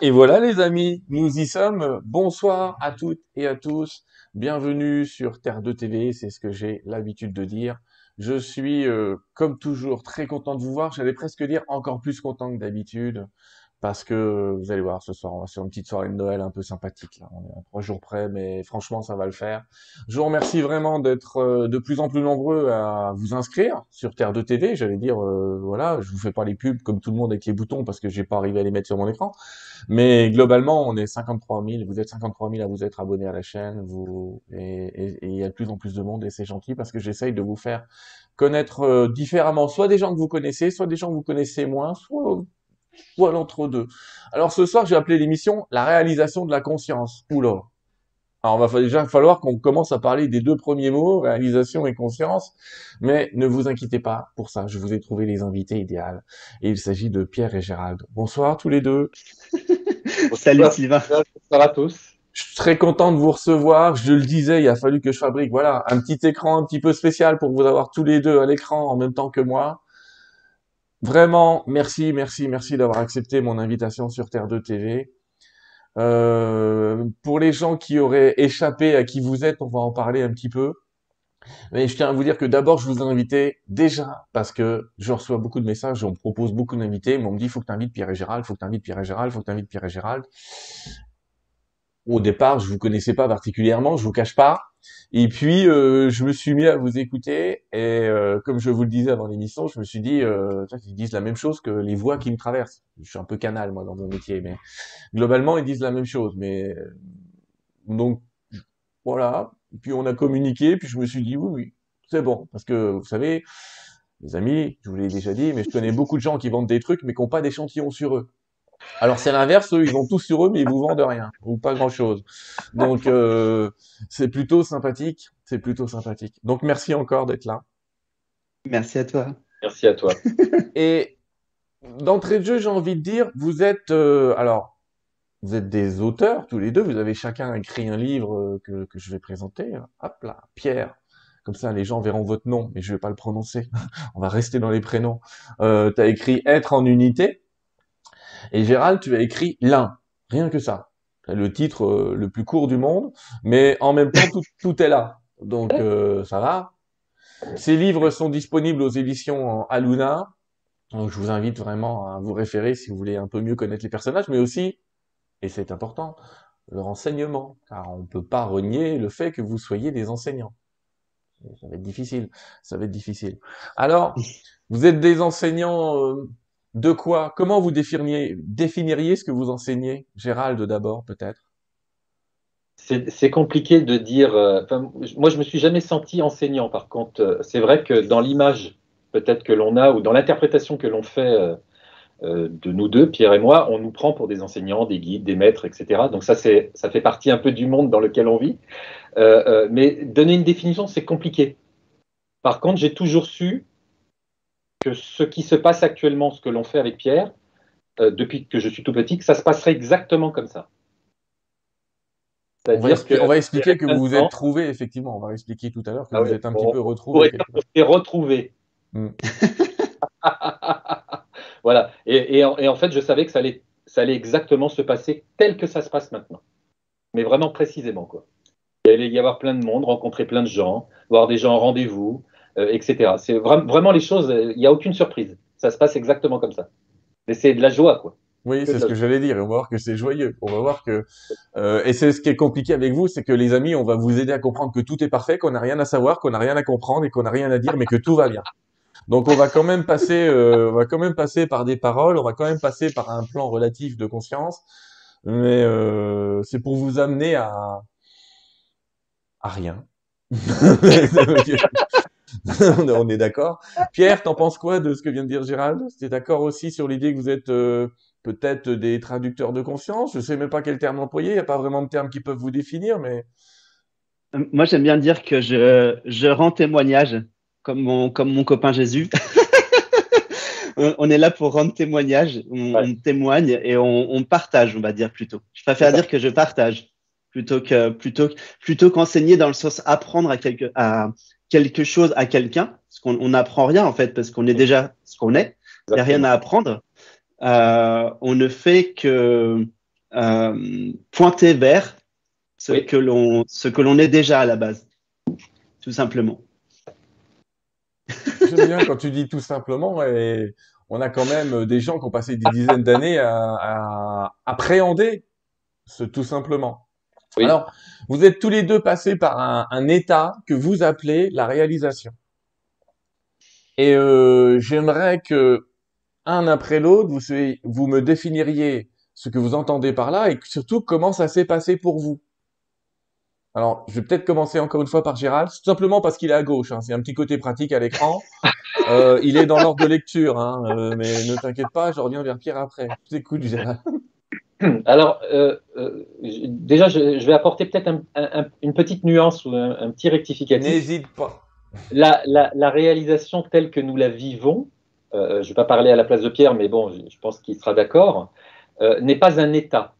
Et voilà les amis, nous y sommes. Bonsoir à toutes et à tous. Bienvenue sur Terre 2 TV, c'est ce que j'ai l'habitude de dire. Je suis, euh, comme toujours, très content de vous voir. J'allais presque dire encore plus content que d'habitude parce que vous allez voir ce soir, on va faire une petite soirée de Noël un peu sympathique. Là. On est à trois jours près, mais franchement, ça va le faire. Je vous remercie vraiment d'être euh, de plus en plus nombreux à vous inscrire sur Terre de TV. J'allais dire, euh, voilà, je vous fais pas les pubs comme tout le monde avec les boutons parce que j'ai pas arrivé à les mettre sur mon écran. Mais globalement, on est 53 000. Vous êtes 53 000 à vous être abonnés à la chaîne. Vous et il y a de plus en plus de monde et c'est gentil parce que j'essaye de vous faire connaître euh, différemment, soit des gens que vous connaissez, soit des gens que vous connaissez moins, soit soit l'entre-deux. Alors ce soir, j'ai appelé l'émission La réalisation de la conscience. Oula. Alors, il va déjà falloir qu'on commence à parler des deux premiers mots, réalisation et conscience. Mais ne vous inquiétez pas pour ça. Je vous ai trouvé les invités idéaux. Et il s'agit de Pierre et Gérald. Bonsoir tous les deux. Salut Sylvain. Bonsoir à tous. Je suis très content de vous recevoir. Je le disais, il a fallu que je fabrique, voilà, un petit écran un petit peu spécial pour vous avoir tous les deux à l'écran en même temps que moi. Vraiment, merci, merci, merci d'avoir accepté mon invitation sur Terre 2 TV. Euh, pour les gens qui auraient échappé à qui vous êtes, on va en parler un petit peu. Mais je tiens à vous dire que d'abord, je vous ai invité déjà parce que je reçois beaucoup de messages, on me propose beaucoup d'invités, mais on me dit, faut que tu invites Pierre et Gérald, faut que tu invites Pierre et Gérald, faut que tu invites Pierre et Gérald. Au départ, je vous connaissais pas particulièrement, je vous cache pas. Et puis, euh, je me suis mis à vous écouter et euh, comme je vous le disais avant l'émission, je me suis dit, euh, ils disent la même chose que les voix qui me traversent. Je suis un peu canal moi dans mon métier, mais globalement ils disent la même chose. Mais donc voilà. Puis on a communiqué, puis je me suis dit oui, oui, c'est bon, parce que vous savez, les amis, je vous l'ai déjà dit, mais je connais beaucoup de gens qui vendent des trucs mais qui n'ont pas d'échantillon sur eux. Alors c'est l'inverse, eux ils ont tout sur eux mais ils vous vendent rien ou pas grand chose. Donc euh, c'est plutôt sympathique, c'est plutôt sympathique. Donc merci encore d'être là. Merci à toi. Merci à toi. Et d'entrée de jeu, j'ai envie de dire, vous êtes euh, alors vous êtes des auteurs tous les deux, vous avez chacun écrit un livre euh, que, que je vais présenter. Hop là, Pierre. Comme ça, les gens verront votre nom, mais je vais pas le prononcer. On va rester dans les prénoms. Euh, tu as écrit Être en unité. Et Gérald, tu as écrit l'un, rien que ça. Le titre euh, le plus court du monde, mais en même temps, tout, est là. Donc, euh, ça va. Ces livres sont disponibles aux éditions Aluna. Donc, je vous invite vraiment à vous référer si vous voulez un peu mieux connaître les personnages, mais aussi, et c'est important, leur enseignement, car on ne peut pas renier le fait que vous soyez des enseignants. Ça va être difficile, ça va être difficile. Alors, vous êtes des enseignants euh, de quoi Comment vous définiriez, ce que vous enseignez Gérald d'abord, peut-être? C'est compliqué de dire. Euh, moi, je me suis jamais senti enseignant. Par contre, euh, c'est vrai que dans l'image peut-être que l'on a ou dans l'interprétation que l'on fait euh, de nous deux, Pierre et moi, on nous prend pour des enseignants, des guides, des maîtres, etc. Donc ça, ça fait partie un peu du monde dans lequel on vit. mais donner une définition, c'est compliqué. Par contre, j'ai toujours su que ce qui se passe actuellement, ce que l'on fait avec Pierre, euh, depuis que je suis tout petit, que ça se passerait exactement comme ça. On va, on va, expliquer que vous vous êtes trouvé, effectivement. On va expliquer tout à l'heure que ah vous êtes un petit peu retrouvé. Pour retrouvé. Voilà. Et, et, en, fait, je savais que ça allait, ça allait exactement se passer tel que ça se passe maintenant. Mais vraiment précisément, quoi. Il allait y avoir plein de monde, rencontrer plein de gens, voir des gens en rendez-vous, etc. C'est vraiment les choses, il n'y a aucune surprise. Ça se passe exactement comme ça. Mais c'est de la joie, quoi. Oui, c'est ce que j'allais dire. on va voir que c'est joyeux. On va voir que euh, et c'est ce qui est compliqué avec vous, c'est que les amis, on va vous aider à comprendre que tout est parfait, qu'on n'a rien à savoir, qu'on n'a rien à comprendre et qu'on n'a rien à dire, mais que tout va bien. Donc on va quand même passer, euh, on va quand même passer par des paroles, on va quand même passer par un plan relatif de conscience, mais euh, c'est pour vous amener à à rien. on est d'accord. Pierre, t'en penses quoi de ce que vient de dire Gérald? Tu es d'accord aussi sur l'idée que vous êtes euh, peut-être des traducteurs de conscience? Je sais même pas quel terme employer, il n'y a pas vraiment de termes qui peuvent vous définir, mais... Euh, moi, j'aime bien dire que je, je rends témoignage, comme mon, comme mon copain Jésus. on est là pour rendre témoignage, on, témoigne et on, on, partage, on va dire plutôt. Je préfère dire que je partage plutôt que plutôt plutôt qu'enseigner dans le sens apprendre à quelque à quelque chose à quelqu'un, parce qu'on n'apprend rien en fait, parce qu'on est déjà ce qu'on est, il n'y a rien à apprendre. Euh, on ne fait que euh, pointer vers ce que l'on ce que l'on est déjà à la base, tout simplement. J'aime bien quand tu dis tout simplement et on a quand même des gens qui ont passé des dizaines d'années à, appréhender ce tout simplement. Alors, vous êtes tous les deux passés par un, état que vous appelez la réalisation. Et euh, j'aimerais que un après l'autre, vous, vous me définiriez ce que vous entendez par là et surtout comment ça s'est passé pour vous. Alors, je vais peut-être commencer encore une fois par Gérald, tout simplement parce qu'il est à gauche. Hein. C'est un petit côté pratique à l'écran. Euh, il est dans l'ordre de lecture, hein. euh, mais ne t'inquiète pas, je reviens vers Pierre après. Je t'écoute, Gérald. Alors, euh, déjà, je, vais apporter peut-être une petite nuance ou un, petit rectificatif. N'hésite pas. La, la, réalisation telle que nous la vivons, je ne vais pas parler à la place de Pierre, mais bon, je, je pense qu'il sera d'accord, n'est pas un état.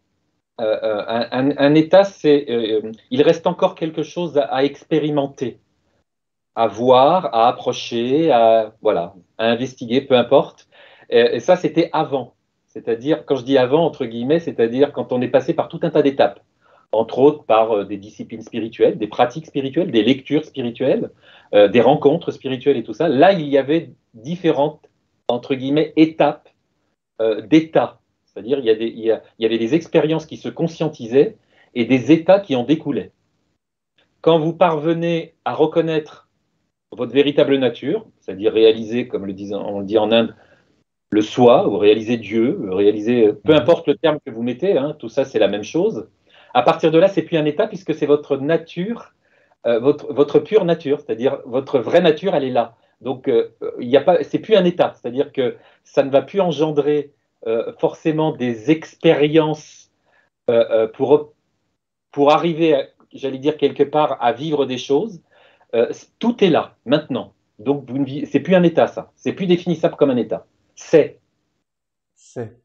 Euh, euh, un, état, c'est, euh, il reste encore quelque chose à, expérimenter, à voir, à approcher, à voilà, à investiguer, peu importe. Et, ça, c'était avant. C'est-à-dire, quand je dis avant, entre guillemets, c'est-à-dire quand on est passé par tout un tas d'étapes, entre autres par des disciplines spirituelles, des pratiques spirituelles, des lectures spirituelles, des rencontres spirituelles et tout ça. Là, il y avait différentes, entre guillemets, étapes d'état c'est-à-dire il, y il, y avait des expériences qui se conscientisaient et des états qui en découlaient. Quand vous parvenez à reconnaître votre véritable nature, c'est-à-dire réaliser, comme le dit, on le dit en Inde, le soi, ou réaliser Dieu, réaliser, peu importe le terme que vous mettez, hein, tout ça c'est la même chose. À partir de là, c'est plus un état puisque c'est votre nature, euh, votre, pure nature, c'est-à-dire votre vraie nature, elle est là. Donc, euh, il n'y a pas, c'est plus un état, c'est-à-dire que ça ne va plus engendrer euh, forcément des expériences euh, euh, pour, pour arriver, j'allais dire quelque part, à vivre des choses. tout est là, maintenant. Donc, c'est plus un état, ça. C'est plus définissable comme un état. C'est. C'est.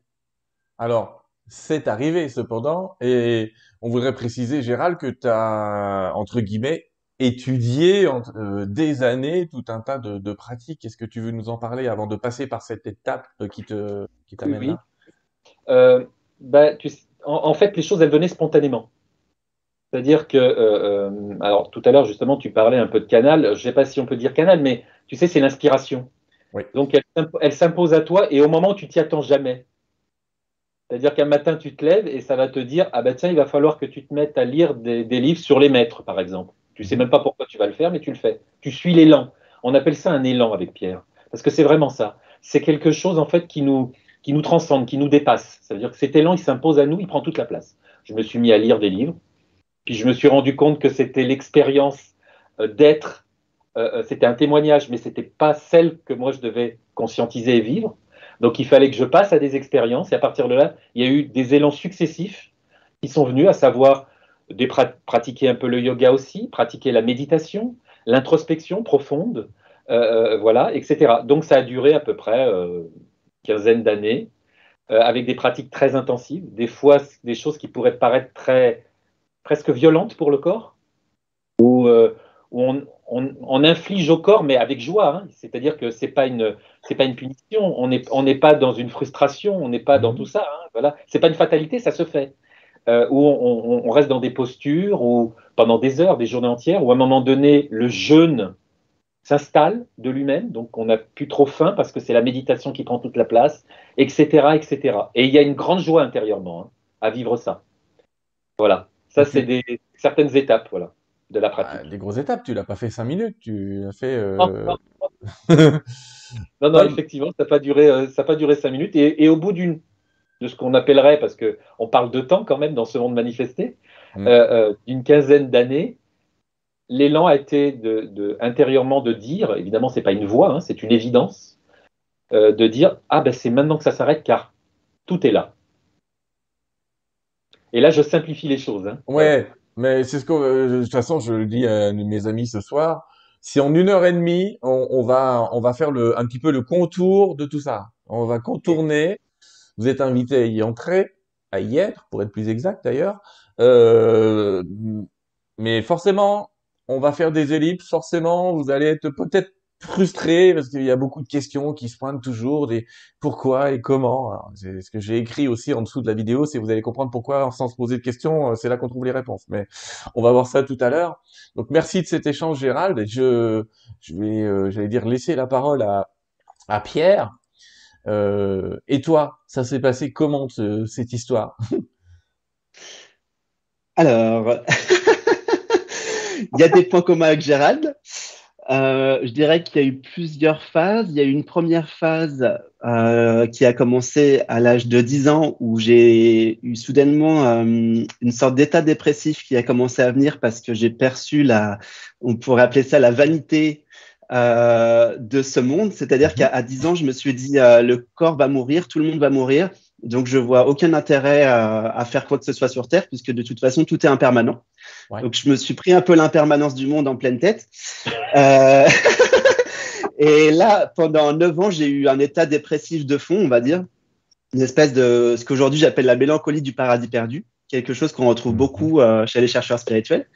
Alors, c'est arrivé cependant, et on voudrait préciser, Gérald, que tu as, entre guillemets, étudié des années tout un tas de, pratiques. Est-ce que tu veux nous en parler avant de passer par cette étape qui te qui t'amène oui, euh, bah, en, fait, les choses, elles venaient spontanément. C'est-à-dire que, euh, euh, alors tout à l'heure, justement, tu parlais un peu de canal. Je ne sais pas si on peut dire canal, mais tu sais, c'est l'inspiration. Donc, elle, s'impose à toi et au moment où tu t'y attends jamais. C'est-à-dire qu'un matin, tu te lèves et ça va te dire Ah ben tiens, il va falloir que tu te mettes à lire des, livres sur les maîtres, par exemple. Tu sais même pas pourquoi tu vas le faire, mais tu le fais. Tu suis l'élan. On appelle ça un élan avec Pierre. Parce que c'est vraiment ça. C'est quelque chose, en fait, qui nous, qui nous transcende, qui nous dépasse. Ça veut dire que cet élan, il s'impose à nous, il prend toute la place. Je me suis mis à lire des livres, puis je me suis rendu compte que c'était l'expérience euh, d'être, euh, euh, c'était un témoignage, mais c'était pas celle que moi je devais conscientiser et vivre. Donc il fallait que je passe à des expériences, et à partir de là, il y a eu des élans successifs qui sont venus, à savoir pratiquer un peu le yoga aussi, pratiquer la méditation, l'introspection profonde, voilà, etc. Donc ça a duré à peu près quinzaine d'années, euh, avec des pratiques très intensives, des fois des choses qui pourraient paraître très presque violentes pour le corps, où, euh, on, inflige au corps, mais avec joie. Hein. C'est-à-dire que c'est pas une c'est pas une punition. On n'est on n'est pas dans une frustration. On n'est pas dans mmh. tout ça. Hein, voilà. C'est pas une fatalité, ça se fait. Euh, où on, reste dans des postures, ou pendant des heures, des journées entières, où à un moment donné, le jeûne s'installe de lui-même, donc on n'a plus trop faim parce que c'est la méditation qui prend toute la place, etc., etc. Et il y a une grande joie intérieurement hein, à vivre ça. Voilà, ça c'est des certaines étapes, voilà, de la pratique. Ah, des grosses étapes, tu l'as pas fait cinq minutes, tu l'as fait. Euh, non, non, effectivement, ça n'a pas duré, euh, ça pas duré cinq minutes. Et, au bout d'une de ce qu'on appellerait, parce que on parle de temps quand même dans ce monde manifesté, mm. euh, d'une quinzaine d'années, l'élan a été de, intérieurement de dire, évidemment, c'est pas une voix, hein, c'est une évidence, euh, de dire ah ben c'est maintenant que ça s'arrête car tout est là. Et là, je simplifie les choses. Hein. Ouais, mais c'est ce que euh, de toute façon, je le dis à mes amis ce soir. Si en une heure et demie, on, va on va faire le un petit peu le contour de tout ça. On va contourner. Vous êtes invité à y entrer, à y être, pour être plus exact d'ailleurs. Euh, mais forcément, on va faire des ellipses, forcément, vous allez être peut-être frustré parce qu'il y a beaucoup de questions qui se pointent toujours des pourquoi et comment. C'est ce que j'ai écrit aussi en dessous de la vidéo, c'est vous allez comprendre pourquoi sans se poser de questions, euh, c'est là qu'on trouve les réponses. Mais on va voir ça tout à l'heure. Donc merci de cet échange Gérald. Je je vais euh, j'allais dire laisser la parole à à Pierre. Euh, et toi, ça s'est passé comment cette histoire? Alors, il y a des points communs avec Gérald. Euh, je dirais qu'il y a eu plusieurs phases. Il y a eu une première phase euh, qui a commencé à l'âge de 10 ans où j'ai eu soudainement euh, une sorte d'état dépressif qui a commencé à venir parce que j'ai perçu la, on pourrait appeler ça la vanité euh, de ce monde. C'est-à-dire mhm. qu'à 10 ans, je me suis dit euh, le corps va mourir, tout le monde va mourir. Donc, je vois aucun intérêt à, à faire quoi que ce soit sur Terre puisque de toute façon, tout est impermanent. Donc, je me suis pris un peu l'impermanence du monde en pleine tête. Euh, et là, pendant neuf ans, j'ai eu un état dépressif de fond, on va dire. Une espèce de ce qu'aujourd'hui j'appelle la mélancolie du paradis perdu, quelque chose qu'on retrouve mhm. beaucoup euh, chez les chercheurs spirituels.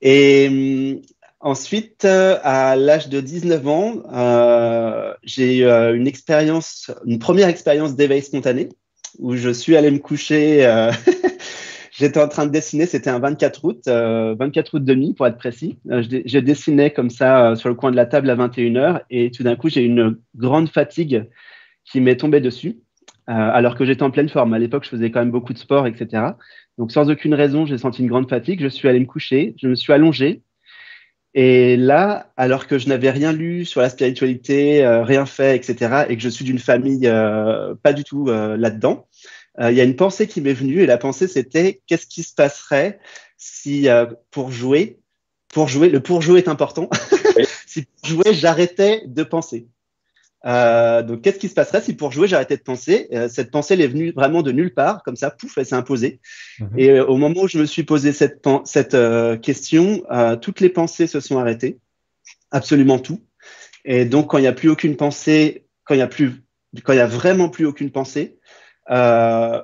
Et hum, ensuite, euh, à l'âge de 19 ans, euh, j'ai eu euh, une expérience, une première expérience d'éveil spontané, où je suis allé me coucher J'étais en train de dessiner, c'était un 24 août, 24 euh, août demi pour être précis. Je, dessinais comme ça sur le coin de la table à 21h et tout d'un coup, j'ai une grande fatigue qui m'est tombée dessus, alors que j'étais en pleine forme. À l'époque, je faisais quand même beaucoup de sport, etc. Donc, sans aucune raison, j'ai senti une grande fatigue. Je suis allé me coucher, je me suis allongé. Et là, alors que je n'avais rien lu sur la spiritualité, rien fait, etc., et que je suis d'une famille pas du tout là-dedans, euh, il y a une pensée qui m'est venue et la pensée c'était qu'est-ce qui se passerait si euh, pour jouer, pour jouer, le pour jouer est important. si pour jouer j'arrêtais de penser? Euh, donc, qu'est-ce qui se passerait si pour jouer j'arrêtais de penser? Euh, Cette pensée elle est venue vraiment de nulle part, comme ça, pouf, elle s'est imposée. Mhm. Et euh, au moment où je me suis posé cette, cette question, toutes les pensées se sont arrêtées, absolument tout. Et donc, quand il n'y a plus aucune pensée, quand il y a plus, quand il y a vraiment plus aucune pensée, euh,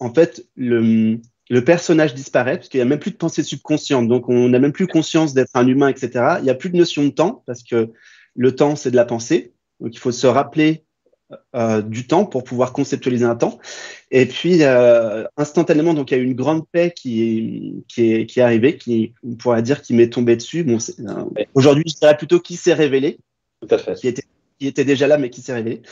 en fait, le, le personnage disparaît parce qu'il n'y a même plus de pensée subconsciente. Donc, on n'a même plus conscience d'être un humain, etc. Il n'y a plus de notion de temps parce que le temps, c'est de la pensée. Donc, il faut se rappeler euh, du temps pour pouvoir conceptualiser un temps. Et puis, euh, instantanément, donc, il y a eu une grande paix qui est, qui est, qui est arrivée, qui, on pourrait dire, qui m'est tombée dessus. Bon, euh, aujourd'hui, je dirais plutôt qui s'est révélé. Tout à fait. Qui était qui était déjà là mais qui s'est révélé.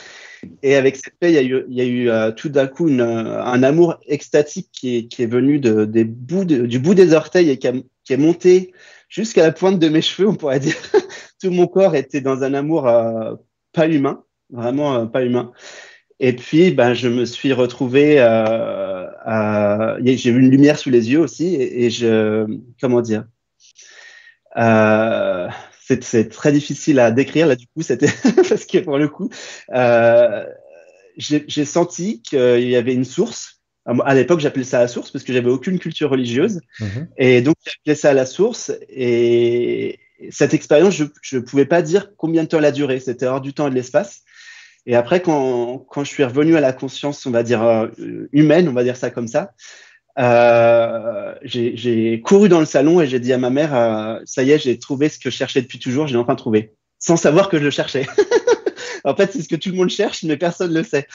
Et avec cette paix, il y a eu, il y a eu tout d'un coup une, un amour extatique qui est, qui est venu de, des bouts du bout des orteils et qui, a, qui est monté jusqu'à la pointe de mes cheveux, on pourrait dire. tout mon corps était dans un amour pas humain, vraiment euh, pas humain. Et puis, ben, je me suis retrouvé, j'ai eu une lumière sous les yeux aussi, et, et je, comment dire, euh, c'est très difficile à décrire là du coup c'était parce que pour le coup euh, j'ai senti qu'il y avait une source à l'époque j'appelais ça la source parce que j'avais aucune culture religieuse mhm. et donc j'appelais ça la source et cette expérience je ne pouvais pas dire combien de temps elle a duré c'était hors du temps et de l'espace et après quand, je suis revenu à la conscience on va dire euh, humaine on va dire ça comme ça euh, j'ai couru dans le salon et j'ai dit à ma mère, euh, ça y est, j'ai trouvé ce que je cherchais depuis toujours, j'ai enfin trouvé, sans savoir que je le cherchais. en fait, c'est ce que tout le monde cherche, mais personne ne le sait.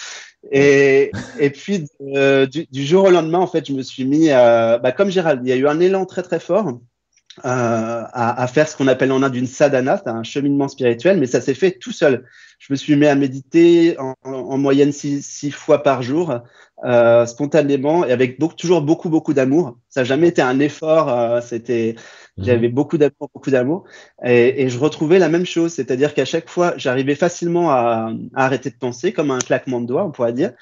Et, puis, du, du, jour au lendemain, en fait, je me suis mis, bah, comme Gérald, il y a eu un élan très très fort. À, à, faire ce qu'on appelle en Inde une sadhana, un cheminement spirituel, mais ça s'est fait tout seul. Je me suis mis à méditer en, en moyenne six, six, fois par jour, euh, spontanément et avec beaucoup, toujours beaucoup, beaucoup d'amour. Ça n'a jamais été un effort. Euh, c'était, mhm. j'avais beaucoup d'amour, beaucoup d'amour. Et, et, je retrouvais la même chose, c'est-à-dire qu'à chaque fois, j'arrivais facilement à, à, arrêter de penser, comme un claquement de doigts, on pourrait dire.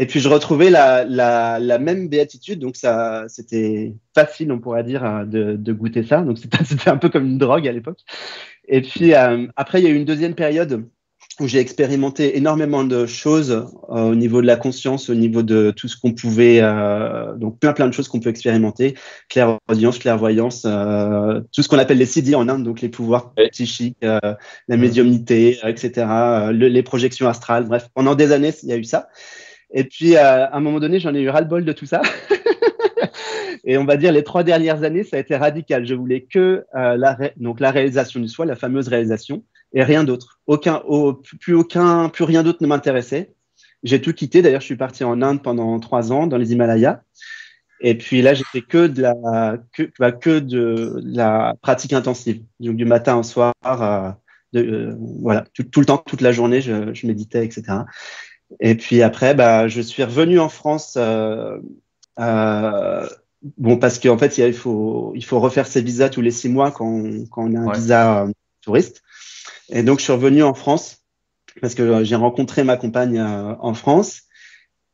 Et puis je retrouvais la, la, la même béatitude, donc ça, c'était facile, on pourrait dire, de, de goûter ça. Donc c'était un peu comme une drogue à l'époque. Et puis euh, après, il y a eu une deuxième période où j'ai expérimenté énormément de choses euh, au niveau de la conscience, au niveau de tout ce qu'on pouvait, euh, donc plein plein de choses qu'on peut expérimenter, clairaudience, clairvoyance, euh, tout ce qu'on appelle les CD en Inde, donc les pouvoirs psychiques, la médiumnité, etc., les projections astrales, bref, pendant des années il y a eu ça. Et puis à un moment donné, j'en ai eu ras le bol de tout ça. Et on va dire les trois dernières années, ça a été radical. Je voulais que la, donc la réalisation du soi, la fameuse réalisation, et rien d'autre. Aucun, plus aucun, plus rien d'autre ne m'intéressait. J'ai tout quitté. D'ailleurs, je suis parti en Inde pendant trois ans dans les Himalayas. Et puis là, j'ai fait que de la bah, pratique intensive, donc du matin au soir, euh, euh, voilà, tout, le temps, toute la journée, je, méditais, etc. Et puis après, bah, je suis revenu en France. Euh, euh bon, parce qu'en fait, il faut il faut refaire ses visas tous les six mois quand, quand on a un visa touriste. Et donc, je suis revenu en France parce que j'ai rencontré ma compagne en France.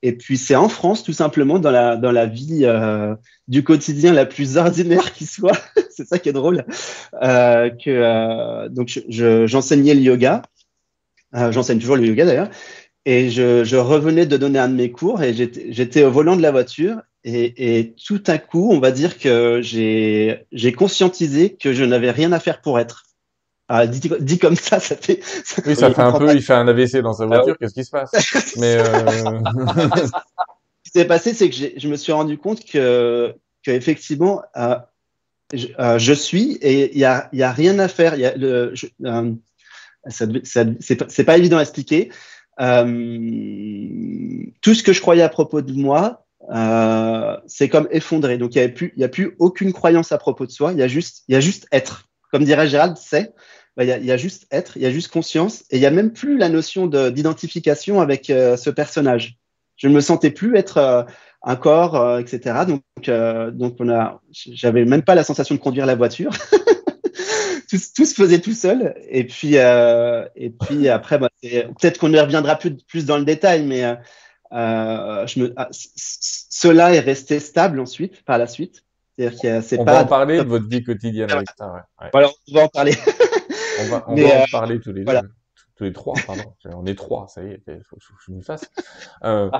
Et puis c'est en France, tout simplement, dans la, dans la vie euh, du quotidien la plus ordinaire qui soit, c'est ça qui est drôle, euh, que euh, donc j'enseignais le yoga, euh, j'enseigne toujours le yoga d'ailleurs, et je, je, revenais de donner un de mes cours et j'étais au volant de la voiture et, et, tout à coup, on va dire que j'ai conscientisé que je n'avais rien à faire pour être. Ah, dit, dit, comme ça, ça fait. oui, ça fait un peu. Il fait un AVC dans sa voiture. Ah Qu'est-ce qui se passe? Mais euh... ce qui s'est passé, c'est que je me suis rendu compte que, que effectivement, euh, je, euh, je, suis et il y a, y a rien à faire. Il y a le, je, euh, ça, ça c'est pas, pas évident à expliquer. Euh, tout ce que je croyais à propos de moi, euh, c'est comme effondré. Donc il y a plus, il y a plus aucune croyance à propos de soi. Il y a juste, il y a juste être. Comme dirait Gérald, c'est bah, il y, a juste être, il y a juste conscience, et il y a même plus la notion d'identification avec euh, ce personnage. Je ne me sentais plus être euh, un corps, etc. Donc, donc on a, j'avais même pas la sensation de conduire la voiture. tout, tout, se faisait tout seul. Et puis, et puis après, bah, peut-être qu'on y reviendra plus, plus dans le détail, mais je me, ah, cela est resté stable ensuite, par la suite. C'est-à-dire c'est on pas. va en parler de votre vie quotidienne avec ça. Ouais. Ouais. Voilà, on va en parler. On va, on va en euh, parler tous les deux. Tous les trois, pardon. On est trois, ça y est, il faut que je me fasse. Euh,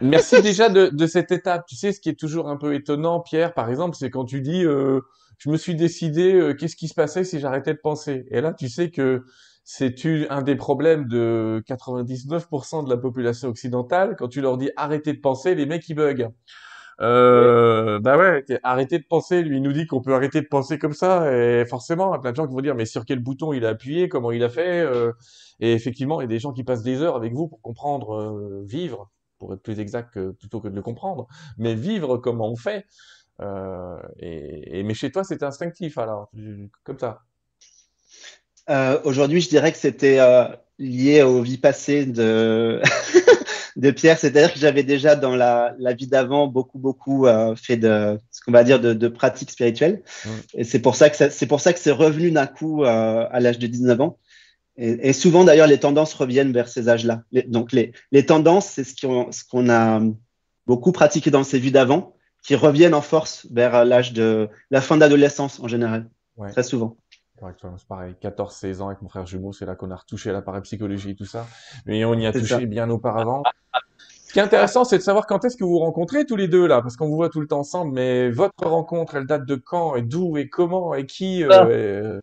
merci déjà de, de, cette étape. Tu sais, ce qui est toujours un peu étonnant, Pierre, par exemple, c'est quand tu dis, euh, je me suis décidé, euh, qu'est-ce qui se passait si j'arrêtais de penser? Et là, tu sais que c'est un des problèmes de 99% de la population occidentale. Quand tu leur dis arrêtez de penser, les mecs ils bug. Euh, bah ouais, arrêtez de penser. Lui, il nous dit qu'on peut arrêter de penser comme ça, et forcément, il y a plein de gens qui vont dire, mais sur quel bouton il a appuyé, comment il a fait? Euh, et effectivement, il y a des gens qui passent des heures avec vous pour comprendre, euh, vivre, pour être plus exact, plutôt que de le comprendre, mais vivre comment on fait. Euh, et, et, mais chez toi, c'était instinctif, alors, comme ça. Aujourd'hui, je dirais que c'était lié aux vies passées de de Pierre. C'est-à-dire que j'avais déjà dans la, la vie d'avant beaucoup, beaucoup euh, fait de ce qu'on va dire de, de pratiques spirituelles. Mmh. Et c'est pour ça que c'est pour ça que c'est revenu d'un coup euh, à l'âge de 19 ans. Et, et souvent d'ailleurs les tendances reviennent vers ces âges-là. Donc les, les tendances, c'est ce qu'on ce qu'on a beaucoup pratiqué dans ces vies d'avant, qui reviennent en force vers l'âge de la fin d'adolescence en général, ouais. très souvent. C'est pareil, 14-16 ans avec mon frère jumeau, c'est là qu'on a retouché la parapsychologie et tout ça. Mais on y a touché ça. bien auparavant. Ce qui est intéressant, c'est de savoir quand est-ce que vous vous rencontrez tous les deux là, parce qu'on vous voit tout le temps ensemble, mais votre rencontre, elle date de quand et d'où et comment et qui euh, ah. euh,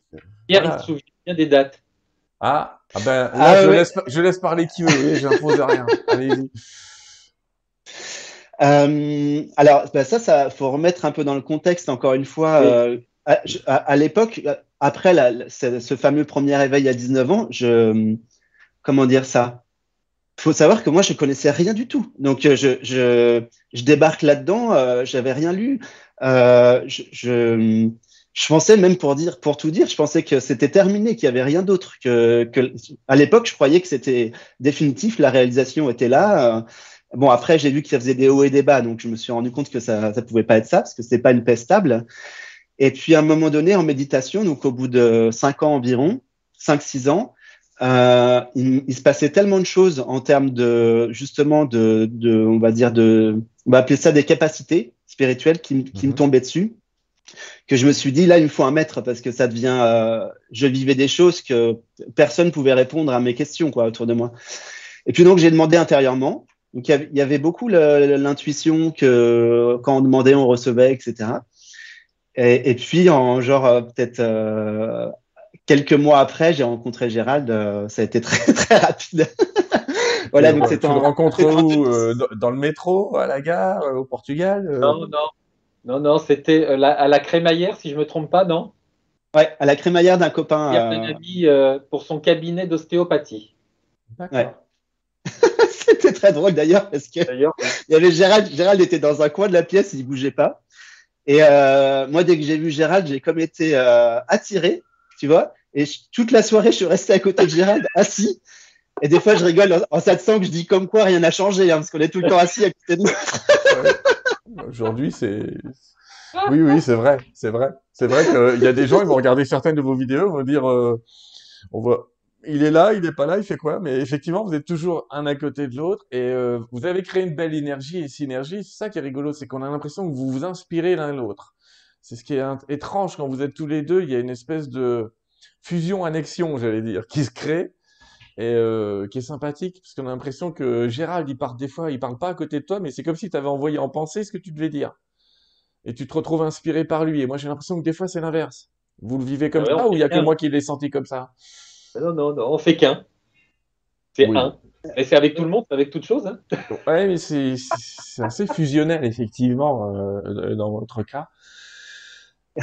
Pierre, voilà. il se souvient bien des dates. Ah, ah ben là, ah, je, ouais. laisse, je laisse parler qui veut, je n'impose rien. Allez-y. Euh, alors, ben ça, ça faut remettre un peu dans le contexte encore une fois. Oui. Euh, à, à, à l'époque, après la, ce, ce, fameux premier éveil à 19 ans, je, comment dire ça? Il faut savoir que moi, je connaissais rien du tout. Donc, je, je, je débarque là-dedans, euh, j'avais rien lu. Euh, je, je, je, pensais même pour dire, pour tout dire, je pensais que c'était terminé, qu'il y avait rien d'autre. Que, que, à l'époque, je croyais que c'était définitif, la réalisation était là. Bon, après, j'ai vu que ça faisait des hauts et des bas, donc je me suis rendu compte que ça, ça pouvait pas être ça, parce que c'est pas une paix stable. Et puis à un moment donné, en méditation, donc au bout de cinq ans environ, cinq six ans, euh, il, il, se passait tellement de choses en termes de justement de, de, on va dire de, on va appeler ça des capacités spirituelles qui, qui me mhm. tombaient dessus, que je me suis dit là il me faut un maître parce que ça devient, euh, je vivais des choses que personne pouvait répondre à mes questions quoi autour de moi. Et puis donc j'ai demandé intérieurement. Donc il y avait beaucoup l'intuition que quand on demandait on recevait, etc. Et, et, puis, en genre, euh, peut-être euh, quelques mois après, j'ai rencontré Gérald. Euh, ça a été très, très rapide. voilà, donc c'était en. rencontre où euh, Dans le métro, à la gare, au Portugal Non, non. Non, non, c'était à la crémaillère, si je me trompe pas, non? Ouais, à la crémaillère d'un copain. Il a un ami euh, pour son cabinet d'ostéopathie. Ouais. C'était très drôle d'ailleurs parce que il y avait Gérald. Gérald était dans un coin de la pièce, il bougeait pas. Et euh, moi, dès que j'ai vu Gérald, j'ai comme été euh, attiré, tu vois. Et toute la soirée, je suis resté à côté de Gérald, assis. Et des fois, je rigole en, en que je dis comme quoi rien n'a changé, hein, parce qu'on est tout le temps assis à côté de nous. Aujourd'hui, c'est oui, oui, c'est vrai, c'est vrai. C'est vrai qu'il y a des gens, ils vont regarder certaines de vos vidéos, ils vont dire, euh, on voit, il est là, il n'est pas là, il fait quoi? Mais effectivement, vous êtes toujours un à côté de l'autre et euh, vous avez créé une belle énergie et synergie. C'est ça qui est rigolo, c'est qu'on a l'impression que vous vous inspirez l'un l'autre. C'est ce qui est étrange quand vous êtes tous les deux. Il y a une espèce de fusion-annexion, j'allais dire, qui se crée et euh, qui est sympathique parce qu'on a l'impression que Gérald, il part des fois, il parle pas à côté de toi, mais c'est comme si tu avais envoyé en pensée ce que tu devais dire et tu te retrouves inspiré par lui. Et moi, j'ai l'impression que des fois, c'est l'inverse. Vous le vivez comme ça ou il y a que moi qui l'ai senti comme ça? Non, non, non, on fait qu'un. C'est un. Et c'est avec tout le monde, c'est avec toute chose. Hein ouais, mais c'est assez fusionnel, effectivement, euh, dans votre cas.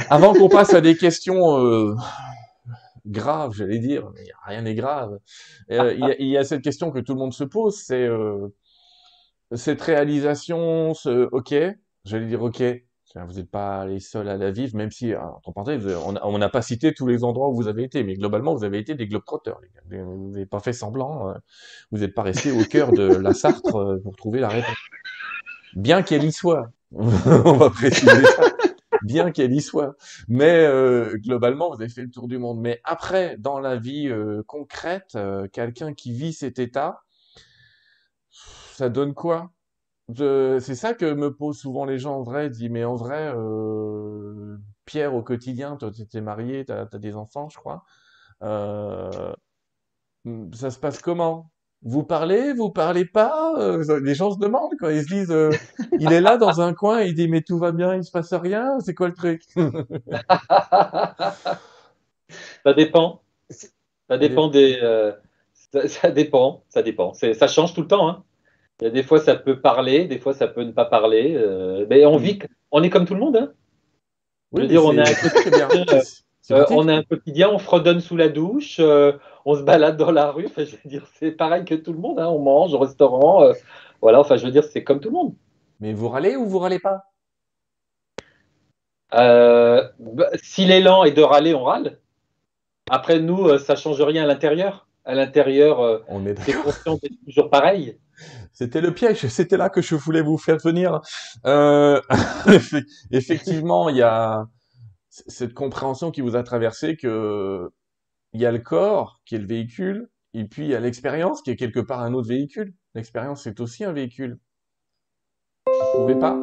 Avant qu'on passe à des questions euh, graves, j'allais dire, mais rien n'est grave, euh, il, y a, il, y a, cette question que tout le monde se pose, c'est cette réalisation, ce OK, j'allais dire OK, vous n'êtes pas les seuls à la vivre, même si, parenthèses, on n'a pas cité tous les endroits où vous avez été, mais globalement, vous avez été des globetrotters. Vous n'avez pas fait semblant, euh, vous n'êtes pas resté au cœur de la Sartre euh, pour trouver la réponse. Bien qu'elle y soit, on va préciser ça. Bien qu'elle y soit. Mais euh, globalement, vous avez fait le tour du monde. Mais après, dans la vie concrète, quelqu'un qui vit cet état, ça donne quoi? C'est ça que me posent souvent les gens en vrai. Dis, mais en vrai, euh, Pierre, au quotidien, toi, tu étais marié, tu as, des enfants, je crois. Euh, ça se passe comment? Vous parlez Vous parlez pas? Euh, Les gens se demandent quand ils se disent, il est là dans un coin, il dit, mais tout va bien, il se passe rien, c'est quoi le truc? Ça dépend. Ça dépend des. Ça, ça, dépend, ça dépend. Ça change tout le temps. Hein. Il y a des fois, ça peut parler, des fois, ça peut ne pas parler. Euh, mais on vit, on est comme tout le monde. Hein. Je veux dire, on a, un quotidien, euh, on a un quotidien, on fredonne sous la douche, euh, on se balade dans la rue. Enfin, je veux dire, c'est pareil que tout le monde. Hein. On mange au restaurant. voilà, enfin, je veux dire, c'est comme tout le monde. Mais vous râlez ou vous râlez pas? Bah, Si l'élan est de râler, on râle. Après, nous, ça change rien à l'intérieur. À l'intérieur, on est conscient d'être toujours pareil. C'était le piège, c'était là que je voulais vous faire venir. Euh, effectivement, il y a cette compréhension qui vous a traversé que il y a le corps qui est le véhicule, et puis il y a l'expérience qui est quelque part un autre véhicule. L'expérience c'est aussi un véhicule. Vous trouvez pas?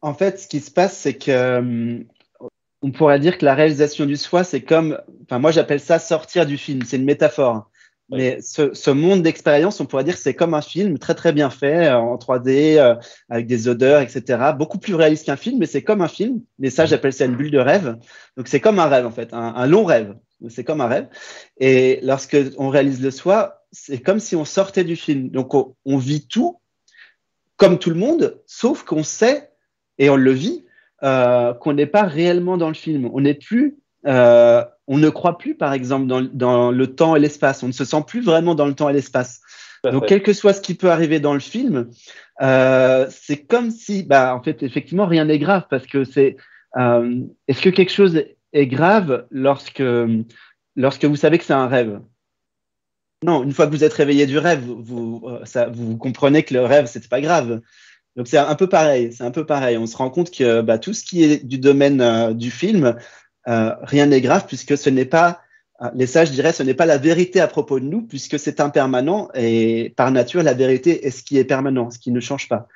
En fait, ce qui se passe, c'est que hum, on pourrait dire que la réalisation du soi, c'est comme, enfin moi j'appelle ça sortir du film. C'est une métaphore. Mais ce, ce monde d'expérience, on pourrait dire c'est comme un film très très bien fait euh, en 3D euh, avec des odeurs, etc. Beaucoup plus réaliste qu'un film, mais c'est comme un film. Mais ça, j'appelle ça une bulle de rêve. Donc c'est comme un rêve en fait, un, un long rêve. C'est comme un rêve. Et lorsque on réalise le soi, c'est comme si on sortait du film. Donc on, on vit tout comme tout le monde, sauf qu'on sait et on le vit euh, qu'on n'est pas réellement dans le film. On n'est plus euh, on ne croit plus, par exemple, dans, le temps et l'espace. On ne se sent plus vraiment dans le temps et l'espace. Donc, quel que soit ce qui peut arriver dans le film, euh, c'est comme si, bah, en fait, effectivement, rien n'est grave parce que c'est. Euh, est-ce que quelque chose est grave lorsque, lorsque vous savez que c'est un rêve? Non, une fois que vous êtes réveillé du rêve, vous, ça, vous comprenez que le rêve, c'est pas grave. Donc c'est un peu pareil, c'est un peu pareil. On se rend compte que bah, tout ce qui est du domaine du film, euh, rien n'est grave puisque ce n'est pas, euh, les sages diraient, ce n'est pas la vérité à propos de nous puisque c'est impermanent et par nature, la vérité est ce qui est permanent, ce qui ne change pas.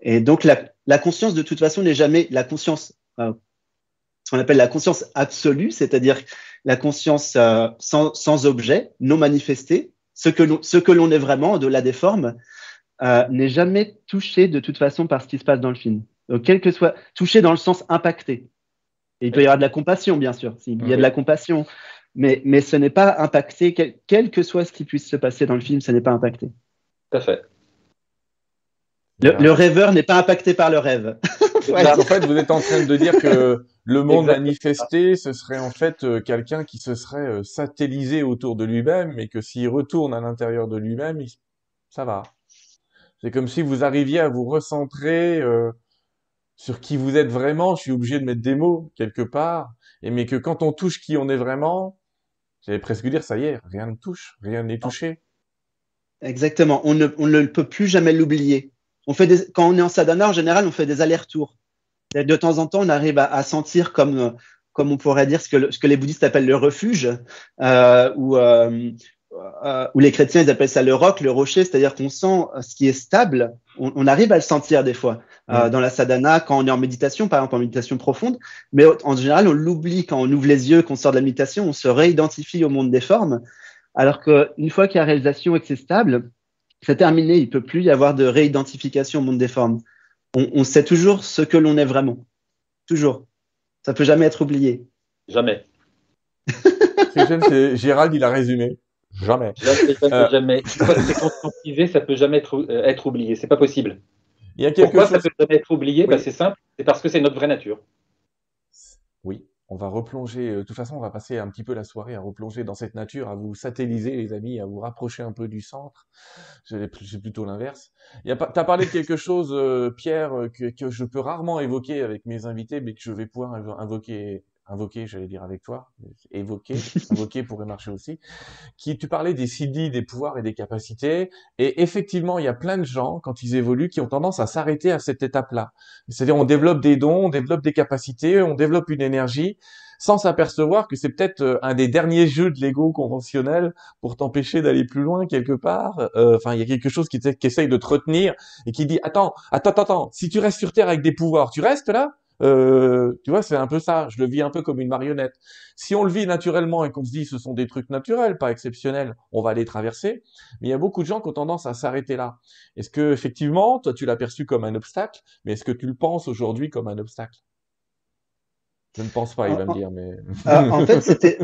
Et donc, la, conscience, de toute façon, n'est jamais la conscience, euh, ce qu'on appelle la conscience absolue, c'est-à-dire la conscience sans, objet, non manifesté, ce que l'on est vraiment, au-delà des formes, n'est jamais touché de toute façon par ce qui se passe dans le film. Donc, quel que soit, touché dans le sens impacté il peut y avoir de la compassion, bien sûr. Il y a de la compassion. Mais, mais ce n'est pas impacté, quel, que soit ce qui puisse se passer dans le film, ce n'est pas impacté. Tout à fait. Le, rêveur n'est pas impacté par le rêve. en fait, vous êtes en train de dire que le monde manifesté, ce serait en fait euh, quelqu'un qui se serait euh, satellisé autour de lui-même, mais que s'il retourne à l'intérieur de lui-même, ça va. C'est comme si vous arriviez à vous recentrer euh, sur qui vous êtes vraiment. Je suis obligé de mettre des mots quelque part, et mais que quand on touche qui on est vraiment, j'allais presque dire ça y est, rien ne touche, rien n'est touché. Exactement. On ne, on ne peut plus jamais l'oublier. On fait des, quand on est en sadhana, en général, on fait des allers-retours. De temps en temps, on arrive à, sentir comme, comme on pourrait dire ce que, ce que les bouddhistes appellent le refuge, euh, ou, euh, euh, ou les chrétiens ils appellent ça le roc, le rocher, c'est-à-dire qu'on sent ce qui est stable. On, arrive à le sentir des fois euh, dans la sadhana quand on est en méditation, par exemple en méditation profonde, mais en général on l'oublie quand on ouvre les yeux, qu'on sort de la méditation, on se réidentifie au monde des formes, alors qu'une fois qu'il y a réalisation et que c'est stable, c'est terminé, il peut plus y avoir de réidentification au monde des formes. On, sait toujours ce que l'on est vraiment. Toujours. Ça peut jamais être oublié. Jamais. c'est Gérald, il a résumé. Jamais. Jamais. Euh... jamais. c'est conscientisé, ça peut jamais être, euh, être oublié. C'est pas possible. Il y a quelque Pourquoi chose... ça peut jamais être oublié? Bah, C'est simple. C'est parce que c'est notre vraie nature. Oui on va replonger, euh, de toute façon, on va passer un petit peu la soirée à replonger dans cette nature, à vous satelliser, les amis, à vous rapprocher un peu du centre. C'est plutôt l'inverse. Tu as parlé de quelque chose, euh, Pierre, que, que, je peux rarement évoquer avec mes invités, mais que je vais pouvoir invoquer invoquer, j'allais dire avec toi, évoquer, invoquer pourrait marcher aussi, qui tu parlais des CD, des pouvoirs et des capacités, et effectivement, il y a plein de gens, quand ils évoluent, qui ont tendance à s'arrêter à cette étape-là. C'est-à-dire, on développe des dons, on développe des capacités, on développe une énergie, sans s'apercevoir que c'est peut-être euh, un des derniers jeux de l'ego conventionnel pour t'empêcher d'aller plus loin quelque part. Euh, enfin, il y a quelque chose qui, qui essaye de te retenir et qui dit, attends, attends, attends, si tu restes sur Terre avec des pouvoirs, tu restes là? Euh, tu vois, c'est un peu ça. Je le vis un peu comme une marionnette. Si on le vit naturellement et qu'on se dit ce sont des trucs naturels, pas exceptionnels, on va les traverser. Mais il y a beaucoup de gens qui ont tendance à s'arrêter là. Est-ce que effectivement, toi, tu l'as perçu comme un obstacle, mais est-ce que tu le penses aujourd'hui comme un obstacle? Je ne pense pas, il va me dire. Mais euh, en fait, c'était,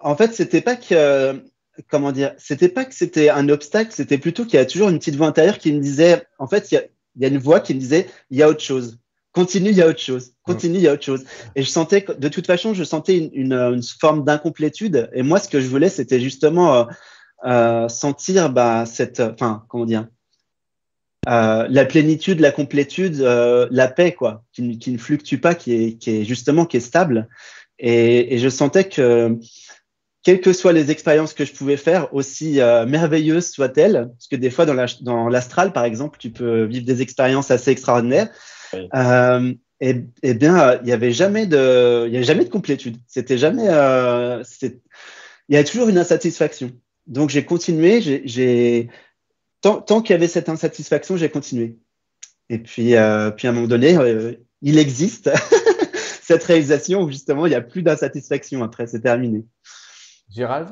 en fait, c'était pas que comment dire, c'était pas que c'était un obstacle, c'était plutôt qu'il y a toujours une petite voix intérieure qui me disait, en fait, il y a, il y a une voix qui me disait, il y a autre chose continue, il y a autre chose. Continue, il y a autre chose. Et je sentais que, de toute façon, je sentais une, une, forme d'incomplétude. Et moi, ce que je voulais, c'était justement euh, euh, sentir bah, cette, enfin, comment dire, euh, la plénitude, la complétude, euh, la paix, quoi, qui, qui, ne fluctue pas, qui est, qui est justement qui est stable. Et, et, je sentais que, quelles que soient les expériences que je pouvais faire, aussi euh, merveilleuses soient-elles, parce que des fois dans l'astral, par exemple, tu peux vivre des expériences assez extraordinaires. Euh, et, et, bien, il n'y avait jamais de, il y avait jamais de complétude. C'était jamais, euh, il y avait toujours une insatisfaction. Donc j'ai continué, j'ai, tant, tant qu'il y avait cette insatisfaction, j'ai continué. Et puis, euh, puis à un moment donné, euh, il existe cette réalisation où justement il n'y a plus d'insatisfaction après, c'est terminé. Gérald?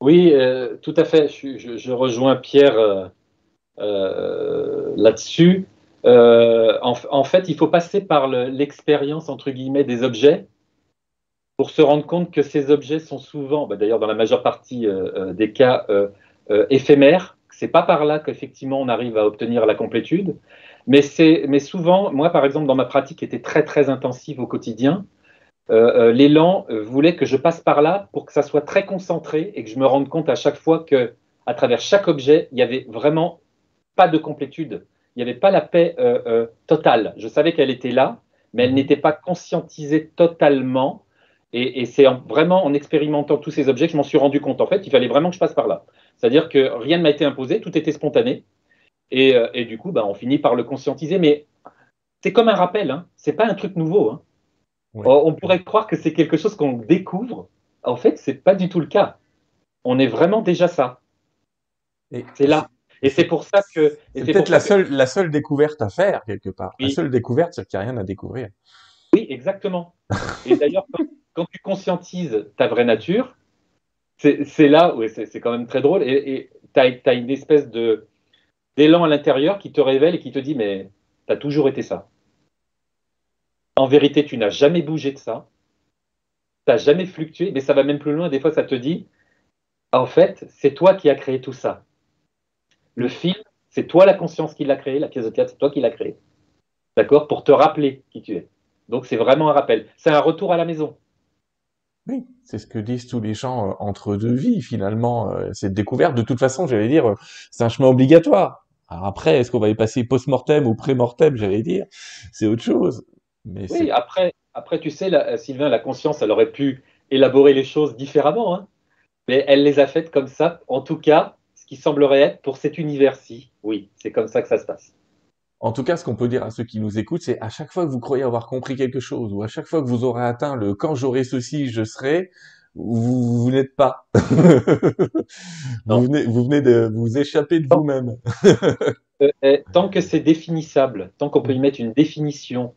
Oui, euh, tout à fait. Je, je, je rejoins Pierre là-dessus. Euh, en, fait, il faut passer par l'expérience, entre guillemets, des objets pour se rendre compte que ces objets sont souvent, bah, d'ailleurs dans la majeure partie euh, euh, des cas, éphémères. C'est pas par là qu'effectivement on arrive à obtenir la complétude, mais, mais souvent, moi par exemple, dans ma pratique qui était très très intensive au quotidien, l'élan voulait que je passe par là pour que ça soit très concentré et que je me rende compte à chaque fois que, à travers chaque objet, il y avait vraiment pas de complétude il n'y avait pas la paix euh, euh, totale. Je savais qu'elle était là, mais elle mhm. n'était pas conscientisée totalement. Et, c'est vraiment en expérimentant tous ces objets que je m'en suis rendu compte. En fait, il fallait vraiment que je passe par là. C'est-à-dire que rien ne m'a été imposé, tout était spontané. Et, euh, du coup, bah, on finit par le conscientiser. Mais c'est comme un rappel, hein. c'est pas un truc nouveau. Hein. On pourrait croire que c'est quelque chose qu'on découvre. En fait, c'est pas du tout le cas. On est vraiment déjà ça. C'est là. Et c'est pour ça que. C'est peut-être la, seule, la seule découverte à faire, quelque part. La seule découverte, c'est qu'il n'y a rien à découvrir. Oui, exactement. Et d'ailleurs, quand, tu conscientises ta vraie nature, c'est là où c'est quand même très drôle. Et tu as, une espèce de d'élan à l'intérieur qui te révèle et qui te dit Mais tu as toujours été ça. En vérité, tu n'as jamais bougé de ça. Tu n'as jamais fluctué, mais ça va même plus loin. Des fois, ça te dit En fait, c'est toi qui as créé tout ça le film, c'est toi la conscience qui l'a créé, la pièce de théâtre, c'est toi qui l'as créé. d'accord, pour te rappeler qui tu es. Donc c'est vraiment un rappel. C'est un retour à la maison. Oui, c'est ce que disent tous les gens euh, entre deux vies finalement. Euh, cette découverte, de toute façon, j'allais dire, euh, c'est un chemin obligatoire. Alors après, est-ce qu'on va y passer post-mortem ou pré-mortem, j'allais dire, c'est autre chose. Mais oui, après, après, tu sais, Sylvain, la conscience, elle aurait pu élaborer les choses différemment, hein. mais elle les a faites comme ça. En tout cas, qui semblerait être pour cet univers-ci, oui, c'est comme ça que ça se passe. En tout cas, ce qu'on peut dire à ceux qui nous écoutent, c'est à chaque fois que vous croyez avoir compris quelque chose, ou à chaque fois que vous aurez atteint le quand j'aurai ceci, je serai, vous, n'êtes pas. vous, venez, vous venez de vous échapper de vous-même. Euh, tant que c'est définissable, tant qu'on peut y mettre une définition,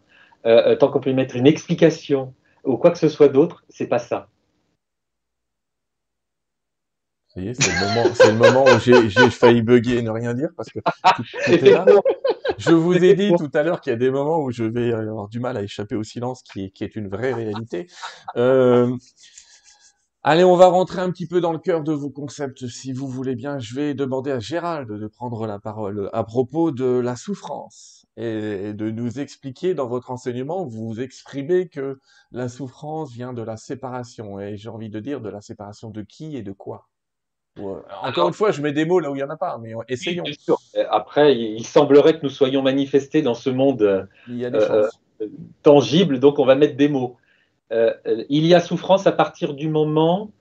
euh, euh, tant qu'on peut y mettre une explication ou quoi que ce soit d'autre, c'est pas ça. C'est le moment, où j'ai failli bugger et ne rien dire parce que Je vous ai dit tout à l'heure qu'il y a des moments où je vais avoir du mal à échapper au silence, qui est, une vraie réalité. Euh, allez, on va rentrer un petit peu dans le cœur de vos concepts, si vous voulez bien. Je vais demander à Gérald de prendre la parole à propos de la souffrance et de nous expliquer dans votre enseignement, vous exprimez que la souffrance vient de la séparation, et j'ai envie de dire de la séparation de qui et de quoi? Encore une fois, je mets des mots là où il n'y en a pas, mais essayons. Après, il semblerait que nous soyons manifestés dans ce monde euh, tangible, donc on va mettre des mots. Euh, il y a souffrance à partir du moment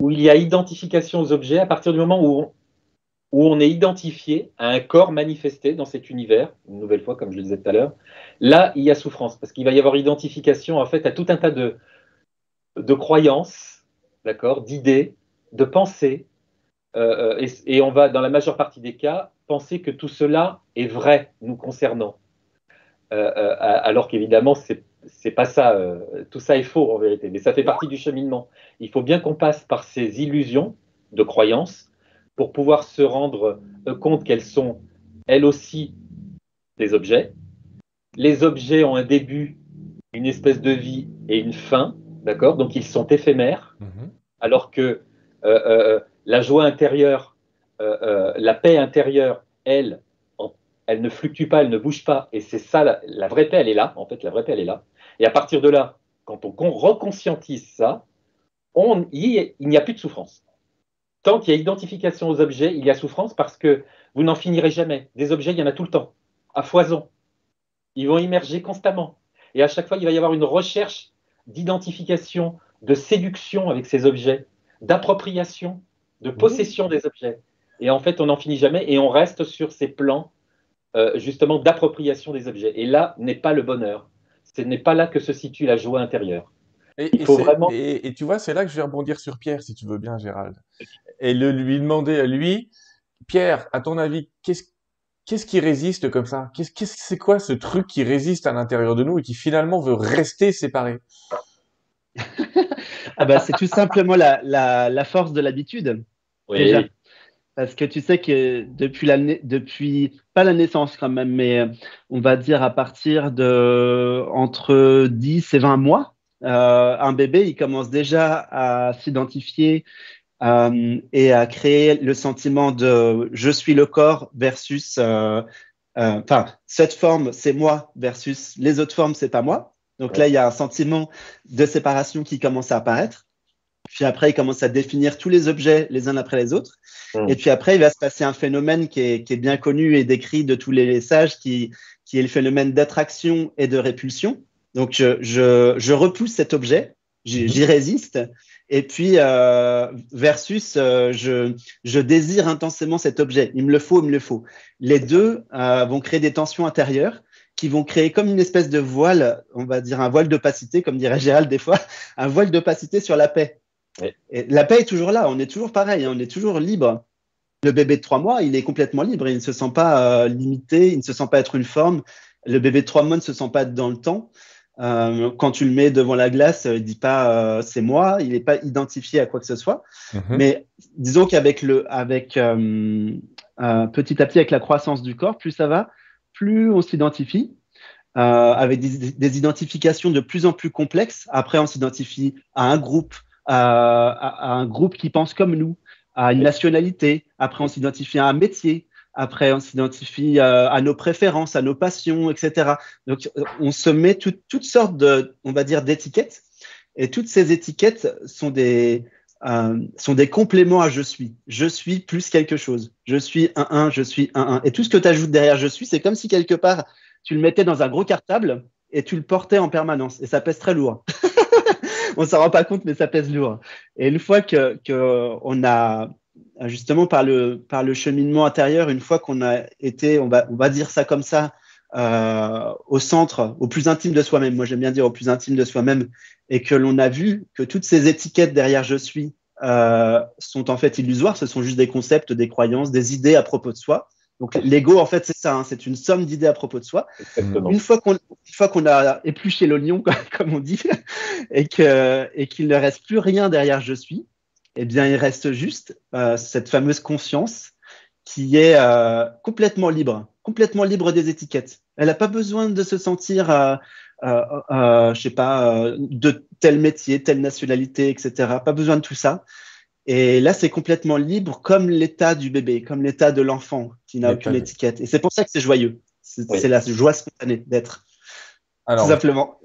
où il y a identification aux objets, à partir du moment où on, où on est identifié à un corps manifesté dans cet univers, une nouvelle fois, comme je le disais tout à l'heure. Là, il y a souffrance, parce qu'il va y avoir identification en fait à tout un tas de, de croyances, d'accord, d'idées, de pensées, euh, euh, et, on va, dans la majeure partie des cas, penser que tout cela est vrai nous concernant. Euh, alors qu'évidemment, c'est pas ça, tout ça est faux en vérité, mais ça fait partie du cheminement. Il faut bien qu'on passe par ces illusions de croyances pour pouvoir se rendre compte qu'elles sont elles aussi des objets. Les objets ont un début, une espèce de vie et une fin, d'accord? Donc ils sont éphémères, mm-hmm. alors que la joie intérieure, euh, euh, la paix intérieure, elle, elle ne fluctue pas, elle ne bouge pas. Et c'est ça, la, vraie paix, elle est là. En fait, la vraie paix, elle est là. Et à partir de là, quand on reconscientise ça, il n'y a plus de souffrance. Tant qu'il y a identification aux objets, il y a souffrance parce que vous n'en finirez jamais. Des objets, il y en a tout le temps, à foison. Ils vont immerger constamment. Et à chaque fois, il va y avoir une recherche d'identification, de séduction avec ces objets, d'appropriation de mhm. possession des objets. Et en fait, on n'en finit jamais et on reste sur ces plans euh, justement d'appropriation des objets. Et là n'est pas le bonheur. Ce n'est pas là que se situe la joie intérieure. Et, Il faut vraiment... et, tu vois, c'est là que je vais rebondir sur Pierre, si tu veux bien, Gérald. Et le, lui demander à lui, Pierre, à ton avis, qu'est-ce qu'est-ce qui résiste comme ça? Qu'est-ce que c'est quoi ce truc qui résiste à l'intérieur de nous et qui finalement veut rester séparé? Ah bah, c'est tout simplement la, la, la force de l'habitude. Parce que tu sais que depuis, la, depuis pas la naissance quand même, mais on va dire à partir de entre 10 et 20 mois, euh, un bébé, il commence déjà à s'identifier euh, et à créer le sentiment de je suis le corps versus, euh, enfin, cette forme, c'est moi versus les autres formes, c'est pas moi. Donc là, il y a un sentiment de séparation qui commence à apparaître. Puis après, il commence à définir tous les objets les uns après les autres. Hmm. Et puis après, il va se passer un phénomène qui est, bien connu et décrit de tous les sages, qui, est le phénomène d'attraction et de répulsion. Donc, je, repousse cet objet, j'y hmm. résiste. Et puis, euh, versus, euh, je, désire intensément cet objet. Il me le faut, il me le faut. Les deux euh, vont créer des tensions intérieures qui vont créer comme une espèce de voile, on va dire un voile d'opacité, comme dirait Gérald des fois, un voile d'opacité sur la paix la paix est toujours là, on est toujours pareil, hein, on est toujours libre. Le bébé de trois mois, il est complètement libre, il ne se sent pas euh, limité, il ne se sent pas être une forme. Le bébé de trois mois ne se sent pas être dans le temps. Euh, quand tu le mets devant la glace, il dit pas euh, c'est moi, il n'est pas identifié à quoi que ce soit. Mhm. Mais disons qu'avec le, avec petit à petit avec la croissance du corps, plus ça va, plus on s'identifie. avec des, identifications de plus en plus complexes. Après, on s'identifie à un groupe, à, un groupe qui pense comme nous, à une nationalité. Après, on s'identifie à un métier. Après, on s'identifie euh, à nos préférences, à nos passions, etc. Donc, on se met toutes sortes de, on va dire, d'étiquettes. Et toutes ces étiquettes sont des, euh, sont des compléments à je suis. Je suis plus quelque chose. Je suis un un, je suis un un. Et tout ce que tu ajoutes derrière je suis, c'est comme si quelque part tu le mettais dans un gros cartable et tu le portais en permanence. Et ça pèse très lourd. on s'en rend pas compte, mais ça pèse lourd. Et une fois que, que on a justement par le par le cheminement intérieur, une fois qu'on a été, on va on va dire ça comme ça, euh, au centre, au plus intime de soi-même. Moi, j'aime bien dire au plus intime de soi-même, et que l'on a vu que toutes ces étiquettes derrière je suis euh, sont en fait illusoires. Ce sont juste des concepts, des croyances, des idées à propos de soi. Donc l'ego, en fait, c'est ça, hein, c'est une somme d'idées à propos de soi. Une fois qu'on a épluché l'oignon, comme on dit, et que et qu'il ne reste plus rien derrière je suis, eh bien, il reste juste euh, cette fameuse conscience qui est euh, complètement libre, complètement libre des étiquettes. Elle n'a pas besoin de se sentir, euh, je sais pas, de tel métier, telle nationalité, etc. Pas besoin de tout ça. Et là, c'est complètement libre, comme l'état du bébé, comme l'état de l'enfant qui n'a aucune étiquette. Et c'est pour ça que c'est joyeux. C'est oui. la joie spontanée d'être. Tout simplement.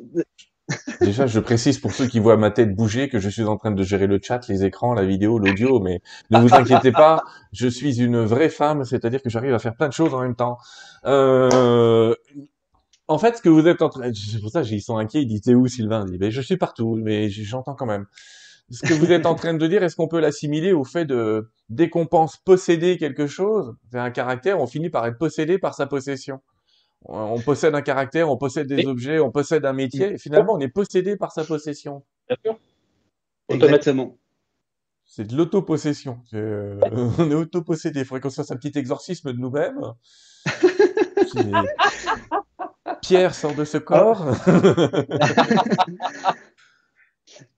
Déjà, je précise pour ceux qui voient ma tête bouger que je suis en train de gérer le chat, les écrans, la vidéo, l'audio, mais ne vous inquiétez pas, je suis une vraie femme, c'est-à-dire que j'arrive à faire plein de choses en même temps. Euh... En fait, ce que vous êtes en train, c'est pour ça ils sont inquiets, ils disent t'es où Sylvain? Ben, je suis partout, mais j'entends quand même. Ce que vous êtes en train de dire, est-ce qu'on peut l'assimiler au fait de dès qu'on pense posséder quelque chose, c'est un caractère, on finit par être possédé par sa possession on possède un caractère, on possède des objets, on possède un métier, et finalement, on est possédé par sa possession. Bien sûr. Exactement. C'est de l'autopossession. Euh, on est autopossédé. Il faudrait qu'on se fasse un petit exorcisme de nous-mêmes. Pierre sort de ce corps.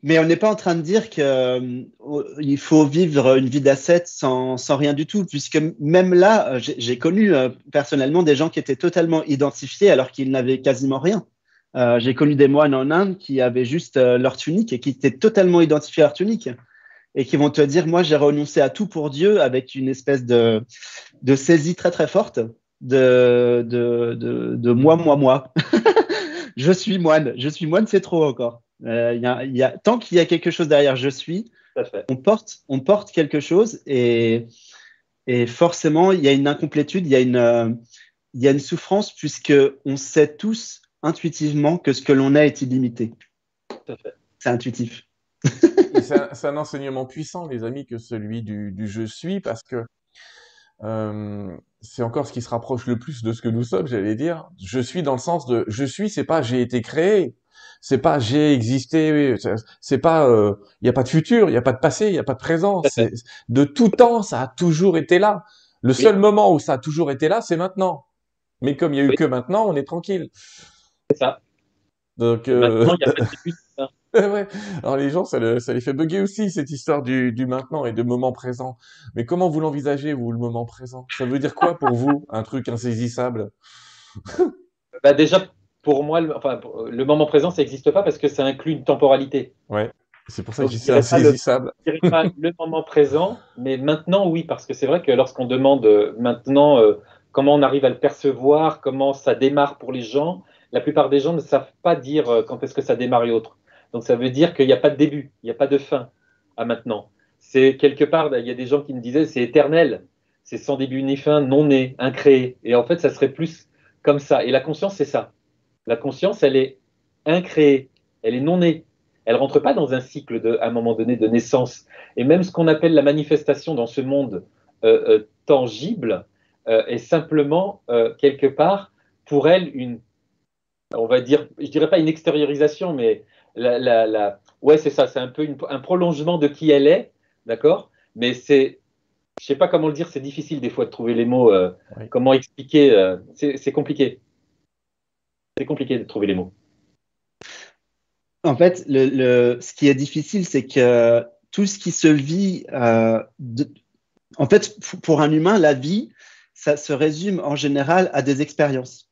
Mais on n'est pas en train de dire qu'il euh, faut vivre une vie d'asset sans, rien du tout, puisque même là, euh, j'ai connu euh, personnellement des gens qui étaient totalement identifiés alors qu'ils n'avaient quasiment rien. J'ai connu des moines en Inde qui avaient juste leur tunique et qui étaient totalement identifiés à leur tunique et qui vont te dire, moi, j'ai renoncé à tout pour Dieu avec une espèce de, saisie très très forte de moi, moi, moi. je suis moine, je suis moine, c'est trop encore. Euh, y a, y a, tant qu'il y a quelque chose derrière je suis, on porte, on porte quelque chose et, et forcément il y a une incomplétude, il y a une, euh, il y a une souffrance puisque on sait tous intuitivement que ce que l'on a est illimité. C'est intuitif. c'est un, un, enseignement puissant, les amis, que celui du, du je suis, parce que euh, c'est encore ce qui se rapproche le plus de ce que nous sommes, j'allais dire. Je suis dans le sens de je suis, c'est pas j'ai été créé, c'est pas j'ai existé, c'est pas il euh, y a pas de futur, il y a pas de passé, il y a pas de présent. De tout temps, ça a toujours été là. Le seul oui. moment où ça a toujours été là, c'est maintenant. Mais comme il y a eu oui. que maintenant, on est tranquille. C'est ça. Donc euh... maintenant, il a pas de but. ouais. Alors les gens, ça, le, ça, les fait bugger aussi cette histoire du, du maintenant et de moment présent. Mais comment vous l'envisagez vous le moment présent? Ça veut dire quoi pour vous un truc insaisissable? Bah déjà pour moi, le, enfin, le moment présent, ça n'existe pas parce que ça inclut une temporalité. Ouais. C'est pour ça que je dis c'est insaisissable. Le, pas le moment présent, mais maintenant, oui, parce que c'est vrai que lorsqu'on demande euh, maintenant euh, comment on arrive à le percevoir, comment ça démarre pour les gens, la plupart des gens ne savent pas dire euh, quand est-ce que ça démarre et autres. Donc ça veut dire qu'il n'y a pas de début, il n'y a pas de fin à maintenant. C'est quelque part, il y a des gens qui me disaient c'est éternel, c'est sans début ni fin, non né, incréé. Et en fait, ça serait plus comme ça. Et la conscience, c'est ça. La conscience, elle est incréée, elle est non née. Elle rentre pas dans un cycle de, à un moment donné de naissance. Et même ce qu'on appelle la manifestation dans ce monde euh, euh, tangible euh, est simplement quelque part pour elle une, on va dire, je dirais pas une extériorisation, mais la, la, la ouais c'est ça, c'est un peu une, un prolongement de qui elle est, d'accord? Mais c'est, je sais pas comment le dire, c'est difficile des fois de trouver les mots. Oui. Comment expliquer C'est compliqué c'est compliqué de trouver les mots. En fait, le, le, ce qui est difficile, c'est que tout ce qui se vit, euh, de, en fait, pour un humain, la vie, ça se résume en général à des expériences.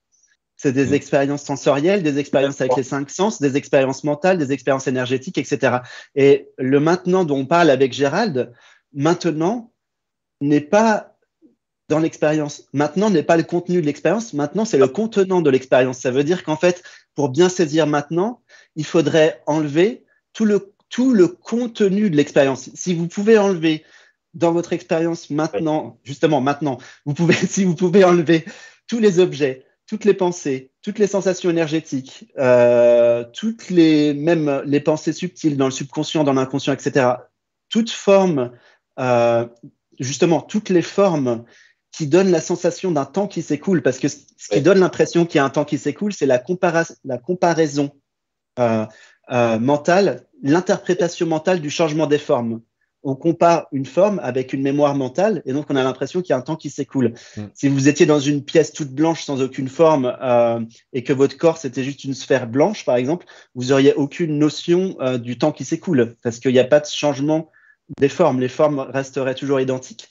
C'est des mmh. expériences sensorielles, des expériences avec les cinq sens, des expériences mentales, des expériences énergétiques, etc. Et le maintenant dont on parle avec Gérald, maintenant, n'est pas dans l'expérience. Maintenant n'est pas le contenu de l'expérience, maintenant c'est le contenant de l'expérience. Ça veut dire qu'en fait, pour bien saisir maintenant, il faudrait enlever tout le, tout le contenu de l'expérience. Si vous pouvez enlever dans votre expérience maintenant, justement maintenant, vous pouvez, si vous pouvez enlever tous les objets, toutes les pensées, toutes les sensations énergétiques, euh, toutes les, même les pensées subtiles dans le subconscient, dans l'inconscient, etc. Toute forme, euh, justement, toutes les formes qui donnent la sensation d'un temps qui s'écoule, parce que ce qui donne l'impression qu'il y a un temps qui s'écoule, c'est la, la comparaison euh, euh, mentale, l'interprétation mentale du changement des formes on compare une forme avec une mémoire mentale et donc on a l'impression qu'il y a un temps qui s'écoule. Mm. Si vous étiez dans une pièce toute blanche sans aucune forme euh, et que votre corps c'était juste une sphère blanche par exemple, vous auriez aucune notion du temps qui s'écoule parce qu'il n'y a pas de changement des formes. Les formes resteraient toujours identiques.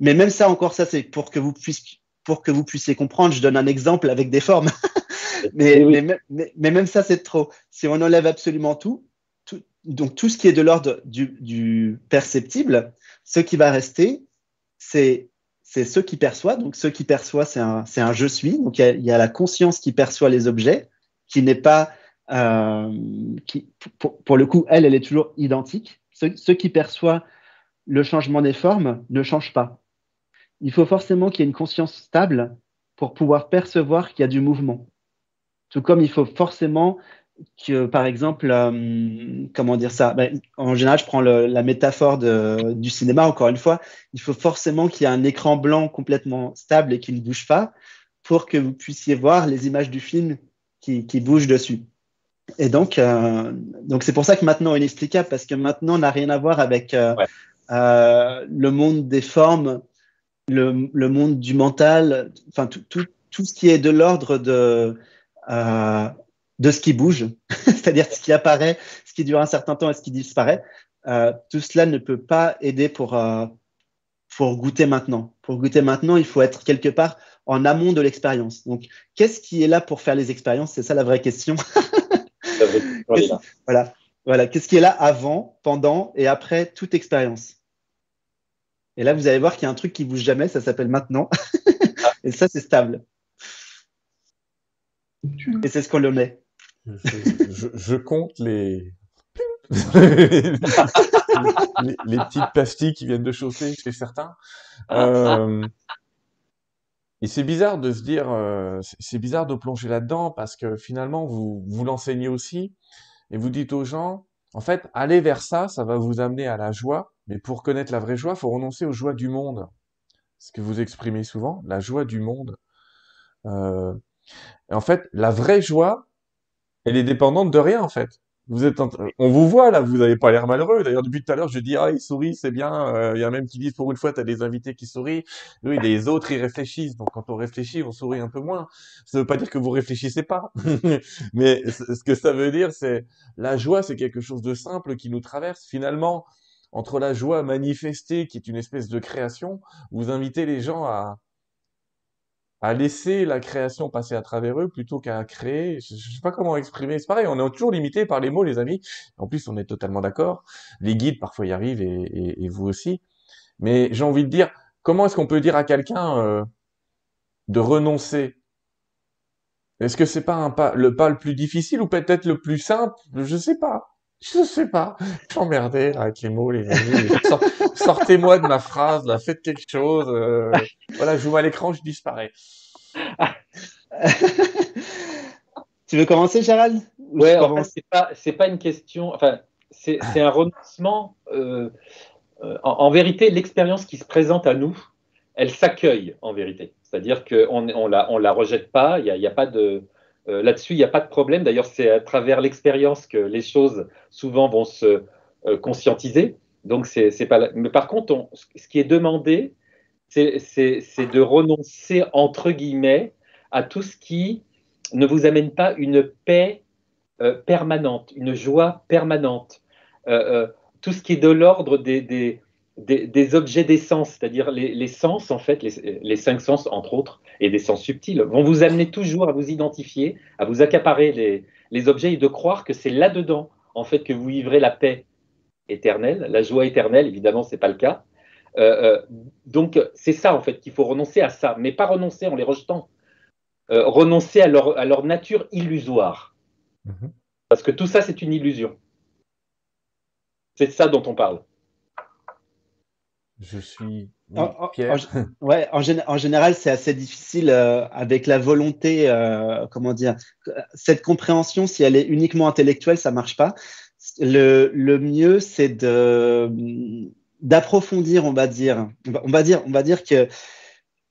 Mais même ça encore ça c'est pour que vous puissiez pour que vous puissiez comprendre. Je donne un exemple avec des formes. mais, mais, même ça c'est trop. Si on enlève absolument tout, donc tout ce qui est de l'ordre du, perceptible, ce qui va rester, c'est ce qui perçoit. Donc ce qui perçoit, c'est un, un, je suis. Donc il y, a, la conscience qui perçoit les objets, qui n'est pas, euh, qui, pour, le coup, elle, elle est toujours identique. Ce, ce, qui perçoit le changement des formes ne change pas. Il faut forcément qu'il y ait une conscience stable pour pouvoir percevoir qu'il y a du mouvement. Tout comme il faut forcément que, par exemple, euh, comment dire ça? Ben, En général, je prends la métaphore du cinéma, encore une fois, il faut forcément qu'il y ait un écran blanc complètement stable et qui ne bouge pas pour que vous puissiez voir les images du film qui, bougent dessus. Et donc, euh, donc c'est pour ça que maintenant on est inexplicable, parce que maintenant on n'a rien à voir avec euh, le monde des formes, le, monde du mental, enfin tout, tout, tout, ce qui est de l'ordre de de ce qui bouge, c'est-à-dire ce qui apparaît, ce qui dure un certain temps et ce qui disparaît. Euh, tout cela ne peut pas aider pour, euh, pour goûter maintenant. Pour goûter maintenant, il faut être quelque part en amont de l'expérience. Donc, qu'est-ce qui est là pour faire les expériences? C'est ça la vraie question. voilà, voilà. Qu'est-ce qui est là avant, pendant et après toute expérience? Et là, vous allez voir qu'il y a un truc qui bouge jamais. Ça s'appelle maintenant. et ça, c'est stable. Et c'est ce qu'on le met je, compte les... les, petites plastiques qui viennent de chauffer chez certains. Euh, et c'est bizarre de se dire, euh, c'est bizarre de plonger là-dedans parce que finalement, vous, vous l'enseignez aussi et vous dites aux gens, en fait, allez vers ça, ça va vous amener à la joie. Mais pour connaître la vraie joie, faut renoncer aux joies du monde. Ce que vous exprimez souvent, la joie du monde. Euh, en fait, la vraie joie, elle est dépendante de rien en fait. Vous êtes, on vous voit là, vous n'avez pas l'air malheureux. D'ailleurs, depuis tout à l'heure, je dis ah il sourit, c'est bien. Euh, il y a même qui disent pour une fois, tu as des invités qui sourient. Oui, les autres ils réfléchissent. Donc quand on réfléchit, on sourit un peu moins. Ça veut pas dire que vous réfléchissez pas, mais ce que ça veut dire, c'est la joie, c'est quelque chose de simple qui nous traverse. Finalement, entre la joie manifestée, qui est une espèce de création, vous invitez les gens à à laisser la création passer à travers eux plutôt qu'à créer. Je, ne sais pas comment exprimer. C'est pareil, on est toujours limité par les mots, les amis. En plus, on est totalement d'accord. Les guides parfois y arrivent et, vous aussi. Mais j'ai envie de dire, comment est-ce qu'on peut dire à quelqu'un euh, de renoncer? Est-ce que c'est pas un pas, le pas le plus difficile ou peut-être le plus simple? Je sais pas. Je sais pas. J'emmerdais avec les mots, les amis. Sortez-moi de ma phrase, là. Faites quelque chose. Euh, voilà, je vois l'écran, je disparais. tu veux commencer, Gérald Ouais, en fait, c'est pas, c'est pas une question. Enfin, c'est, un renoncement. Euh, euh, en, vérité, l'expérience qui se présente à nous, elle s'accueille en vérité. C'est-à-dire qu'on on la, on la rejette pas. Il n'y a, y a, pas de euh, là-dessus, il n'y a pas de problème. D'ailleurs, c'est à travers l'expérience que les choses souvent vont se euh, conscientiser. Donc, c'est pas. Mais par contre, ce qui est demandé, c'est de renoncer entre guillemets à tout ce qui ne vous amène pas une paix euh, permanente, une joie permanente. tout ce qui est de l'ordre des, des, objets d'essence, c'est-à-dire les, sens, en fait, les, cinq sens, entre autres, et des sens subtils, vont vous amener toujours à vous identifier, à vous accaparer les, objets et de croire que c'est là-dedans, en fait, que vous vivrez la paix éternelle, la joie éternelle, évidemment, ce n'est pas le cas. donc, c'est ça, en fait, qu'il faut renoncer à ça, mais pas renoncer en les rejetant. renoncer à leur, à leur, nature illusoire. Mhm. Parce que tout ça, c'est une illusion. C'est ça dont on parle. Je suis. en, ouais, en, général, c'est assez difficile euh, avec la volonté, euh, comment dire, cette compréhension, si elle est uniquement intellectuelle, ça marche pas. Le, le mieux, c'est de d'approfondir, on va dire. On va dire, on va dire que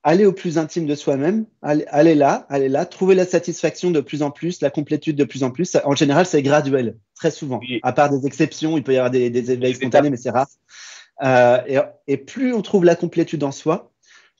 aller au plus intime de soi-même, aller, là, aller là, trouver la satisfaction de plus en plus, la complétude de plus en plus. En général, c'est graduel, très souvent. À part des exceptions, il peut y avoir des, des éveils spontanés, mais c'est rare. Euh, et, et, plus on trouve la complétude en soi,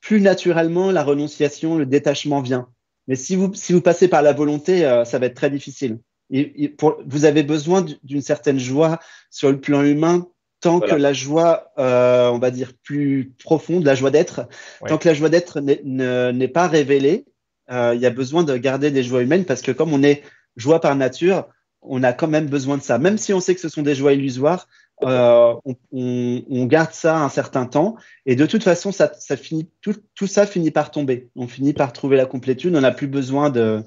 plus naturellement la renonciation, le détachement vient. Mais si vous, si vous passez par la volonté, euh, ça va être très difficile. Et, pour, vous avez besoin d'une certaine joie sur le plan humain tant que la joie, euh, on va dire, plus profonde, la joie d'être, tant que la joie d'être n'est pas révélée, euh, il y a besoin de garder des joies humaines parce que comme on est joie par nature, on a quand même besoin de ça. Même si on sait que ce sont des joies illusoires, euh, on, on, garde ça un certain temps et de toute façon, ça, ça finit, tout, tout, ça finit par tomber. On finit par trouver la complétude. On n'a plus besoin de.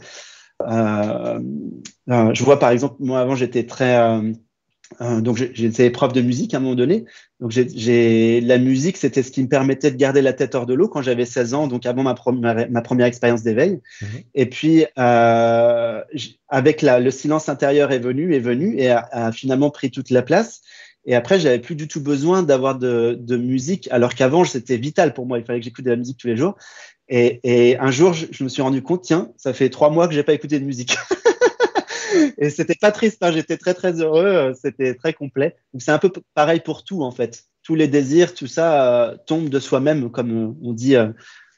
Euh, euh je vois par exemple, moi avant j'étais très euh, donc j'étais prof de musique à un moment donné. Donc j'ai la musique, c'était ce qui me permettait de garder la tête hors de l'eau quand j'avais 16 ans, donc avant ma, première, ma première expérience d'éveil. Mhm. Et puis euh, avec la, le silence intérieur est venu, est venu et a, finalement pris toute la place. Et après, j'avais plus du tout besoin d'avoir de, de, musique, alors qu'avant, c'était vital pour moi. Il fallait que j'écoute de la musique tous les jours. Et, et un jour, je, je, me suis rendu compte, tiens, ça fait trois mois que j'ai pas écouté de musique. et c'était pas triste, hein, j'étais très très heureux, euh, c'était très complet. c'est un peu pareil pour tout en fait. Tous les désirs, tout ça euh, tombe de soi-même, comme on dit, euh,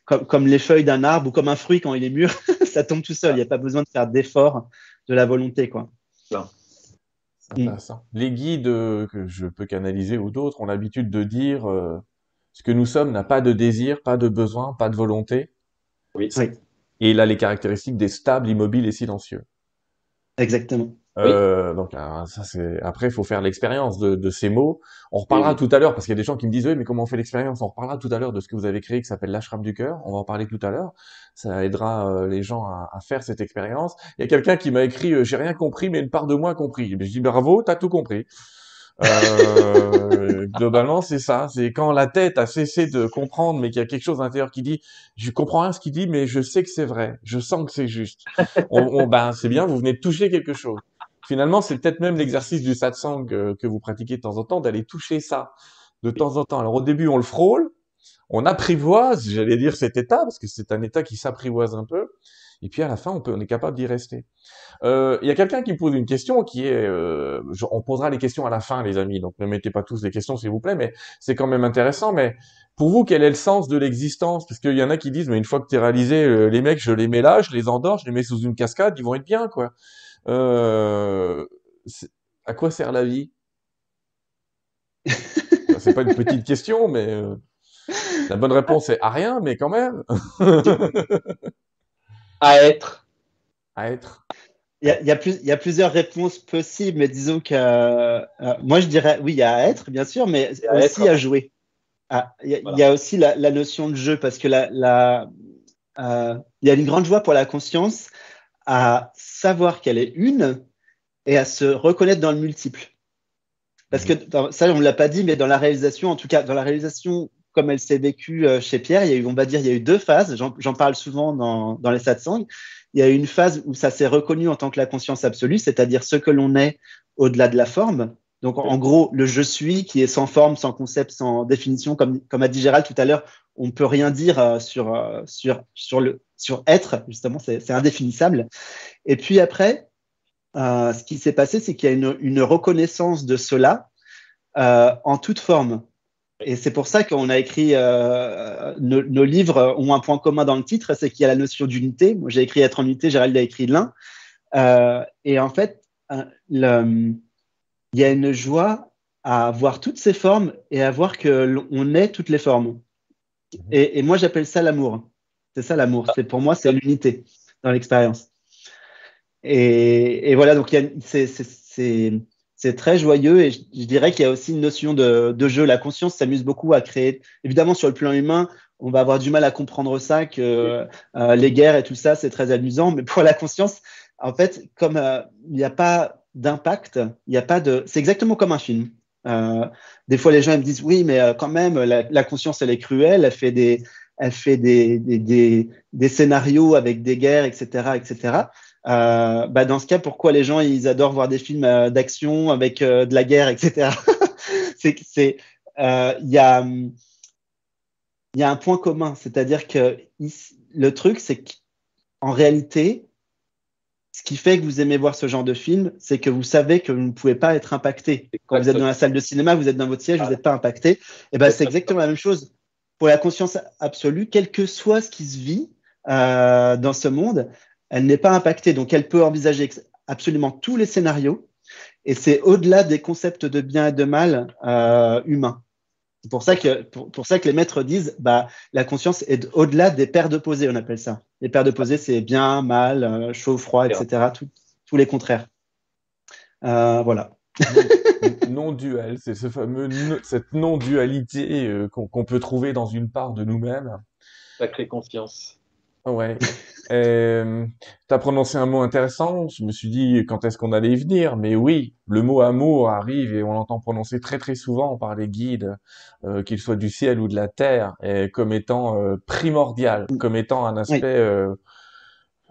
comme, les feuilles d'un arbre ou comme un fruit quand il est mûr, ça tombe tout seul. Il n'y a pas besoin de faire d'effort de la volonté, quoi. Les guides que je peux canaliser ou d'autres ont l'habitude de dire ce que nous sommes n'a pas de désir, pas de besoin, pas de volonté. Oui. Et il a les caractéristiques des stables, immobiles et silencieux. Exactement. Euh, Donc euh, ça c'est après il faut faire l'expérience de, de, ces mots. On reparlera tout à l'heure parce qu'il y a des gens qui me disent oui mais comment on fait l'expérience? On reparlera tout à l'heure de ce que vous avez créé qui s'appelle l'ashram du cœur. On va en parler tout à l'heure. Ça aidera euh, les gens à, à, faire cette expérience. Il y a quelqu'un qui m'a écrit euh, j'ai rien compris mais une part de moi a compris. je dis bravo t'as tout compris. Euh, globalement, c'est ça. C'est quand la tête a cessé de comprendre, mais qu'il y a quelque chose à l'intérieur qui dit, je comprends rien ce qu'il dit, mais je sais que c'est vrai. Je sens que c'est juste. On, ben, c'est bien, vous venez de toucher quelque chose. Finalement, c'est peut-être même l'exercice du satsang euh, que vous pratiquez de temps en temps, d'aller toucher ça de temps en temps. Alors au début, on le frôle, on apprivoise, j'allais dire cet état, parce que c'est un état qui s'apprivoise un peu. Et puis à la fin, on, est capable d'y rester. Euh, il y a quelqu'un qui pose une question qui est, euh, on posera les questions à la fin, les amis. Donc ne mettez pas tous des questions, s'il vous plaît, mais c'est quand même intéressant. Mais pour vous, quel est le sens de l'existence? Parce qu'il y en a qui disent, mais une fois que tu es réalisé, euh, les mecs, je les mets là, je les endors, je les mets sous une cascade, ils vont être bien, quoi. À quoi sert la vie? C'est pas une petite question, mais la bonne réponse est à rien, mais quand même. À être. À être. Il y, a, il, y a plus, il y a plusieurs réponses possibles, mais disons que euh, moi je dirais oui, il y a à être, bien sûr, mais aussi à jouer. Ah, il, y a, il, y a, aussi la, la, notion de jeu, parce que la, la, euh, il y a une grande joie pour la conscience à savoir qu'elle est une et à se reconnaître dans le multiple. Parce que ça, on ne l'a pas dit, mais dans la réalisation, en tout cas, dans la réalisation comme elle s'est vécue euh, chez Pierre, il y a eu, on va dire, il y a eu deux phases. J'en parle souvent dans, les satsangs. Il y a eu une phase où ça s'est reconnu en tant que la conscience absolue, c'est-à-dire ce que l'on est au-delà de la forme. Donc, en gros, le je suis qui est sans forme, sans concept, sans définition, comme, a dit Gérald tout à l'heure, on ne peut rien dire euh, sur, euh, sur, sur, le, sur être, justement, c'est indéfinissable. Et puis après, ce qui s'est passé, c'est qu'il y a une, une, reconnaissance de cela en toute forme. Et c'est pour ça qu'on a écrit, euh, nos, nos, livres ont un point commun dans le titre, c'est qu'il y a la notion d'unité. Moi, j'ai écrit être en unité, Gérald a écrit l'un. Euh, et en fait, euh, le, il y a une joie à voir toutes ces formes et à voir qu'on est toutes les formes. Et, et moi, j'appelle ça l'amour. C'est ça l'amour. C'est pour moi, c'est l'unité dans l'expérience. Et, et, voilà, donc c'est c'est très joyeux et je, dirais qu'il y a aussi une notion de, jeu. La conscience s'amuse beaucoup à créer. Évidemment, sur le plan humain, on va avoir du mal à comprendre ça, que euh, les guerres et tout ça, c'est très amusant. Mais pour la conscience, en fait, comme euh, il n'y a pas d'impact, il n'y a pas de. C'est exactement comme un film. Euh, des fois, les gens me disent oui, mais quand même, la, conscience, elle est cruelle. Elle fait des, elle fait des, des, des scénarios avec des guerres, etc., etc. Euh, bah dans ce cas, pourquoi les gens ils adorent voir des films euh, d'action avec de la guerre, etc. c'est, il y a un point commun, c'est-à-dire que le truc, c'est qu'en réalité, ce qui fait que vous aimez voir ce genre de film, c'est que vous savez que vous ne pouvez pas être impacté. Quand vous êtes dans la salle de cinéma, vous êtes dans votre siège, vous n'êtes pas impacté. Et ben, c'est exactement la même chose pour la conscience absolue, quel que soit ce qui se vit euh, dans ce monde, elle n'est pas impactée. Donc, elle peut envisager absolument tous les scénarios. Et c'est au-delà des concepts de bien et de mal euh, humains. C'est pour ça que pour, ça que les maîtres disent bah la conscience est au-delà des paires de posées, on appelle ça. Les paires de posées, c'est bien, mal, euh, chaud, froid, etc. tous les contraires. Euh, voilà. non duel, c'est ce fameux cette non dualité euh, qu'on peut trouver dans une part de nous-mêmes. Sacrée conscience. Ouais. Euh, tu as prononcé un mot intéressant. Je me suis dit quand est-ce qu'on allait y venir? Mais oui, le mot amour arrive et on l'entend prononcer très très souvent par les guides, euh, qu'ils soient du ciel ou de la terre, et comme étant euh, primordial, comme étant un aspect. Euh,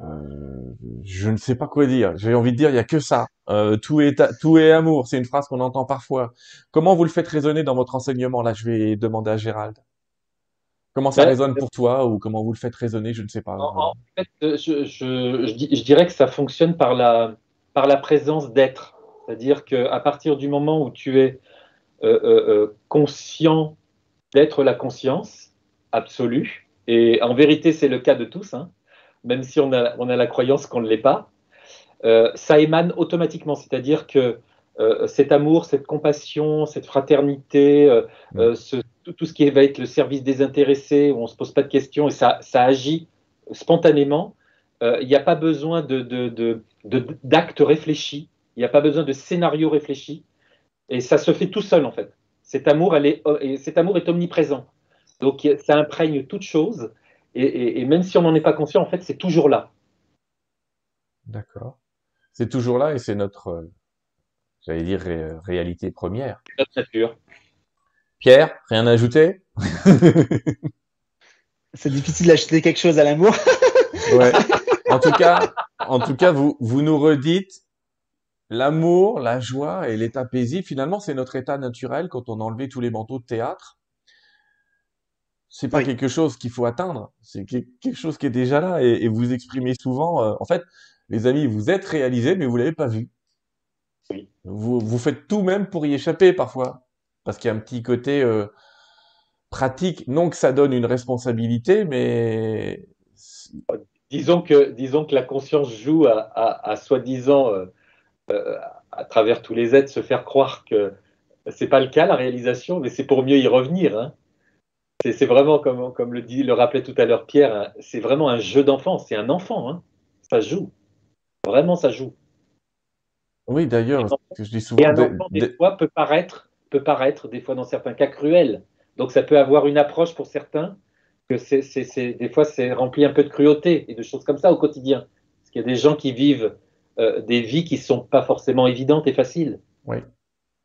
euh, je ne sais pas quoi dire. J'ai envie de dire, il y a que ça. Euh, tout est tout est amour. C'est une phrase qu'on entend parfois. Comment vous le faites résonner dans votre enseignement? Là, je vais demander à Gérald. Comment ça résonne pour toi ou comment vous le faites résonner, je ne sais pas. En, fait, je, je, je, dirais que ça fonctionne par la, par la présence d'être. C'est-à-dire qu'à partir du moment où tu es euh, euh, euh, conscient d'être la conscience absolue, et en vérité c'est le cas de tous, hein, même si on a, on a la croyance qu'on ne l'est pas, euh, ça émane automatiquement. C'est-à-dire que euh, cet amour, cette compassion, cette fraternité, euh, euh ce, tout, ce qui va être le service désintéressé, où on ne se pose pas de questions et ça, ça agit spontanément. Euh, il n'y a pas besoin d'actes de, de, de, réfléchis, il n'y a pas besoin de scénario réfléchi, et ça se fait tout seul en fait. Cet amour, elle est, cet amour est omniprésent. Donc ça imprègne toute chose, et, et, et même si on n'en est pas conscient, en fait, c'est toujours là. D'accord. C'est toujours là et c'est notre, j'allais dire, réalité première. Notre nature. Pierre, rien à ajouter? C'est difficile d'acheter quelque chose à l'amour. ouais. En tout cas, en tout cas, vous, vous nous redites l'amour, la joie et l'état paisible. Finalement, c'est notre état naturel quand on a enlevé tous les manteaux de théâtre. C'est pas quelque chose qu'il faut atteindre. C'est quelque chose qui est déjà là et, vous exprimez souvent. Euh, en fait, les amis, vous êtes réalisés, mais vous l'avez pas vu. Oui. Vous, vous faites tout même pour y échapper parfois parce qu'il y a un petit côté euh, pratique. Non que ça donne une responsabilité, mais disons que disons que la conscience joue à, à, à soi-disant euh, euh, à travers tous les êtres se faire croire que c'est pas le cas la réalisation, mais c'est pour mieux y revenir. Hein. C'est vraiment comme comme le dit le rappelait tout à l'heure Pierre, hein, c'est vraiment un jeu d'enfant, c'est un enfant, hein. ça joue, vraiment ça joue. Oui, d'ailleurs, je dis souvent. Et un enfant, des fois, peut paraître peut paraître des fois dans certains cas cruel. Donc ça peut avoir une approche pour certains que c'est, des fois c'est rempli un peu de cruauté et de choses comme ça au quotidien. Parce qu'il y a des gens qui vivent euh, des vies qui sont pas forcément évidentes et faciles. Oui.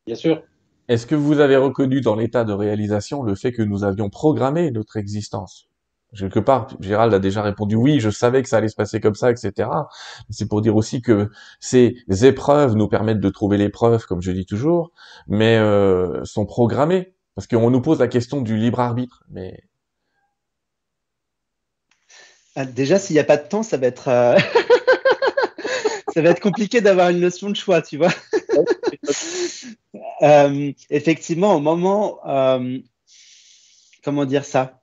Bien sûr. Est-ce que vous avez reconnu dans l'état de réalisation le fait que nous avions programmé notre existence? Quelque part, Gérald a déjà répondu oui, je savais que ça allait se passer comme ça, etc. C'est pour dire aussi que ces épreuves nous permettent de trouver l'épreuve, comme je dis toujours, mais euh, sont programmées parce qu'on nous pose la question du libre arbitre. Mais ah, déjà, s'il n'y a pas de temps, ça va être euh, compliqué d'avoir une notion de choix, tu vois. euh, effectivement, au moment, comment dire ça?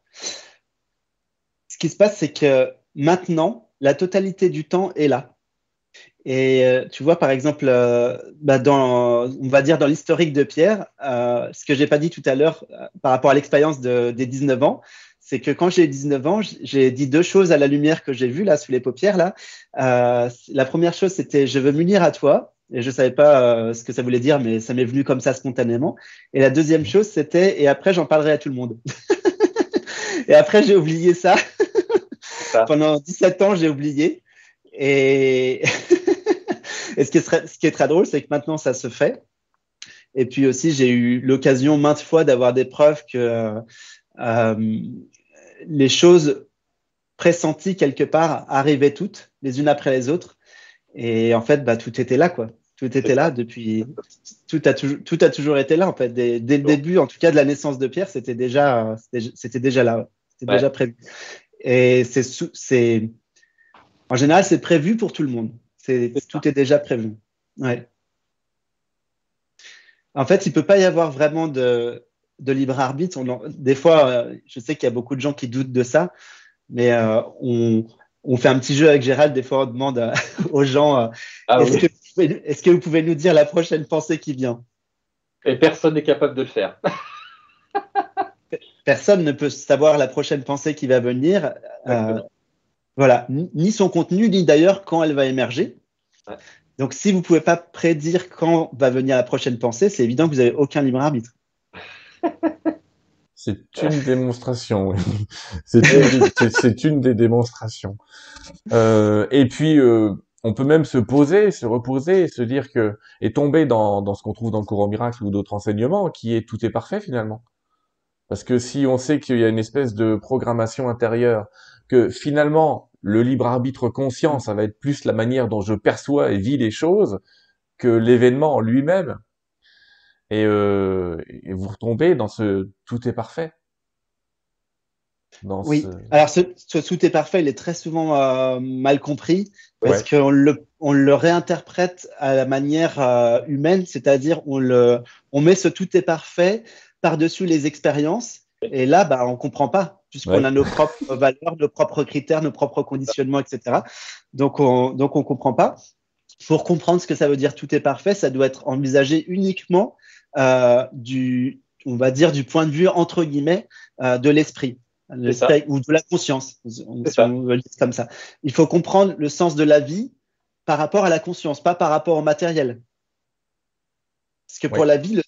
Qui se passe, c'est que maintenant, la totalité du temps est là. Et euh, tu vois, par exemple, euh, bah, dans, on va dire dans l'historique de Pierre, euh, ce que j'ai pas dit tout à l'heure par rapport à l'expérience de, des 19 ans, c'est que quand j'ai 19 ans, j'ai dit deux choses à la lumière que j'ai vue là sous les paupières là. la première chose, c'était je veux m'unir à toi. et je savais pas ce que ça voulait dire, mais ça m'est venu comme ça spontanément. Et la deuxième chose, c'était et après j'en parlerai à tout le monde. et après j'ai oublié ça. Pendant 17 ans, j'ai oublié. Et, et ce, qui est ce qui est très drôle, c'est que maintenant ça se fait. Et puis aussi, j'ai eu l'occasion maintes fois d'avoir des preuves que euh, les choses pressenties quelque part arrivaient toutes, les unes après les autres. Et en fait, bah, tout était là, quoi. Tout était là depuis. Tout a, toujours, tout a toujours été là, en fait. Dès, dès le début, en tout cas, de la naissance de Pierre, c'était déjà, c'était déjà là. C'était déjà prévu. Et c'est, en général, c'est prévu pour tout le monde. C'est, tout est déjà prévu. Ouais. En fait, il peut pas y avoir vraiment de, de libre arbitre. des fois, euh, je sais qu'il y a beaucoup de gens qui doutent de ça, mais euh, on, on, fait un petit jeu avec Gérald. Des fois, on demande aux gens euh, ah est-ce, que, est que, vous pouvez nous dire la prochaine pensée qui vient? Et personne n'est capable de le faire. personne ne peut savoir la prochaine pensée qui va venir. voilà, ni son contenu, ni d'ailleurs quand elle va émerger. Donc, si vous ne pouvez pas prédire quand va venir la prochaine pensée, c'est évident que vous n'avez aucun libre arbitre. C'est une démonstration, oui. C'est une, des démonstrations. Euh, et puis, euh, on peut même se poser, se reposer, se dire que, et tomber dans, dans ce qu'on trouve dans le courant miracle ou d'autres enseignements, qui est tout est parfait finalement. Parce que si on sait qu'il y a une espèce de programmation intérieure, que finalement, le libre arbitre conscient, ça va être plus la manière dont je perçois et vis les choses que l'événement en lui-même. Et, euh, et, vous retombez dans ce tout est parfait. oui, alors ce, tout est parfait, il est très souvent euh, mal compris parce qu'on le, on le réinterprète à la manière euh, humaine, c'est-à-dire on, le, on met ce tout est parfait par-dessus les expériences et là, bah, on comprend pas, puisqu'on a nos propres valeurs, nos propres critères, nos propres conditionnements, etc. Donc, on donc on comprend pas. Pour comprendre ce que ça veut dire tout est parfait, ça doit être envisagé uniquement euh, du, on va dire, du point de vue entre guillemets euh, de l'esprit ou de la conscience, on, veut dire comme ça. Il faut comprendre le sens de la vie par rapport à la conscience, pas par rapport au matériel. Parce que pour la vie,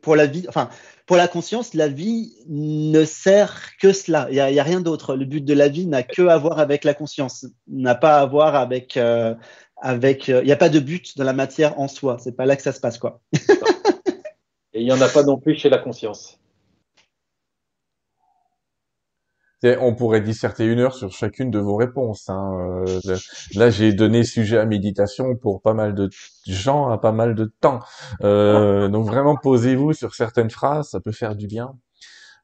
pour la vie, enfin, pour la conscience, la vie ne sert que cela. Il n'y a, rien d'autre. Le but de la vie n'a que à voir avec la conscience, n'a pas à voir avec, euh, avec. Euh, il n'y a pas de but dans la matière en soi. C'est pas là que ça se passe, quoi. Et il n'y en a pas non plus chez la conscience. On pourrait disserter une heure sur chacune de vos réponses. Hein. Euh, là, j'ai donné sujet à méditation pour pas mal de gens à pas mal de temps. Euh, donc vraiment, posez-vous sur certaines phrases, ça peut faire du bien.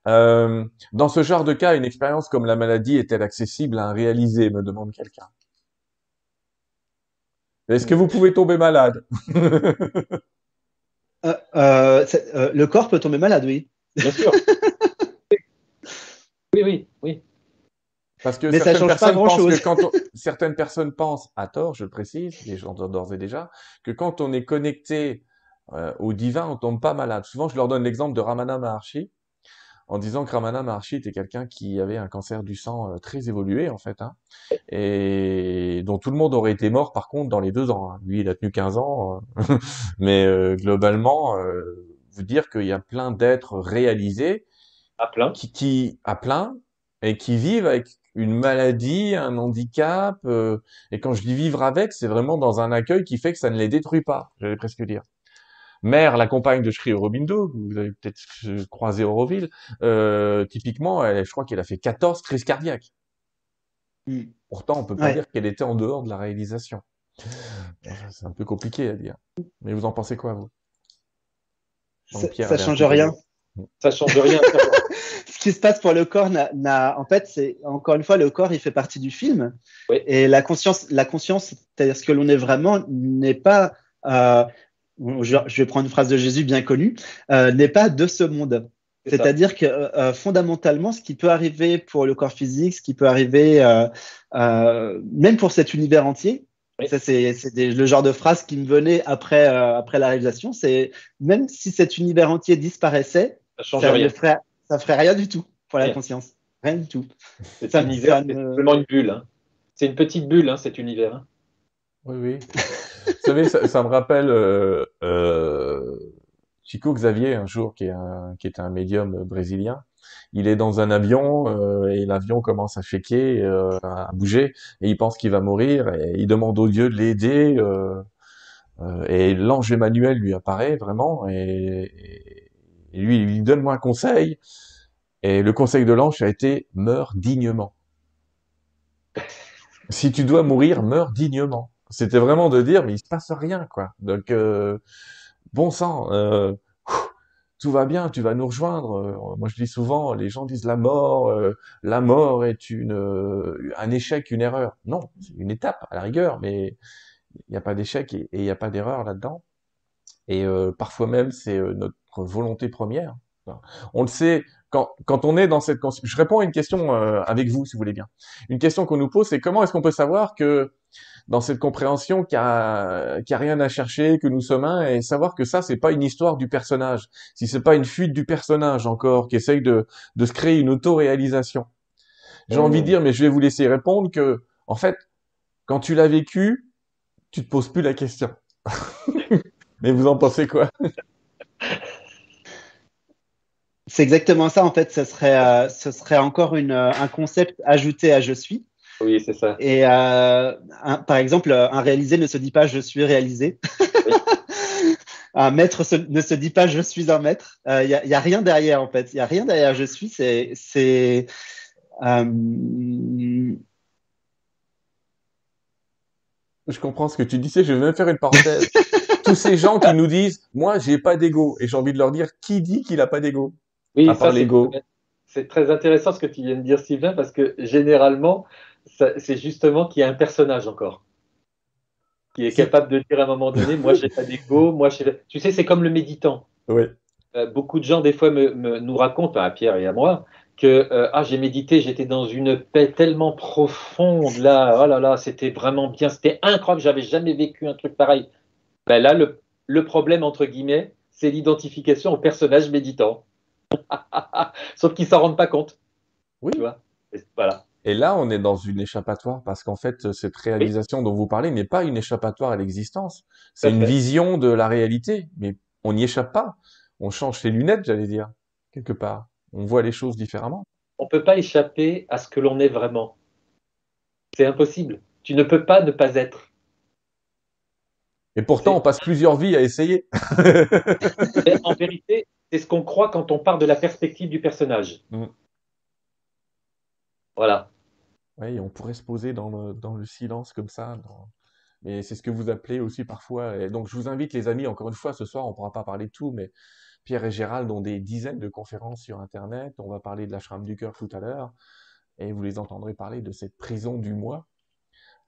Euh, dans ce genre de cas, une expérience comme la maladie est-elle accessible à réaliser me demande quelqu'un. Est-ce que vous pouvez tomber malade? Le corps peut tomber malade, oui. Bien sûr. Oui, oui, oui. Parce que certaines, personnes pensent que quand certaines personnes pensent, à tort, je le précise, les gens d'ores et déjà, que quand on est connecté euh, au divin, on tombe pas malade. Souvent, je leur donne l'exemple de Ramana Maharshi, en disant que Ramana Maharshi était quelqu'un qui avait un cancer du sang euh, très évolué, en fait, hein, et dont tout le monde aurait été mort, par contre, dans les deux ans. Hein. Lui, il a tenu 15 ans, euh, mais globalement, vous dire qu'il y a plein d'êtres réalisés à plein. Qui, qui, à plein, et qui vivent avec une maladie, un handicap, euh, et quand je dis vivre avec, c'est vraiment dans un accueil qui fait que ça ne les détruit pas, j'allais presque dire. Mère, la compagne de Shri Aurobindo, vous avez peut-être croisé Auroville, euh, typiquement, elle, je crois qu'elle a fait 14 crises cardiaques. Mm. Pourtant, on peut pas dire qu'elle était en dehors de la réalisation. C'est un peu compliqué à dire. Mais vous en pensez quoi, vous? Ça, ça change rien. Ça change rien. ce qui se passe pour le corps n'a, en fait, c'est encore une fois, le corps, il fait partie du film. Et la conscience, la conscience, c'est-à-dire ce que l'on est vraiment, n'est pas, euh, je, vais prendre une phrase de Jésus bien connue, euh, n'est pas de ce monde. C'est-à-dire que euh, fondamentalement, ce qui peut arriver pour le corps physique, ce qui peut arriver même pour cet univers entier, Ça, c'est, le genre de phrase qui me venait après, après la réalisation. C'est même si cet univers entier disparaissait, ça, ça rien. ferait, ça ferait rien du tout pour la conscience. Rien du tout. C'est un univers, c'est une bulle. Hein. C'est une petite bulle, hein, cet univers. Hein. Oui, oui. Vous savez, ça, me rappelle euh, euh, Chico Xavier un jour, qui est un, qui est un médium brésilien. Il est dans un avion euh, et l'avion commence à shaker, euh, à bouger, et il pense qu'il va mourir. Et il demande au Dieu de l'aider. Euh, euh, et l'ange Emmanuel lui apparaît vraiment, et, et lui, il lui donne moi un conseil. Et le conseil de l'ange a été meurs dignement. si tu dois mourir, meurs dignement. C'était vraiment de dire, mais il se passe rien, quoi. Donc, euh, bon sang, euh, tout va bien, tu vas nous rejoindre. Euh, moi, je dis souvent, les gens disent la mort, euh, la mort est une, euh, un échec, une erreur. Non, c'est une étape à la rigueur, mais il n'y a pas d'échec et il n'y a pas d'erreur là-dedans. Et parfois même, c'est notre volonté première. On le sait, quand, quand on est dans cette... Je réponds à une question avec vous, si vous voulez bien. Une question qu'on nous pose, c'est comment est-ce qu'on peut savoir que dans cette compréhension qu'il n'y a, a, rien à chercher, que nous sommes un, et savoir que ça, c'est pas une histoire du personnage, si c'est pas une fuite du personnage encore, qui essaye de, de se créer une auto-réalisation. J'ai mmh. envie de dire, mais je vais vous laisser répondre que, en fait, quand tu l'as vécu, tu te poses plus la question. mais vous en pensez quoi? C'est exactement ça, en fait, ce serait, euh, ce serait encore une, un concept ajouté à Je suis. Oui, c'est ça. Et euh, par exemple, un réalisé ne se dit pas je suis réalisé. un maître ne se dit pas je suis un maître. Il euh, n'y a, a, rien derrière en fait. Il n'y a rien derrière je suis. C'est. c'est euh... Je comprends ce que tu disais. Je vais même faire une parenthèse. Tous ces gens qui nous disent moi j'ai pas d'ego et j'ai envie de leur dire qui dit qu'il a pas d'ego? Oui, à part l'ego. C'est très intéressant ce que tu viens de dire, Sylvain, parce que généralement, c'est justement qu'il y a un personnage encore qui est capable de dire à un moment donné, moi j'ai pas d'ego, moi tu sais c'est comme le méditant. Oui. Euh, beaucoup de gens des fois me, nous racontent, à Pierre et à moi, que euh, ah j'ai médité, j'étais dans une paix tellement profonde là, oh là là, c'était vraiment bien, c'était incroyable, j'avais jamais vécu un truc pareil. Ben là le, le problème entre guillemets, c'est l'identification au personnage méditant. Sauf qu'ils s'en rendent pas compte. Oui. Tu vois? Voilà. Et là, on est dans une échappatoire parce qu'en fait, cette réalisation dont vous parlez n'est pas une échappatoire à l'existence. C'est une vision de la réalité, mais on n'y échappe pas. On change ses lunettes, j'allais dire, quelque part. On voit les choses différemment. On ne peut pas échapper à ce que l'on est vraiment. C'est impossible. Tu ne peux pas ne pas être. Et pourtant, on passe plusieurs vies à essayer. en vérité, c'est ce qu'on croit quand on part de la perspective du personnage. Mm. Voilà. Oui, on pourrait se poser dans le, dans le silence comme ça. Mais c'est ce que vous appelez aussi parfois. Et donc, je vous invite, les amis, encore une fois, ce soir, on ne pourra pas parler de tout, mais Pierre et Gérald ont des dizaines de conférences sur Internet. On va parler de l'ashram du cœur tout à l'heure. Et vous les entendrez parler de cette prison du moi.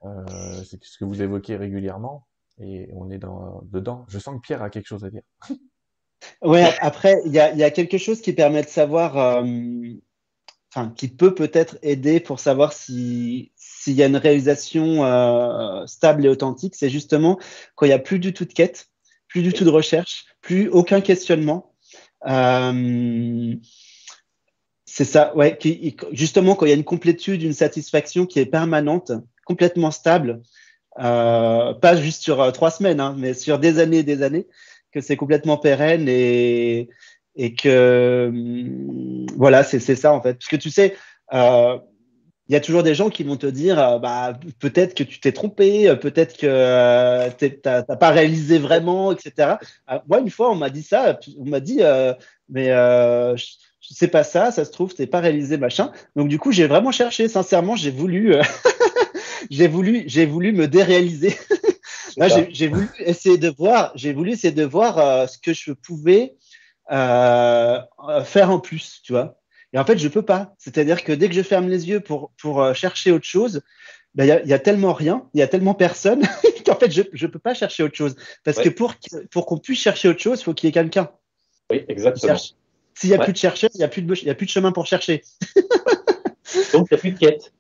Euh, c'est ce que vous évoquez régulièrement. Et on est dans, dedans. Je sens que Pierre a quelque chose à dire. Oui, après, il y a, y a, quelque chose qui permet de savoir. Euh enfin, qui peut peut-être aider pour savoir si s'il y a une réalisation euh, stable et authentique, c'est justement quand il n'y a plus du tout de quête, plus du tout de recherche, plus aucun questionnement. Euh, c'est ça, ouais. Justement, quand il y a une complétude, une satisfaction qui est permanente, complètement stable, euh, pas juste sur trois semaines, hein, mais sur des années et des années, que c'est complètement pérenne et, et que hum, voilà, c'est ça en fait. Parce que tu sais, euh, il y a toujours des gens qui vont te dire, euh, bah peut-être que tu t'es trompé, euh, peut-être que euh, t'as pas réalisé vraiment, etc. moi, une fois, on m'a dit ça, on m'a dit, mais je, sais pas ça, ça se trouve, t'es pas réalisé, machin. Donc du coup, j'ai vraiment cherché, sincèrement, j'ai voulu, j'ai voulu, j'ai voulu me déréaliser. j'ai voulu essayer de voir, j'ai voulu essayer de voir ce que je pouvais euh, faire en plus, tu vois. Et en fait, je peux pas. C'est-à-dire que dès que je ferme les yeux pour, pour euh, chercher autre chose, ben, il ben, y, a, y, a, tellement rien, il y a tellement personne qu'en fait, je ne peux pas chercher autre chose. Parce que pour, pour qu'on puisse chercher autre chose, il faut qu'il y ait quelqu'un. Oui, exactement. S'il n'y a plus de chercheurs, il n'y a, plus de, a plus de chemin pour chercher. Donc, il n'y a plus de quête.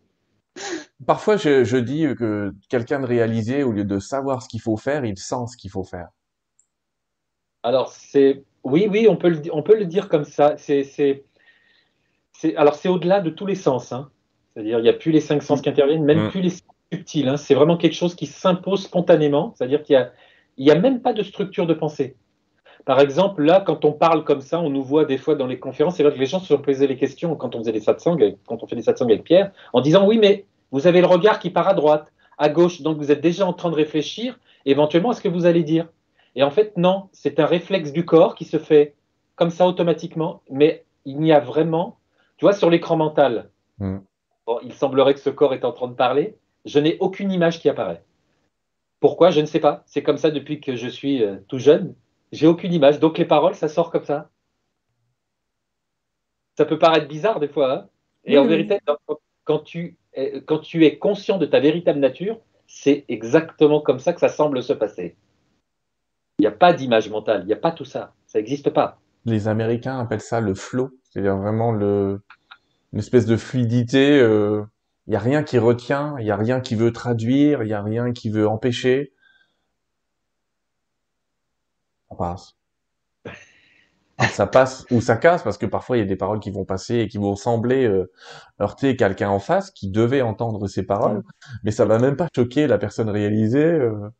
Parfois, je, je dis que quelqu'un de réalisé, au lieu de savoir ce qu'il faut faire, il sent ce qu'il faut faire. Alors, c'est oui, oui, on peut le, on peut le dire comme ça. C'est, alors, c'est au-delà de tous les sens. Hein. C'est-à-dire, il n'y a plus les cinq sens qui interviennent, même mm. plus les sens subtil, hein. c'est vraiment quelque chose qui s'impose spontanément, c'est-à-dire qu'il n'y a, a même pas de structure de pensée. Par exemple, là, quand on parle comme ça, on nous voit des fois dans les conférences, c'est vrai que les gens se sont posés les questions quand on faisait des satsangs, quand on fait des satsangs avec Pierre, en disant oui, mais vous avez le regard qui part à droite, à gauche, donc vous êtes déjà en train de réfléchir éventuellement à ce que vous allez dire? Et en fait, non, c'est un réflexe du corps qui se fait comme ça automatiquement, mais il n'y a vraiment, tu vois, sur l'écran mental, hmm. il semblerait que ce corps est en train de parler, je n'ai aucune image qui apparaît. Pourquoi? Je ne sais pas. C'est comme ça depuis que je suis euh, tout jeune. J'ai aucune image. Donc les paroles, ça sort comme ça. Ça peut paraître bizarre des fois. Hein. Et en vérité, quand tu, quand tu es conscient de ta véritable nature, c'est exactement comme ça que ça semble se passer. Il n'y a pas d'image mentale, il n'y a pas tout ça. Ça n'existe pas. Les Américains appellent ça le flow, c'est-à-dire vraiment le, une espèce de fluidité. Euh, il n'y a rien qui retient, il n'y a rien qui veut traduire, il n'y a rien qui veut empêcher. Ça passe. Ça passe ou ça casse parce que parfois il y a des paroles qui vont passer et qui vont sembler euh, heurter quelqu'un en face qui devait entendre ces paroles, mais ça va même pas choquer la personne réalisée. Euh.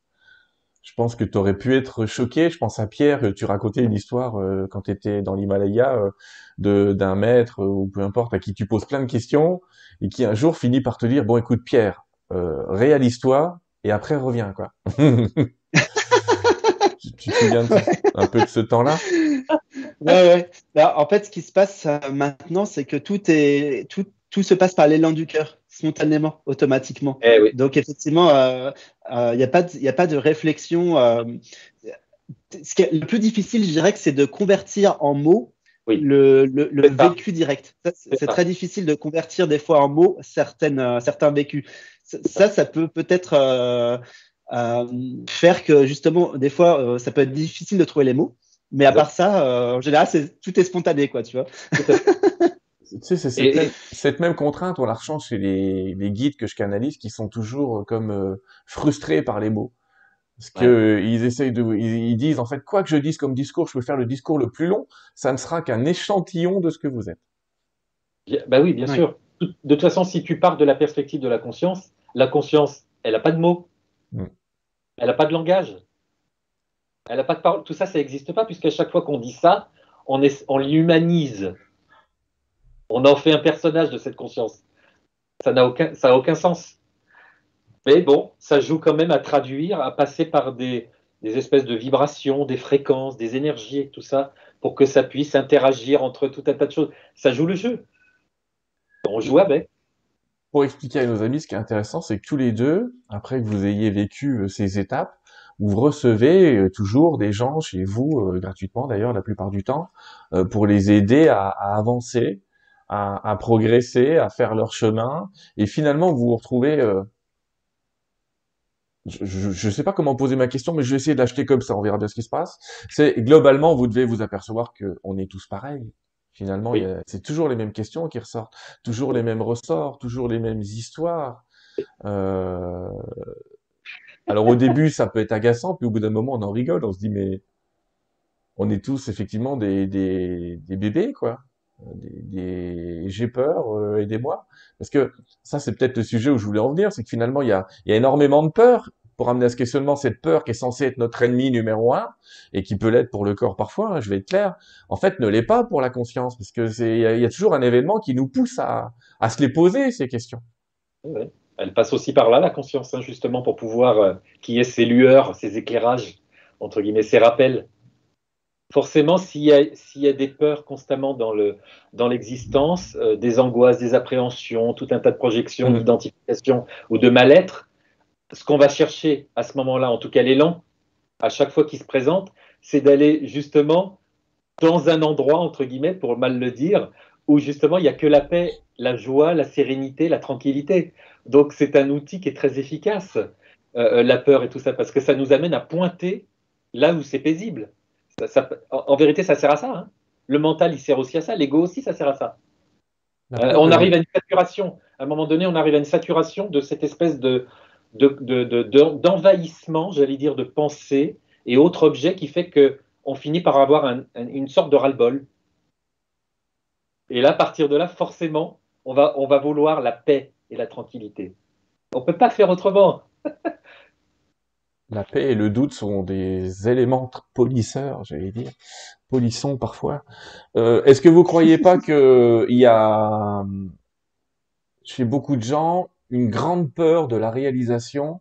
Je pense que tu aurais pu être choqué. Je pense à Pierre, tu racontais une histoire euh, quand tu étais dans l'Himalaya de d'un maître ou peu importe à qui tu poses plein de questions et qui un jour finit par te dire bon écoute Pierre, réalise-toi et après reviens quoi. tu, te souviens un peu de ce temps-là? Ouais, ouais. en fait, ce qui se passe euh, maintenant, c'est que tout est tout, tout se passe par l'élan du cœur, spontanément, automatiquement. Eh Donc effectivement, il euh, n'y euh, a pas de, a pas de réflexion. Euh, ce qui est le plus difficile, je dirais, que c'est de convertir en mots le, le, le vécu direct. C'est très difficile de convertir des fois en mots certaines, certains vécus. Ça, ça peut peut-être euh, faire que justement, des fois, euh, ça peut être difficile de trouver les mots. Mais à part ça, euh, en général, c'est, tout est spontané, quoi, tu vois. tu sais, c'est cette, même contrainte, on la ressent chez les, les, guides que je canalise qui sont toujours comme frustrés par les mots. Parce que ils essayent de, ils, disent en fait quoi que je dise comme discours, je peux faire le discours le plus long, ça ne sera qu'un échantillon de ce que vous êtes. Bah oui, bien sûr. De toute façon, si tu pars de la perspective de la conscience, la conscience, elle n'a pas de mots. Mm. Elle n'a pas de langage. Elle n'a pas de parole. Tout ça, ça n'existe pas, puisqu'à chaque fois qu'on dit ça, on, on l'humanise. On en fait un personnage de cette conscience. Ça n'a aucun, sens. Mais bon, ça joue quand même à traduire, à passer par des, espèces de vibrations, des fréquences, des énergies tout ça, pour que ça puisse interagir entre tout un tas de choses. Ça joue le jeu. On joue avec pour expliquer à nos amis, ce qui est intéressant, c'est que tous les deux, après que vous ayez vécu euh, ces étapes, vous recevez euh, toujours des gens chez vous, euh, gratuitement d'ailleurs la plupart du temps, pour les aider à, avancer, à, progresser, à faire leur chemin, et finalement vous vous retrouvez... je ne sais pas comment poser ma question, mais je vais essayer de l'acheter comme ça, on verra bien ce qui se passe. C'est globalement, vous devez vous apercevoir qu'on est tous pareils. Finalement, c'est toujours les mêmes questions qui ressortent, toujours les mêmes ressorts, toujours les mêmes histoires. Euh... Alors au début, ça peut être agaçant, puis au bout d'un moment, on en rigole, on se dit mais on est tous effectivement des, des, des bébés, quoi. Des, des... j'ai peur, euh, aidez-moi. Parce que ça, c'est peut-être le sujet où je voulais en venir, c'est que finalement, il y a, y a énormément de peur, pour amener à ce questionnement cette peur qui est censée être notre ennemi numéro un et qui peut l'être pour le corps parfois, hein, je vais être clair, en fait ne l'est pas pour la conscience parce que il y, a toujours un événement qui nous pousse à, à se les poser ces questions. Elle passe aussi par là la conscience hein, justement pour pouvoir euh, qui est ces lueurs, ces éclairages entre guillemets, ces rappels. Forcément, s'il y, y, a des peurs constamment dans le dans l'existence, euh, des angoisses, des appréhensions, tout un tas de projections, mmh. d'identification ou de mal-être, ce qu'on va chercher à ce moment-là, en tout cas l'élan, à chaque fois qu'il se présente, c'est d'aller justement dans un endroit, entre guillemets, pour mal le dire, où justement il n'y a que la paix, la joie, la sérénité, la tranquillité. Donc c'est un outil qui est très efficace, euh, euh, la peur et tout ça, parce que ça nous amène à pointer là où c'est paisible. En, vérité, ça sert à ça. Hein. Le mental, il sert aussi à ça. L'ego aussi, ça sert à ça. Euh, on arrive à une saturation. À un moment donné, on arrive à une saturation de cette espèce de, d'envahissement, de, j'allais dire, de pensée et autres objets qui fait que on finit par avoir une sorte de ras-le-bol. Et là, à partir de là, forcément, on va, on va vouloir la paix et la tranquillité. On ne peut pas faire autrement. La paix et le doute sont des éléments polisseurs, j'allais dire, polissons parfois. Euh, Est-ce que vous croyez pas que il y a chez beaucoup de gens une grande peur de la réalisation,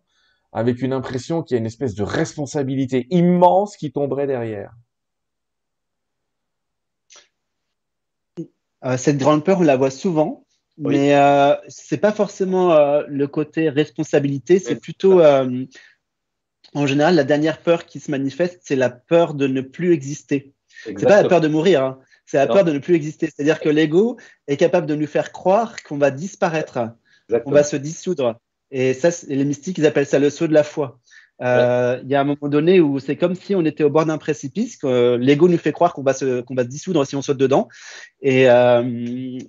avec une impression qu'il y a une espèce de responsabilité immense qui tomberait derrière? Euh, Cette grande peur, on la voit souvent. Mais euh, c'est pas forcément euh, le côté responsabilité, c'est plutôt en général, la dernière peur qui se manifeste, c'est la peur de ne plus exister. C'est pas la peur de mourir, hein. c'est la peur de ne plus exister. C'est-à-dire que l'ego est capable de nous faire croire qu'on va disparaître, qu'on va se dissoudre. Et ça, les mystiques, ils appellent ça le saut de la foi. Euh, il y a un moment donné où c'est comme si on était au bord d'un précipice, que l'ego nous fait croire qu'on va se qu'on va se dissoudre si on saute dedans. Et, euh,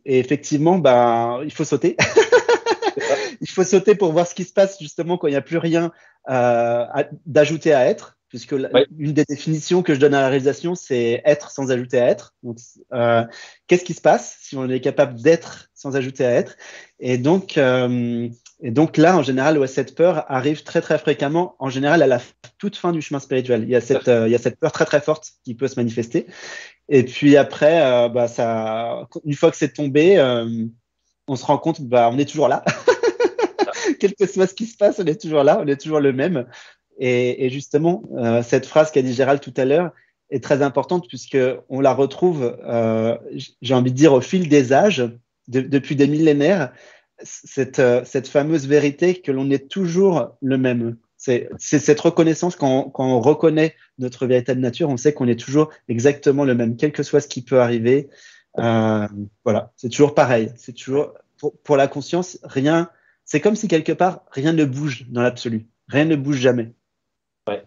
et effectivement, ben, il faut sauter. il faut sauter pour voir ce qui se passe justement quand il n'y a plus rien euh, d'ajouter à être, puisque une des définitions que je donne à la réalisation, c'est être sans ajouter à être. Donc, euh, qu'est-ce qui se passe si on est capable d'être sans ajouter à être? Et donc, euh, et donc là, en général, ouais, cette peur arrive très très fréquemment, en général à la toute fin du chemin spirituel. Il y a cette, euh, il y a cette peur très très forte qui peut se manifester. Et puis après, euh, bah, ça, une fois que c'est tombé, euh, on se rend compte, bah, on est toujours là. Quel que soit ce qui se passe, on est toujours là, on est toujours le même. Et, justement, euh, cette phrase qu'a dit Gérald tout à l'heure est très importante puisque on la retrouve, euh, j'ai envie de dire, au fil des âges, de, depuis des millénaires cette, euh, cette fameuse vérité que l'on est toujours le même. C'est cette reconnaissance quand, on reconnaît notre véritable nature, on sait qu'on est toujours exactement le même, quel que soit ce qui peut arriver. Voilà, c'est toujours pareil. C'est toujours pour, la conscience, rien. C'est comme si quelque part rien ne bouge dans l'absolu. Rien ne bouge jamais. Ouais.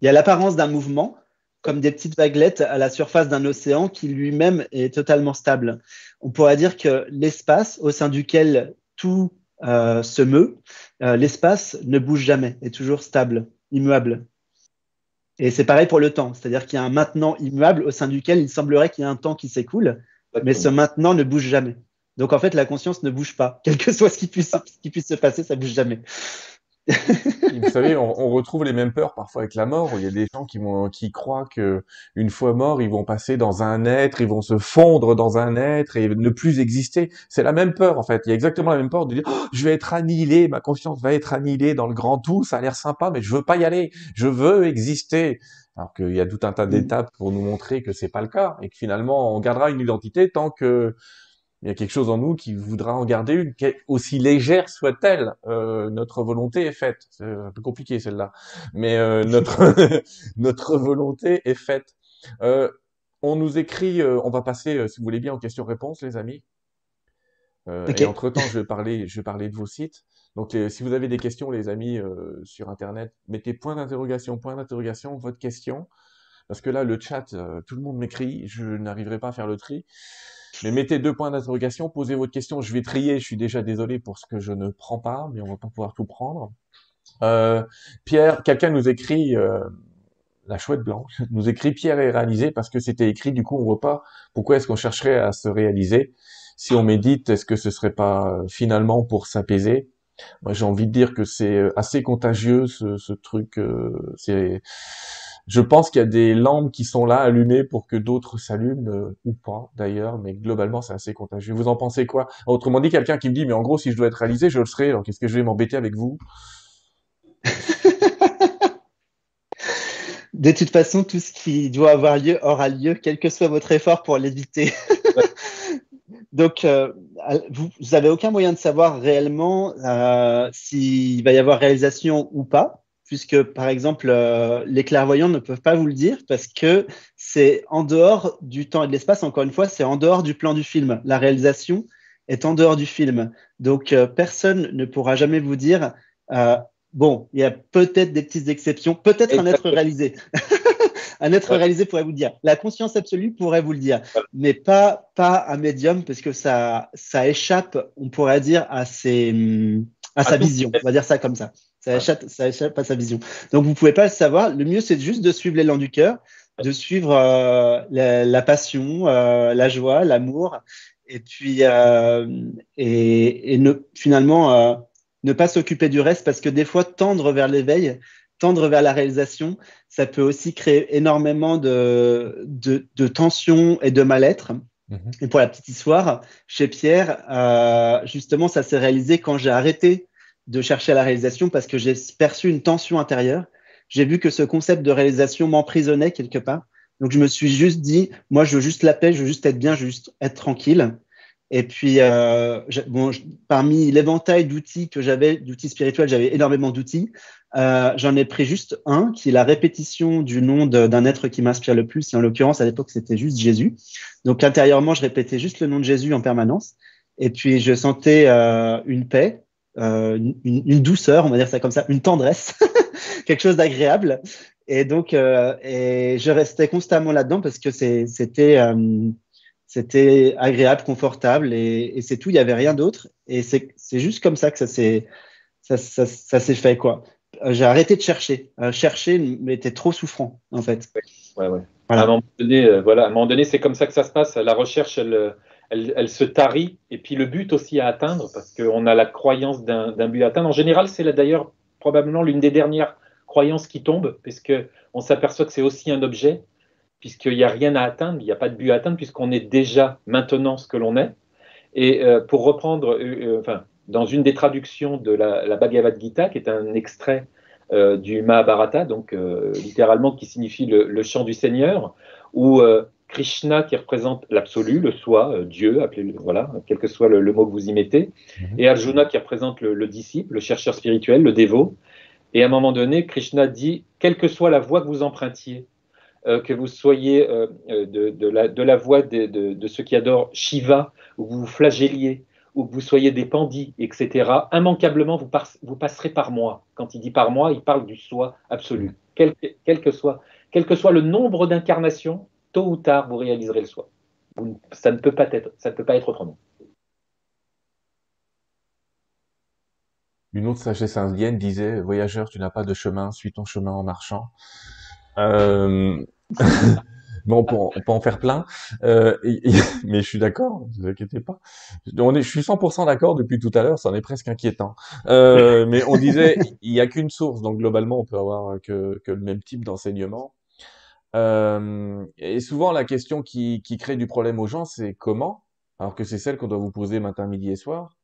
Il y a l'apparence d'un mouvement, comme des petites vaguelettes à la surface d'un océan qui lui-même est totalement stable. On pourrait dire que l'espace au sein duquel tout euh, se meut, euh, l'espace ne bouge jamais, est toujours stable, immuable. Et c'est pareil pour le temps, c'est-à-dire qu'il y a un maintenant immuable au sein duquel il semblerait qu'il y ait un temps qui s'écoule, mais ce maintenant ne bouge jamais. Donc en fait, la conscience ne bouge pas. Quel que soit ce qui puisse, ce qui puisse se passer, ça bouge jamais. Vous savez, on, on, retrouve les mêmes peurs parfois avec la mort. Il y a des gens qui, vont, qui croient que une fois morts, ils vont passer dans un être, ils vont se fondre dans un être et ne plus exister. C'est la même peur en fait. Il y a exactement la même peur de dire oh, je vais être annihilé, ma conscience va être annihilée dans le grand tout. Ça a l'air sympa, mais je veux pas y aller. Je veux exister. Alors qu'il y a tout un tas d'étapes pour nous montrer que c'est pas le cas et que finalement on gardera une identité tant que il y a quelque chose en nous qui voudra en garder une, aussi légère soit-elle. Euh, notre volonté est faite. C'est un peu compliqué celle-là, mais euh, notre notre volonté est faite. Euh, on nous écrit, euh, on va passer, euh, si vous voulez bien, aux questions-réponses, les amis. Okay. Et entre temps, je vais parler, je vais parler de vos sites. Donc, si vous avez des questions, les amis, sur Internet, mettez point d'interrogation, point d'interrogation, votre question, parce que là, le chat, tout le monde m'écrit, je n'arriverai pas à faire le tri. Mais mettez deux points d'interrogation, posez votre question, je vais trier, je suis déjà désolé pour ce que je ne prends pas, mais on va pas pouvoir tout prendre. Euh, Pierre, quelqu'un nous écrit, euh, la chouette blanche, nous écrit Pierre est réalisé parce que c'était écrit, du coup on voit pas pourquoi est-ce qu'on chercherait à se réaliser. Si on médite, est-ce que ce serait pas euh, finalement pour s'apaiser? Moi j'ai envie de dire que c'est euh, assez contagieux ce, ce truc, euh, c'est je pense qu'il y a des lampes qui sont là allumées pour que d'autres s'allument euh, ou pas d'ailleurs, mais globalement c'est assez contagieux. Vous en pensez quoi? Autrement dit, quelqu'un qui me dit mais en gros si je dois être réalisé, je le serai. Alors qu'est-ce que je vais m'embêter avec vous? De toute façon, tout ce qui doit avoir lieu aura lieu, quel que soit votre effort pour l'éviter. Donc, euh, vous, vous avez aucun moyen de savoir réellement euh, s'il va y avoir réalisation ou pas puisque par exemple euh, les clairvoyants ne peuvent pas vous le dire parce que c'est en dehors du temps et de l'espace. Encore une fois, c'est en dehors du plan du film. La réalisation est en dehors du film, donc euh, personne ne pourra jamais vous dire. Euh, bon, il y a peut-être des petites exceptions, peut-être un être réalisé. un être ouais. réalisé pourrait vous le dire. La conscience absolue pourrait vous le dire, mais pas pas un médium parce que ça ça échappe, on pourrait dire à ses à sa vision. On va dire ça comme ça. Ça échappe, ça échappe à sa vision. Donc, vous pouvez pas le savoir. Le mieux, c'est juste de suivre l'élan du cœur, de suivre euh, la, la, passion, euh, la joie, l'amour, et puis euh, et, et ne, finalement ne pas s'occuper du reste parce que des fois, tendre vers l'éveil, tendre vers la réalisation, ça peut aussi créer énormément de, de, de tension et de mal-être. Mhm. Et pour la petite histoire, chez Pierre, justement, ça s'est réalisé quand j'ai arrêté de chercher la réalisation parce que j'ai perçu une tension intérieure. J'ai vu que ce concept de réalisation m'emprisonnait quelque part. Donc, je me suis juste dit, moi, je veux juste la paix, je veux juste être bien, je veux juste être tranquille. Et puis, euh, bon, parmi l'éventail d'outils que j'avais, d'outils spirituels, j'avais énormément d'outils. Euh, J'en ai pris juste un, qui est la répétition du nom d'un être qui m'inspire le plus. Et en l'occurrence, à l'époque, c'était juste Jésus. Donc, intérieurement, je répétais juste le nom de Jésus en permanence. Et puis, je sentais euh, une paix, euh, une, une, douceur, on va dire ça comme ça, une tendresse, quelque chose d'agréable. Et donc, euh, et je restais constamment là-dedans parce que c'était euh, c'était agréable, confortable et, et c'est tout. Il y avait rien d'autre. Et c'est juste comme ça que ça s'est ça, ça, ça s'est fait quoi. J'ai arrêté de chercher. Chercher m'était trop souffrant en fait. Ouais, ouais. Voilà. À un moment donné, voilà, à un moment donné, c'est comme ça que ça se passe. La recherche, elle, elle, se tarit. Et puis le but aussi à atteindre, parce qu'on a la croyance d'un but à atteindre. En général, c'est d'ailleurs probablement l'une des dernières croyance qui tombe, on s'aperçoit que c'est aussi un objet, puisqu'il n'y a rien à atteindre, il n'y a pas de but à atteindre, puisqu'on est déjà maintenant ce que l'on est. Et euh, pour reprendre, euh, euh, enfin, dans une des traductions de la, la Bhagavad Gita, qui est un extrait du Mahabharata, donc littéralement qui signifie le, chant du Seigneur, où Krishna qui représente l'absolu, le soi, Dieu, appelez voilà, quel que soit le, mot que vous y mettez, mhm. et Arjuna qui représente le, le, disciple, le chercheur spirituel, le dévot, et à un moment donné, Krishna dit, quelle que soit la voie que vous empruntiez, euh, que vous soyez euh, de, de, la, de, la, voie de, de, ceux qui adorent Shiva, ou vous vous flagelliez, ou que vous soyez des pandits, etc., immanquablement, vous, vous, passerez par moi. Quand il dit par moi, il parle du soi absolu. Quel, quel que, soit, quel que soit le nombre d'incarnations, tôt ou tard, vous réaliserez le soi. ça, ne peut pas être, ça ne peut pas être autrement. Une autre sagesse indienne disait Voyageur, tu n'as pas de chemin, suis ton chemin en marchant. Euh... bon, on peut, en faire plein. Euh, mais je suis d'accord, ne vous inquiétez pas. On est, je suis 100% d'accord depuis tout à l'heure, ça en est presque inquiétant. Euh, mais on disait, il n'y a qu'une source, donc globalement, on peut avoir que, que le même type d'enseignement. Euh, et souvent, la question qui, qui crée du problème aux gens, c'est comment Alors que c'est celle qu'on doit vous poser matin, midi et soir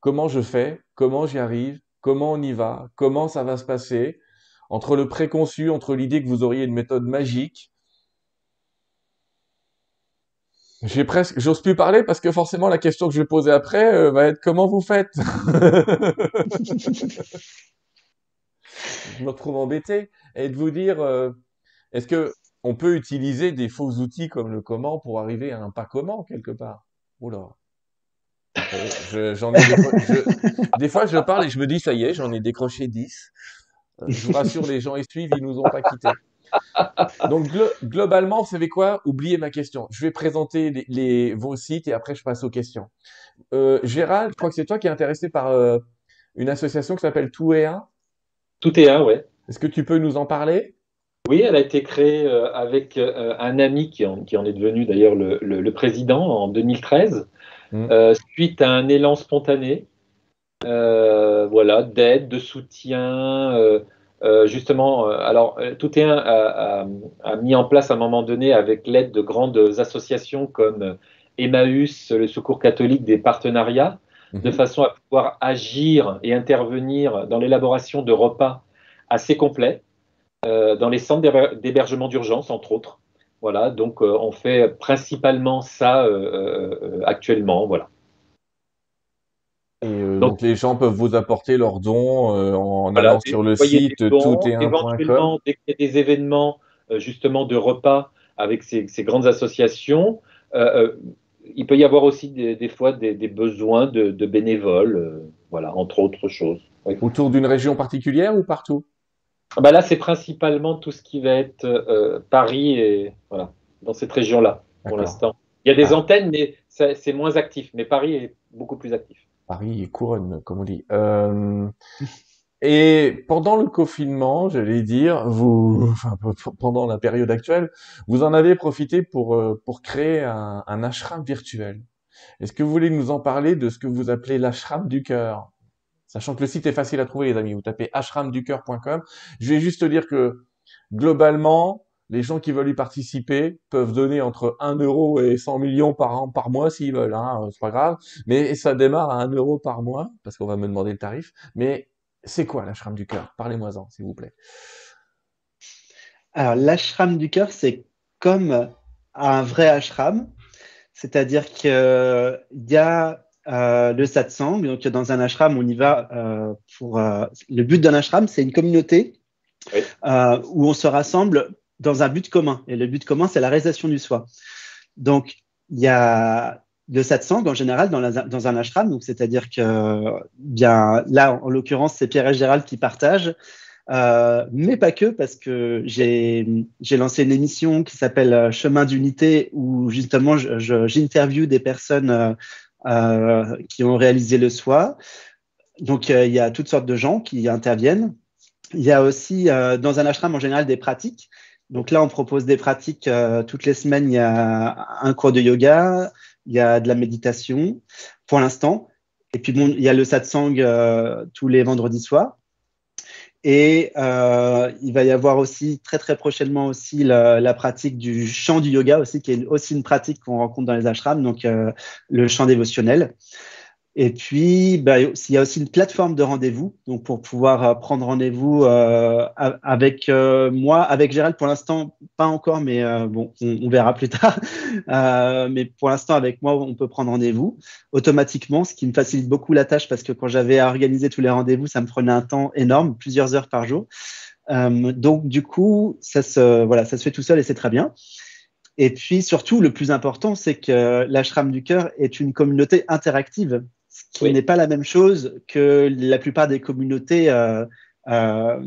comment je fais, comment j'y arrive, comment on y va, comment ça va se passer, entre le préconçu, entre l'idée que vous auriez une méthode magique. J'ai presque, j'ose plus parler parce que forcément la question que je vais poser après euh, va être comment vous faites? je me retrouve embêté et de vous dire, euh, est-ce que on peut utiliser des faux outils comme le comment pour arriver à un pas comment quelque part? Oula. Euh, j'en ai Des fois, je parle et je me dis, ça y est, j'en ai décroché 10. Euh, je vous rassure, les gens ils suivent, ils nous ont pas quittés. Donc, globalement, vous savez quoi? Oubliez ma question. Je vais présenter les, vos sites et après, je passe aux questions. Euh, Gérald, je crois que c'est toi qui es intéressé par une association qui s'appelle Tout et Un. Tout et Un, ouais. Est-ce que tu peux nous en parler? Oui, elle a été créée avec un ami qui en, qui en est devenu d'ailleurs le, le, le, président en 2013. Mm. Euh, suite à un élan spontané, euh, voilà, d'aide, de soutien. Euh, justement, alors tout est un a, mis en place à un moment donné avec l'aide de grandes associations comme Emmaüs, le Secours catholique, des partenariats, mm-hmm. de façon à pouvoir agir et intervenir dans l'élaboration de repas assez complets dans les centres d'hébergement d'urgence, entre autres. Voilà, donc euh, on fait principalement ça euh, euh, actuellement, voilà. donc, les gens peuvent vous apporter leurs dons en allant sur le site tout et Éventuellement, dès qu'il y a des événements justement de repas avec ces, grandes associations, il peut y avoir aussi des, fois des, besoins de, bénévoles, voilà, entre autres choses. Autour d'une région particulière ou partout? Bah là, c'est principalement tout ce qui va être euh, Paris et voilà, dans cette région-là pour l'instant. Il y a des ah. antennes, mais c'est moins actif. Mais Paris est beaucoup plus actif. Paris est couronne, comme on dit. Euh, et pendant le confinement, j'allais dire, vous, enfin, pendant la période actuelle, vous en avez profité pour euh, pour créer un, un ashram virtuel. Est-ce que vous voulez nous en parler de ce que vous appelez l'ashram du cœur? Sachant que le site est facile à trouver, les amis. Vous tapez ashramducœur.com. Je vais juste dire que globalement, les gens qui veulent y participer peuvent donner entre 1 euro et 100 millions par an, par mois s'ils veulent. Hein, c'est pas grave. Mais ça démarre à 1 euro par mois parce qu'on va me demander le tarif. Mais c'est quoi l'ashram du cœur? Parlez-moi-en, s'il vous plaît. Alors, l'ashram du cœur, c'est comme un vrai ashram. C'est-à-dire qu'il y a euh, le satsang. Donc, dans un ashram, on y va euh, pour. Euh, le but d'un ashram, c'est une communauté où on se rassemble dans un but commun. Et le but commun, c'est la réalisation du soi. Donc, il y a le satsang en général dans, dans un ashram. Donc, c'est-à-dire que, bien, là, en l'occurrence, c'est Pierre et Gérald qui partagent. Euh, mais pas que, parce que j'ai lancé une émission qui s'appelle Chemin d'unité, où justement j'interviewe des personnes euh, qui ont réalisé le soi. Donc il y a toutes sortes de gens qui interviennent. Il y a aussi dans un ashram en général des pratiques. Donc là, on propose des pratiques toutes les semaines. Il y a un cours de yoga, il y a de la méditation pour l'instant. Et puis bon, il y a le satsang tous les vendredis soirs. Et euh, il va y avoir aussi très très prochainement aussi la, la, pratique du chant du yoga aussi, qui est aussi une pratique qu'on rencontre dans les ashrams, donc euh, le chant dévotionnel. Et puis, bah, il y a aussi une plateforme de rendez-vous, donc pour pouvoir euh, prendre rendez-vous euh, avec euh, moi, avec Gérald. Pour l'instant, pas encore, mais bon, on, verra plus tard. mais pour l'instant, avec moi, on peut prendre rendez-vous automatiquement, ce qui me facilite beaucoup la tâche parce que quand j'avais à organiser tous les rendez-vous, ça me prenait un temps énorme, plusieurs heures par jour. donc, du coup, ça se, voilà, ça se fait tout seul et c'est très bien. Et puis surtout, le plus important, c'est que l'ashram du cœur est une communauté interactive ce qui n'est pas la même chose que la plupart des communautés euh, euh,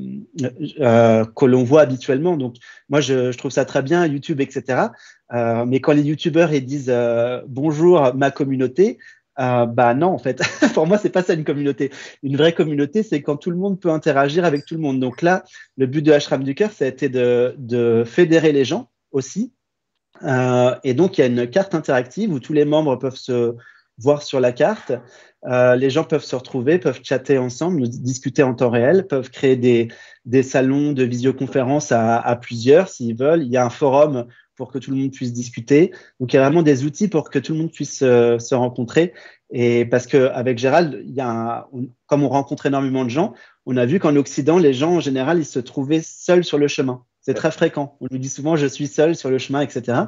euh, que l'on voit habituellement. Donc, moi, je, trouve ça très bien, YouTube, etc. mais quand les YouTubeurs ils disent bonjour ma communauté, bah non, en fait, pour moi, c'est pas ça une communauté. Une vraie communauté, c'est quand tout le monde peut interagir avec tout le monde. Donc là, le but de Ashram du cœur, ça a été de, de fédérer les gens aussi. et donc, il y a une carte interactive où tous les membres peuvent se voir sur la carte. Euh, les gens peuvent se retrouver, peuvent chatter ensemble, discuter en temps réel, peuvent créer des, salons de visioconférence à, à plusieurs s'ils veulent. Il y a un forum pour que tout le monde puisse discuter. Donc il y a vraiment des outils pour que tout le monde puisse euh, se rencontrer. Et parce qu'avec Gérald, comme on rencontre énormément de gens, on a vu qu'en Occident, les gens en général, ils se trouvaient seuls sur le chemin. C'est très fréquent. On nous dit souvent je suis seul sur le chemin, etc.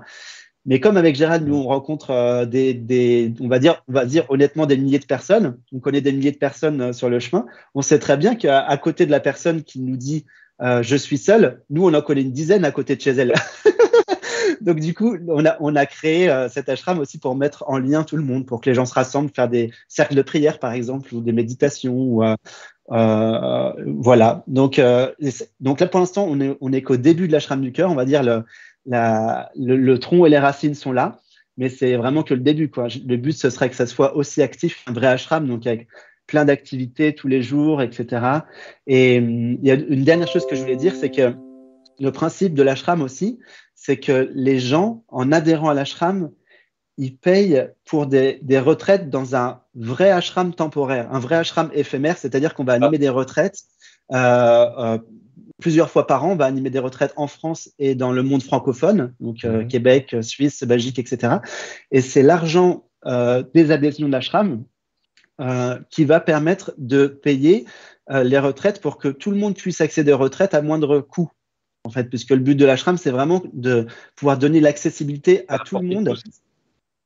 Mais comme avec Gérald, nous, on rencontre euh, des, des, on va dire, on va dire honnêtement des milliers de personnes. On connaît des milliers de personnes euh, sur le chemin. On sait très bien qu'à côté de la personne qui nous dit euh, je suis seul, nous, on en connaît une dizaine à côté de chez elle. Donc du coup, on a, on a créé cet ashram aussi pour mettre en lien tout le monde, pour que les gens se rassemblent, faire des cercles de prière par exemple, ou des méditations. Ou, voilà. Donc, donc là pour l'instant, on est, on est qu'au début de l'ashram du cœur, on va dire le, la, le, tronc et les racines sont là, mais c'est vraiment que le début. Quoi. Le but, ce serait que ça soit aussi actif, un vrai ashram, donc avec plein d'activités tous les jours, etc. Et hum, il y a une dernière chose que je voulais dire, c'est que le principe de l'ashram aussi, c'est que les gens, en adhérant à l'ashram, ils payent pour des, des, retraites dans un vrai ashram temporaire, un vrai ashram éphémère, c'est-à-dire qu'on va animer ah. des retraites euh, euh, plusieurs fois par an, on va animer des retraites en France et dans le monde francophone, donc euh, mhm. Québec, Suisse, Belgique, etc. Et c'est l'argent euh, des adhésions d'ashram euh, qui va permettre de payer les retraites pour que tout le monde puisse accéder aux retraites à moindre coût. En fait, puisque le but de l'ashram, c'est vraiment de pouvoir donner l'accessibilité à tout le monde.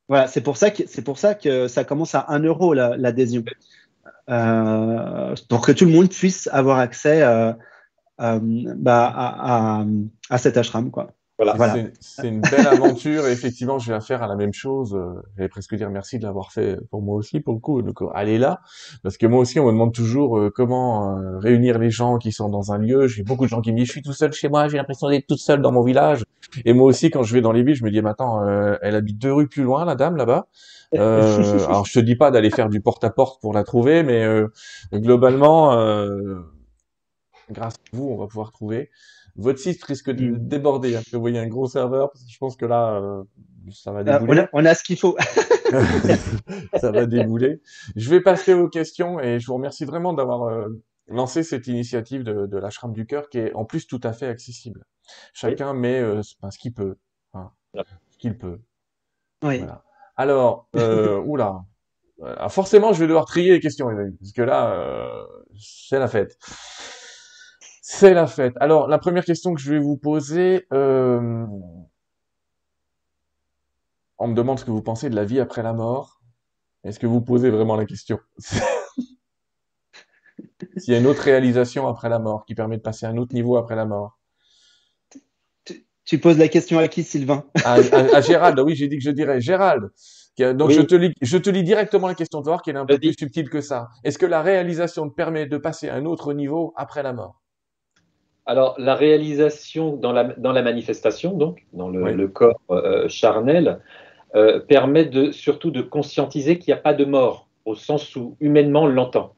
Voilà, c'est pour ça que c'est pour ça que ça commence à 1 euro l'adhésion, pour que tout le monde puisse avoir accès euh, bah, à, à, à, cet ashram. Quoi. Voilà. C'est une belle aventure et effectivement, je vais faire à la même chose. Euh, J'allais presque dire merci de l'avoir fait pour moi aussi, pour le coup. Donc, allez là, parce que moi aussi, on me demande toujours euh, comment réunir les gens qui sont dans un lieu. J'ai beaucoup de gens qui me disent, je suis tout seul chez moi, j'ai l'impression d'être toute seule dans mon village. Et moi aussi, quand je vais dans les villes, je me dis, mais attends, elle habite deux rues plus loin, la dame là-bas. Euh, alors, je te dis pas d'aller faire du porte-à-porte -porte pour la trouver, mais globalement grâce à vous, on va pouvoir trouver. Votre site risque de mm. déborder. Hein, vous voyez un gros serveur, parce que je pense que là, euh, ça va débouler. on, a, ce qu'il faut. ça va débouler. Je vais passer aux questions et je vous remercie vraiment d'avoir lancé cette initiative de, de l'ashram du cœur qui est en plus tout à fait accessible. Chacun met ce qu'il peut, hein, ce qu'il peut. Oui. Voilà. Alors, euh, oula. Alors forcément, je vais devoir trier les questions, parce que là, euh, c'est la fête. C'est la fête. Alors, la première question que je vais vous poser, euh, on me demande ce que vous pensez de la vie après la mort. Est-ce que vous posez vraiment la question? S'il y a une autre réalisation après la mort qui permet de passer à un autre niveau après la mort. Tu poses la question à qui, Sylvain? À, Gérald, oui, j'ai dit que je dirais Gérald. Donc je, te lis, je te lis directement la question de voir qu'elle est un peu plus subtile que ça. Est-ce que la réalisation te permet de passer à un autre niveau après la mort? Alors la réalisation dans la, dans la manifestation, donc dans le, corps euh, charnel, euh, permet de, surtout de conscientiser qu'il n'y a pas de mort, au sens où humainement on l'entend.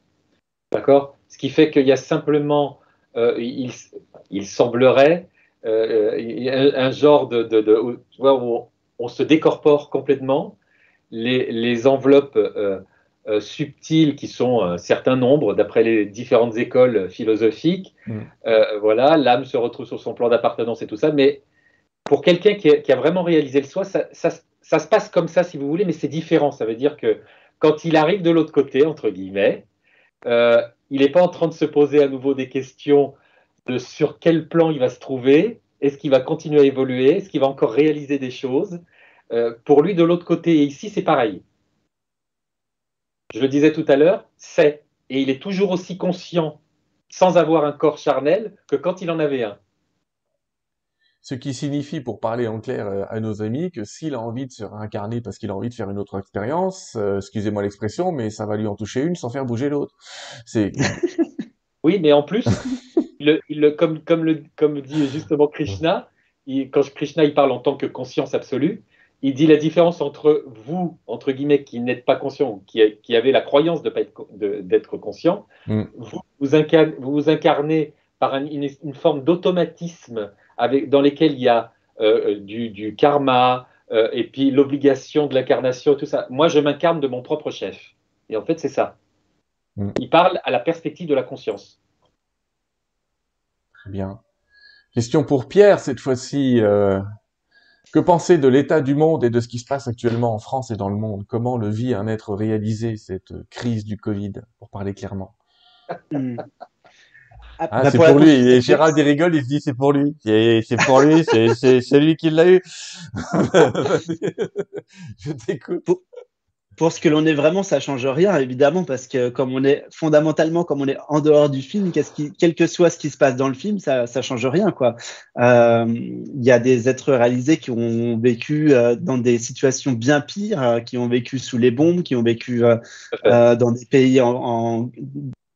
D'accord? Ce qui fait qu'il y a simplement, euh, il, il, semblerait un, genre de, de, où on, se décorpore complètement. Les, les enveloppes euh, euh, subtiles, qui sont un certain nombre, d'après les différentes écoles philosophiques, mm. voilà, l'âme se retrouve sur son plan d'appartenance et tout ça. Mais pour quelqu'un qui, a vraiment réalisé le soi, ça, ça, ça, se passe comme ça, si vous voulez, mais c'est différent. Ça veut dire que quand il arrive de l'autre côté, entre guillemets, il n'est pas en train de se poser à nouveau des questions sur quel plan il va se trouver, est-ce qu'il va continuer à évoluer, est-ce qu'il va encore réaliser des choses. Euh, pour lui, de l'autre côté et ici, c'est pareil. Je le disais tout à l'heure, c'est, et il est toujours aussi conscient, sans avoir un corps charnel, que quand il en avait un. Ce qui signifie, pour parler en clair euh, à nos amis, que s'il a envie de se réincarner parce qu'il a envie de faire une autre expérience, euh, excusez-moi l'expression, mais ça va lui en toucher une sans faire bouger l'autre. C'est. oui, mais en plus, le, comme, comme, le, comme dit justement Krishna, quand Krishna il parle en tant que conscience absolue, il dit la différence entre vous, entre guillemets, qui n'êtes pas conscient, qui, qui avez la croyance d'être conscient, mm. vous, vous, incarnez, vous, incarnez, par une, forme d'automatisme dans lequel il y a euh, du, du, karma euh, et puis l'obligation de l'incarnation, tout ça. Moi, je m'incarne de mon propre chef. Et en fait, c'est ça. Mm. Il parle à la perspective de la conscience bien. Question pour Pierre cette fois-ci. Euh, que penser de l'état du monde et de ce qui se passe actuellement en France et dans le monde? Comment le vit un être réalisé cette crise du Covid, pour parler clairement? Hmm. ah, ah, C'est pour lui. Et Gérald il rigole, il se dit c'est pour lui. C'est pour lui, c'est lui qui l'a eu. Je t'écoute pour ce que l'on est vraiment, ça change rien, évidemment, parce que comme on est fondamentalement, comme on est en dehors du film, qu'est-ce qui, quel que soit ce qui se passe dans le film, ça, ça change rien, quoi. Euh, il y a des êtres réalisés qui ont vécu euh, dans des situations bien pires, euh, qui ont vécu sous les bombes, qui ont vécu dans des pays en,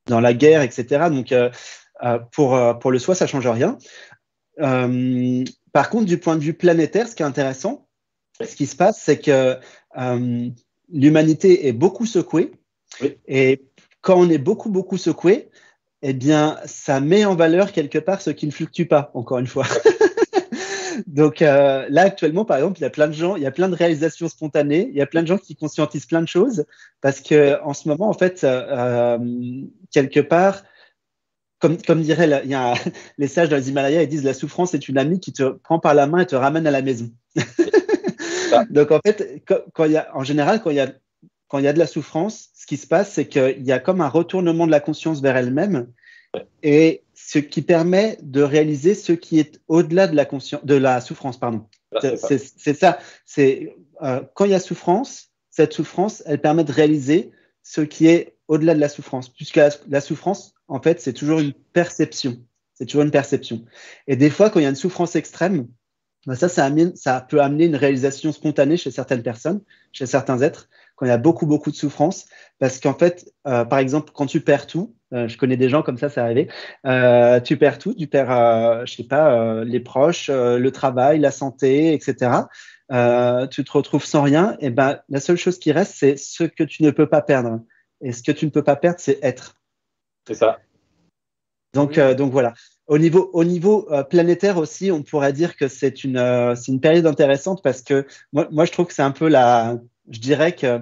dans la guerre, etc. Donc, pour pour le soi, ça change rien. par contre, du point de vue planétaire, ce qui est intéressant, ce qui se passe, c'est que l'humanité est beaucoup secouée. Et quand on est beaucoup, beaucoup secoué, eh bien, ça met en valeur quelque part ce qui ne fluctue pas, encore une fois. Donc euh, là, actuellement, par exemple, il y a plein de gens, il y a plein de réalisations spontanées, il y a plein de gens qui conscientisent plein de choses, parce que en ce moment, en fait, euh, quelque part, comme, comme dirait il y a, les sages dans les Himalayas, ils disent la souffrance est une amie qui te prend par la main et te ramène à la maison. Donc en fait, quand, il y a, en général, quand il y a quand il y a de la souffrance, ce qui se passe, c'est qu'il y a comme un retournement de la conscience vers elle-même, et ce qui permet de réaliser ce qui est au-delà de la conscience, de la souffrance, pardon. C'est ça. C'est euh, quand il y a souffrance, cette souffrance, elle permet de réaliser ce qui est au-delà de la souffrance, puisque la, souffrance, en fait, c'est toujours une perception. C'est toujours une perception. Et des fois, quand il y a une souffrance extrême, bah, ça, ça, ça, peut amener une réalisation spontanée chez certaines personnes, chez certains êtres, quand il y a beaucoup, beaucoup de souffrance. Parce qu'en fait, euh, par exemple, quand tu perds tout, euh, je connais des gens comme ça, c'est arrivé, euh, tu perds tout, tu perds, euh, je sais pas, euh, les proches, le travail, la santé, etc. tu te retrouves sans rien. Et ben, la seule chose qui reste, c'est ce que tu ne peux pas perdre. Et ce que tu ne peux pas perdre, c'est être. C'est ça. Donc, donc voilà. Au niveau, au niveau euh, planétaire aussi, on pourrait dire que c'est une, euh, une période intéressante parce que moi, moi je trouve que c'est un peu la, je dirais que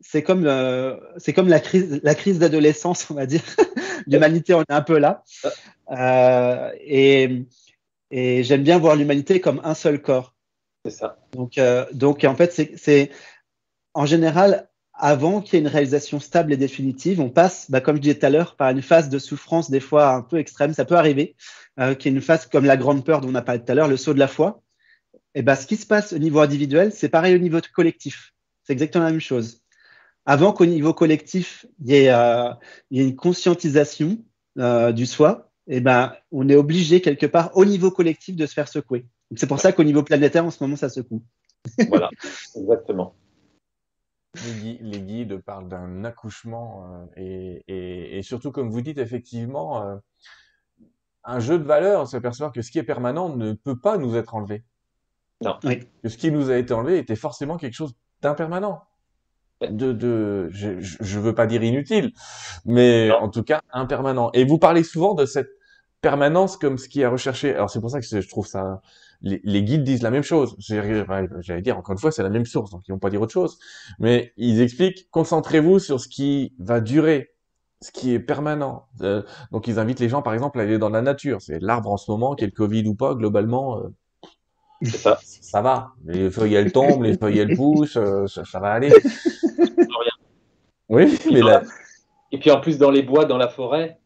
c'est comme, euh, c'est comme la crise, la crise d'adolescence, on va dire. l'humanité, on est un peu là. Euh, et, et j'aime bien voir l'humanité comme un seul corps. C'est ça. Donc, donc en fait, c'est en général avant qu'il y ait une réalisation stable et définitive, on passe, bah, comme je disais tout à l'heure, par une phase de souffrance des fois un peu extrême. Ça peut arriver, euh, qu'il y ait une phase comme la grande peur dont on a parlé tout à l'heure, le saut de la foi. Et bah, ce qui se passe au niveau individuel, c'est pareil au niveau collectif. C'est exactement la même chose. Avant qu'au niveau collectif, il y, ait, euh, une conscientisation euh, du soi, et ben, on est obligé quelque part au niveau collectif de se faire secouer. C'est pour ça qu'au niveau planétaire, en ce moment, ça secoue. voilà, exactement les, guides parlent d'un accouchement euh, et, surtout, comme vous dites, effectivement, euh, un jeu de valeur, s'apercevoir que ce qui est permanent ne peut pas nous être enlevé. Non. Que ce qui nous a été enlevé était forcément quelque chose d'impermanent. De, de, je, je veux pas dire inutile, mais en tout cas impermanent. Et vous parlez souvent de cette permanence comme ce qui est recherché. Alors c'est pour ça que je trouve ça les, guides disent la même chose. J'allais dire, encore une fois, c'est la même source, donc ils vont pas dire autre chose. Mais ils expliquent, concentrez-vous sur ce qui va durer, ce qui est permanent. Euh, donc ils invitent les gens, par exemple, à aller dans la nature. C'est l'arbre en ce moment, qu'il y ait le Covid ou pas, globalement, euh, ça. ça va. Les feuilles, elles tombent, les feuilles, elles poussent, euh, ça, va aller. Oui, mais là... Et puis en plus, dans les bois, dans la forêt,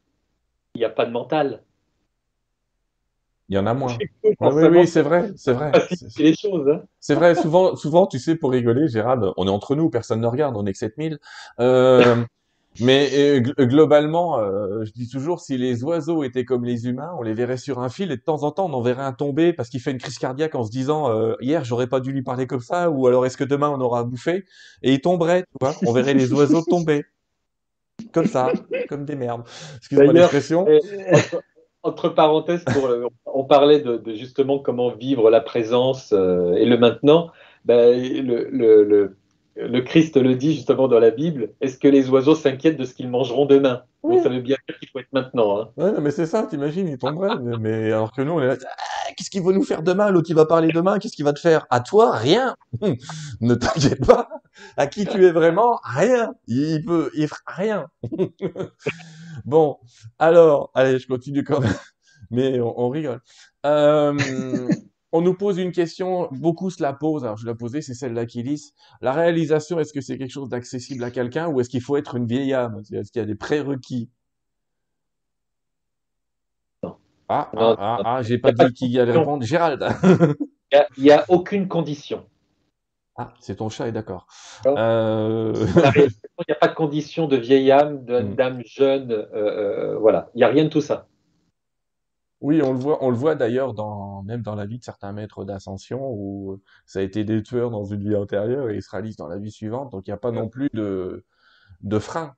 il n'y a pas de mental. Il y en a moins. oui, oui, c'est vrai, c'est vrai. C'est choses. Hein. C'est vrai. Souvent, souvent, tu sais, pour rigoler, Gérald, on est entre nous, personne ne regarde, on est que 7000. Euh, mais euh, globalement, euh, je dis toujours, si les oiseaux étaient comme les humains, on les verrait sur un fil et de temps en temps, on en verrait un tomber parce qu'il fait une crise cardiaque en se disant euh, hier, j'aurais pas dû lui parler comme ça, ou alors est-ce que demain on aura bouffé et il tomberait, tu vois On verrait les oiseaux tomber comme ça, comme des merdes. Excuse-moi l'expression entre parenthèses, pour, on parlait de, justement comment vivre la présence euh, et le maintenant. Ben, le, le, le, Christ le dit justement dans la Bible. Est-ce que les oiseaux s'inquiètent de ce qu'ils mangeront demain? Ça veut bien dire qu'il faut être maintenant. Hein. Ouais, mais c'est ça, t'imagines, il tomberait. mais alors que nous, on est là, ah, qu'est-ce qu'il va nous faire demain? L'autre, il va parler demain, qu'est-ce qu'il va te faire? À toi, rien. ne t'inquiète pas. À qui tu es vraiment? Rien. Il peut, il fera rien. Bon, alors, allez, je continue quand même, mais on, rigole. Euh, on nous pose une question, beaucoup se la posent, alors je la poser, c'est celle d'Aquilis. La réalisation, est-ce que c'est quelque chose d'accessible à quelqu'un ou est-ce qu'il faut être une vieille âme? Est-ce qu'il y a des prérequis? Ah, ah, ah, ah, j'ai pas dit qui allait répondre. Gérald. Il n'y a, aucune condition. Ah, c'est ton chat, est d'accord. Euh, il n'y a pas de condition de vieille âme, hmm. d'âme jeune, euh, euh, voilà. Il n'y a rien de tout ça. Oui, on le voit, on le voit d'ailleurs dans, même dans la vie de certains maîtres d'ascension où ça a été des tueurs dans une vie antérieure et ils se réalisent dans la vie suivante. Donc il n'y a pas non plus de, de frein.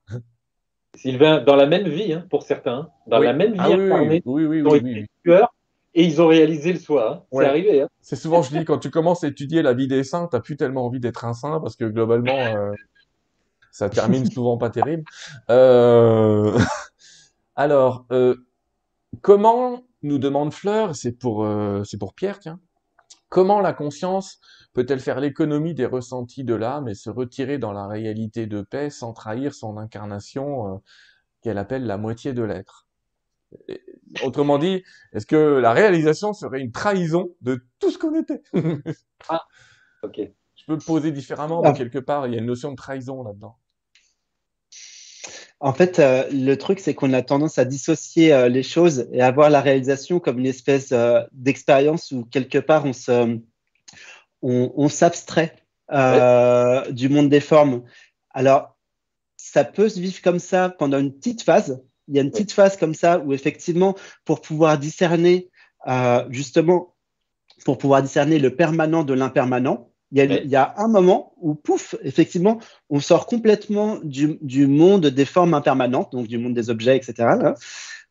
Sylvain, dans la même vie, hein, pour certains, hein. dans la même vie ah, oui, oui, oui, oui, oui, tueurs et ils ont réalisé le soi. Hein. C'est arrivé. Hein. C'est souvent, je dis, quand tu commences à étudier la vie des saints, t'as plus tellement envie d'être un saint parce que globalement, euh, ça termine souvent pas terrible. Euh... Alors, euh, comment nous demande Fleur, c'est pour, euh, c'est pour Pierre, tiens. Comment la conscience peut-elle faire l'économie des ressentis de l'âme et se retirer dans la réalité de paix sans trahir son incarnation euh, qu'elle appelle la moitié de l'être? Autrement dit, est-ce que la réalisation serait une trahison de tout ce qu'on était? Ah, ok. Je peux poser différemment, mais ah. quelque part, il y a une notion de trahison là-dedans. En fait, euh, le truc, c'est qu'on a tendance à dissocier euh, les choses et à voir la réalisation comme une espèce euh, d'expérience où quelque part on se, on, s'abstrait du monde des formes. Alors, ça peut se vivre comme ça pendant une petite phase, il y a une petite phase comme ça où effectivement, pour pouvoir discerner, euh, justement, pour pouvoir discerner le permanent de l'impermanent, il, y a un moment où, pouf, effectivement, on sort complètement du, monde des formes impermanentes, donc du monde des objets, etc.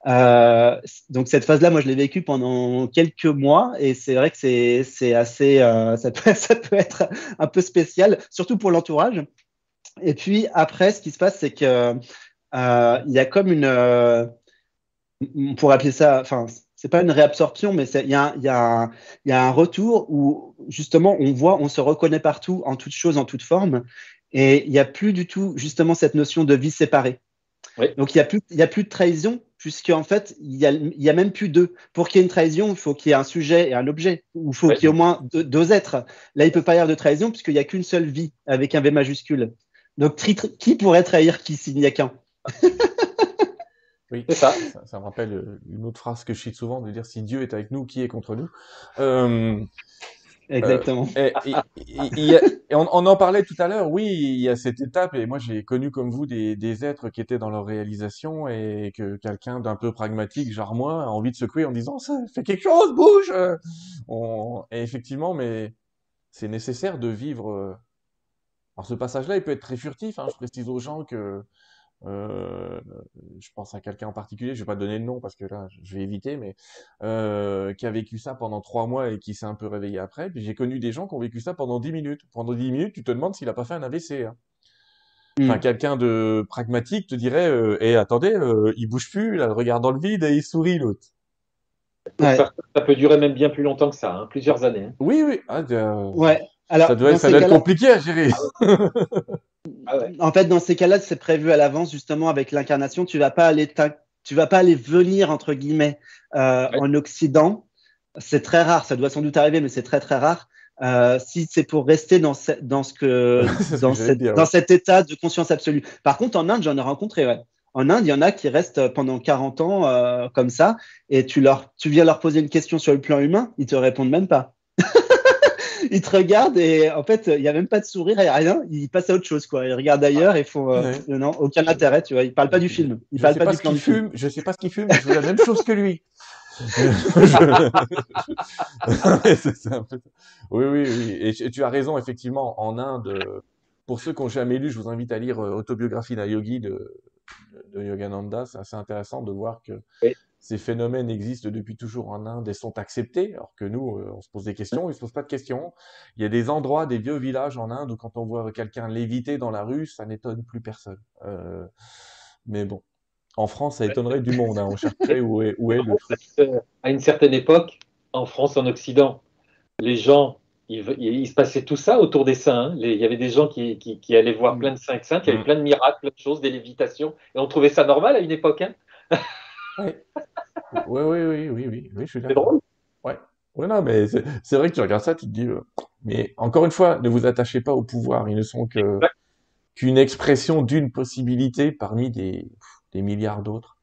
Euh, donc cette phase-là, moi, je l'ai vécue pendant quelques mois et c'est vrai que c'est assez, euh, ça, peut, ça peut être un peu spécial, surtout pour l'entourage. Et puis après, ce qui se passe, c'est que il y a comme une, euh, on pourrait appeler ça, enfin, c'est pas une réabsorption, mais il y, a, y, a y a un retour où justement on voit, on se reconnaît partout, en toute chose, en toute forme, et il n'y a plus du tout justement cette notion de vie séparée. Donc il n'y a, plus, y a plus de trahison, puisque en fait, il y a, même plus deux. Pour qu'il y ait une trahison, il faut qu'il y ait un sujet et un objet, ou il faut qu'il y ait au moins deux, êtres. Là, il peut pas y avoir de trahison, puisqu'il n'y a qu'une seule vie, avec un V majuscule. Donc qui pourrait trahir qui s'il n'y a qu'un? Oui, c'est ça. ça. me rappelle euh, une autre phrase que je cite souvent de dire si Dieu est avec nous, qui est contre nous? Euh, Exactement. Euh, et, on, en parlait tout à l'heure. Oui, il y a cette étape et moi j'ai connu comme vous des, des, êtres qui étaient dans leur réalisation et que quelqu'un d'un peu pragmatique, genre moi, a envie de secouer en disant ça fait quelque chose, bouge. On, et effectivement, mais c'est nécessaire de vivre. Alors ce passage-là, il peut être très furtif. Hein. Je précise aux gens que euh, je pense à quelqu'un en particulier, je vais pas donner le nom parce que là, je vais éviter, mais euh, qui a vécu ça pendant trois mois et qui s'est un peu réveillé après. Puis j'ai connu des gens qui ont vécu ça pendant dix minutes. Pendant dix minutes, tu te demandes s'il a pas fait un AVC. Hein. Enfin, hmm. quelqu'un de pragmatique te dirait, euh, eh, attendez, euh, il bouge plus, là, regarde dans le vide et il sourit l'autre. Ça, peut durer même bien plus longtemps que ça, hein, plusieurs années. Hein. Oui, oui. Ah, ouais. Alors, ça doit, ça doit être compliqué à gérer. Ah en fait, dans ces cas-là, c'est prévu à l'avance justement avec l'incarnation. Tu vas pas aller, tu vas pas aller venir entre guillemets euh, en Occident. C'est très rare. Ça doit sans doute arriver, mais c'est très très rare. Euh, si c'est pour rester dans, dans ce que, dans, dans cet état de conscience absolue. Par contre, en Inde, j'en ai rencontré. Ouais. En Inde, il y en a qui restent pendant 40 ans euh, comme ça, et tu leur, tu viens leur poser une question sur le plan humain, ils te répondent même pas. ils te regardent et en fait, il n'y a même pas de sourire, et rien. Ils passent à autre chose, quoi. Ils regardent ailleurs et font euh, non, aucun intérêt, tu vois. Ils parlent pas du film. Ils je parlent sais pas, du ce fume. Je sais pas ce qu'il fume, mais je veux la même chose que lui. Oui, oui, oui. Et tu as raison, effectivement, en Inde, pour ceux qui n'ont jamais lu, je vous invite à lire euh, Autobiographie d'un yogi de, de Yogananda. C'est assez intéressant de voir que ces phénomènes existent depuis toujours en Inde et sont acceptés, alors que nous, euh, on se pose des questions, ils se posent pas de questions. Il y a des endroits, des vieux villages en Inde où quand on voit quelqu'un léviter dans la rue, ça n'étonne plus personne. Euh, mais bon, en France, ça étonnerait du monde. Hein. On chercherait où est, où est le euh, À une certaine époque, en France, en Occident, les gens, il, se passait tout ça autour des saints. Hein. il y avait des gens qui, qui, allaient voir mm. plein de saints saints, qui avaient mm. plein de miracles, plein de choses, des lévitations, et on trouvait ça normal à une époque. Hein oui. oui, oui, oui, oui, oui, oui, je suis d'accord. C'est drôle. Ouais. Ouais, non, mais c'est vrai que tu regardes ça, tu te dis, euh, mais encore une fois, ne vous attachez pas au pouvoir. Ils ne sont que qu'une expression d'une possibilité parmi des, des milliards d'autres.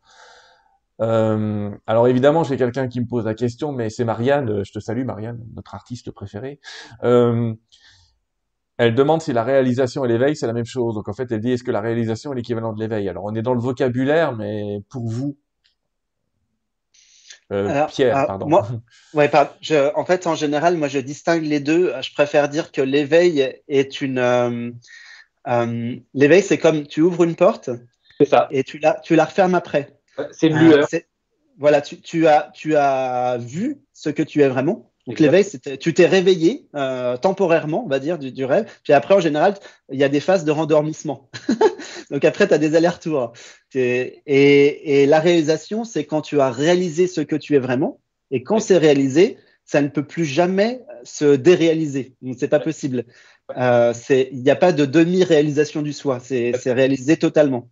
Euh, alors évidemment, j'ai quelqu'un qui me pose la question, mais c'est Marianne. Je te salue, Marianne, notre artiste préférée. Euh, elle demande si la réalisation et l'éveil, c'est la même chose. Donc en fait, elle dit, est-ce que la réalisation est l'équivalent de l'éveil? Alors on est dans le vocabulaire, mais pour vous, euh, Pierre, ah, pardon. Moi, ouais, je, en fait, en général, moi, je distingue les deux. Je préfère dire que l'éveil est une. Euh, euh, l'éveil, c'est comme tu ouvres une porte. Ça. Et tu la, tu la refermes après. C'est une lueur. voilà, tu, tu, as, tu as vu ce que tu es vraiment. Donc l'éveil, tu t'es réveillé euh, temporairement, on va dire, du, du, rêve. Puis après, en général, il y a des phases de rendormissement. Donc après, tu as des allers-retours. Et, et, la réalisation, c'est quand tu as réalisé ce que tu es vraiment. Et quand c'est réalisé, ça ne peut plus jamais se déréaliser. C'est pas possible. Euh, il n'y a pas de demi-réalisation du soi. C'est réalisé totalement.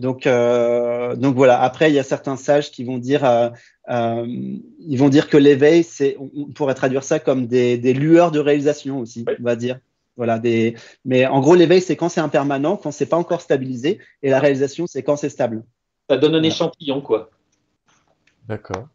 Donc, euh, donc voilà. Après, il y a certains sages qui vont dire, euh, euh, ils vont dire que l'éveil, c'est, on pourrait traduire ça comme des, des lueurs de réalisation aussi, on va dire. Voilà, des... Mais en gros, l'éveil, c'est quand c'est impermanent, quand c'est pas encore stabilisé, et la réalisation, c'est quand c'est stable. Ça donne un échantillon, quoi. D'accord.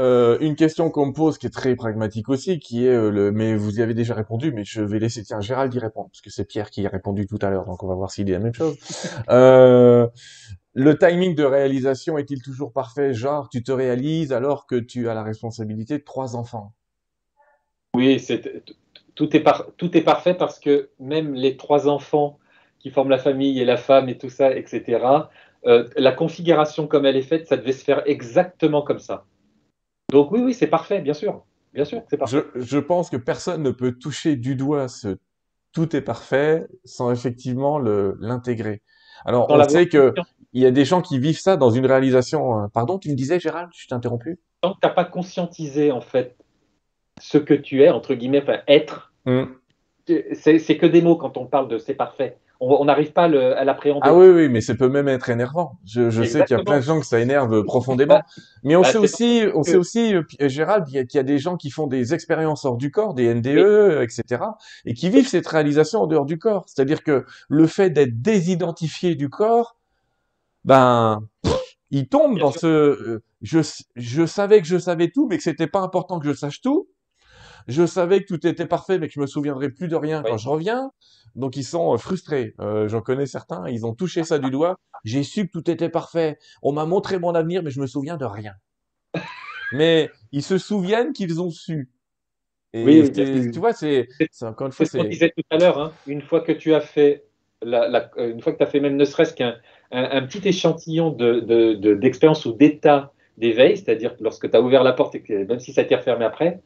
Euh, une question qu'on me pose qui est très pragmatique aussi, qui est euh, le, mais vous y avez déjà répondu, mais je vais laisser tiens Gérald y répondre parce que c'est Pierre qui y a répondu tout à l'heure, donc on va voir s'il dit la même chose. Euh, le timing de réalisation est-il toujours parfait? Genre, tu te réalises alors que tu as la responsabilité de trois enfants? Oui, c'est tout est tout est parfait parce que même les trois enfants qui forment la famille et la femme et tout ça, etc. la configuration comme elle est faite, ça devait se faire exactement comme ça. Donc oui, oui, c'est parfait, bien sûr. Bien sûr, c'est parfait. Je, pense que personne ne peut toucher du doigt ce tout est parfait sans effectivement l'intégrer. Alors on sait que il y a des gens qui vivent ça dans une réalisation. Pardon, tu me disais, Gérald, je t'ai interrompu. Tant que tu n'as pas conscientisé en fait ce que tu es entre guillemets, être. Mm. C'est que des mots quand on parle de c'est parfait on n'arrive pas à l'appréhender. Ah oui, oui, mais ça peut même être énervant. Je, je sais qu'il y a plein de gens que ça énerve profondément. Mais on bah, sait aussi, on sait aussi, Gérald, qu'il y, a des gens qui font des expériences hors du corps, des NDE, etc., et qui vivent cette réalisation en dehors du corps. C'est-à-dire que le fait d'être désidentifié du corps, ben, il tombe dans ce, euh, je, je savais que je savais tout, mais que c'était pas important que je sache tout. Je savais que tout était parfait, mais que je me souviendrais plus de rien quand je reviens. Donc ils sont euh, frustrés. Euh, J'en connais certains, ils ont touché ça du doigt. J'ai su que tout était parfait. On m'a montré mon avenir, mais je me souviens de rien. mais ils se souviennent qu'ils ont su. Et oui, tu vois, c'est encore une fois. C'est ce qu'on disait tout à l'heure. Hein. Une fois que tu as fait, la, la, euh, une fois que tu as fait même ne serait-ce qu'un un, petit échantillon d'expérience de, de, ou d'état d'éveil, c'est-à-dire lorsque tu as ouvert la porte et que même si ça t'est refermé après,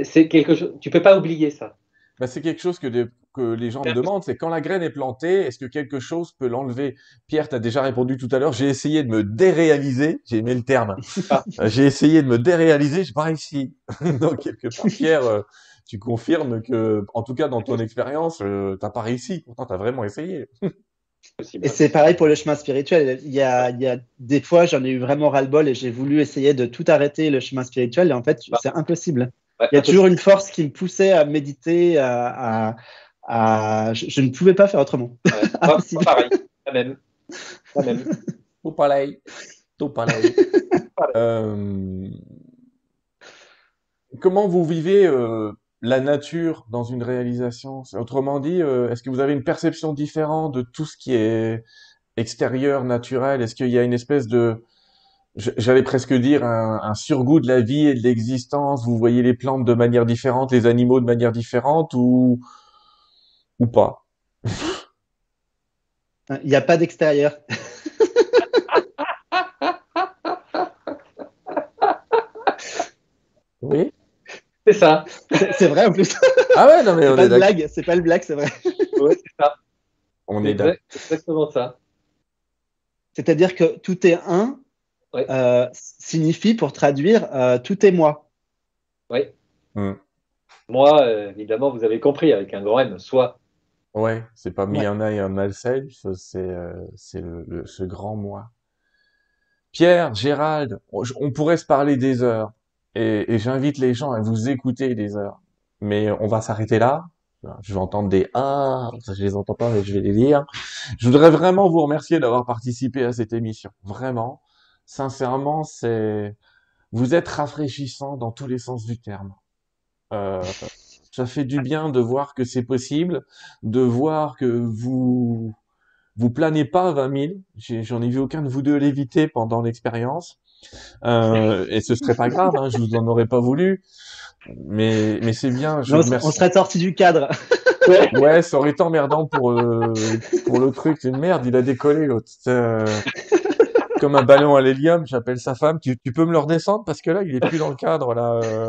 c'est quelque chose. Tu peux pas oublier ça. Bah, c'est quelque chose que, que les gens me demandent, c'est quand la graine est plantée, est-ce que quelque chose peut l'enlever? Pierre, tu as déjà répondu tout à l'heure, j'ai essayé de me déréaliser, j'ai aimé le terme, ah. euh, j'ai essayé de me déréaliser, j'ai pas réussi. Donc quelque part, Pierre, euh, tu confirmes que, en tout cas dans ton expérience, euh, t'as pas réussi, pourtant tu as vraiment essayé. Et c'est pareil pour le chemin spirituel. Il y a, il y a des fois, j'en ai eu vraiment ras-le-bol et j'ai voulu essayer de tout arrêter le chemin spirituel et en fait, bah. c'est impossible. Il y a toujours une force qui me poussait à méditer, à, à, Je, ne pouvais pas faire autrement. pas, pareil, pas même. Pas même. Tout pareil. Tout pareil. euh... Comment vous vivez euh, la nature dans une réalisation? Autrement dit, euh, est-ce que vous avez une perception différente de tout ce qui est extérieur, naturel? Est-ce qu'il y a une espèce de j'allais presque dire un, surgoût de la vie et de l'existence. Vous voyez les plantes de manière différente, les animaux de manière différente ou ou pas? Il n'y a pas d'extérieur. oui. C'est ça. C'est vrai en plus. Ah ouais, non mais on est, pas blague. C'est pas le blague, c'est vrai. Oui, c'est ça. On est, d'accord. C'est exactement ça. C'est-à-dire que tout est un euh, signifie, pour traduire, euh, tout est moi. Oui. Hmm. Moi, euh, évidemment, vous avez compris, avec un grand M, soit. Ouais, c'est pas mis un œil un c'est c'est le, ce grand moi. Pierre, Gérald, on, pourrait se parler des heures, et, et j'invite les gens à vous écouter des heures. Mais on va s'arrêter là. Je vais entendre des ah, je les entends pas, mais je vais les lire. Je voudrais vraiment vous remercier d'avoir participé à cette émission, vraiment sincèrement, c'est vous êtes rafraîchissant dans tous les sens du terme. Euh, ça fait du bien de voir que c'est possible, de voir que vous vous planez pas à 20 000. J'en ai, vu aucun de vous deux l'éviter pendant l'expérience. Euh, et ce serait pas grave, hein, je vous en aurais pas voulu. Mais, mais c'est bien. Je on, on serait sorti du cadre. ouais, ça aurait été emmerdant pour, euh, pour le truc. C'est une merde, il a décollé l'autre. Euh, comme un ballon à l'hélium. J'appelle sa femme. Tu, peux me le redescendre parce que là, il est plus dans le cadre là. Euh.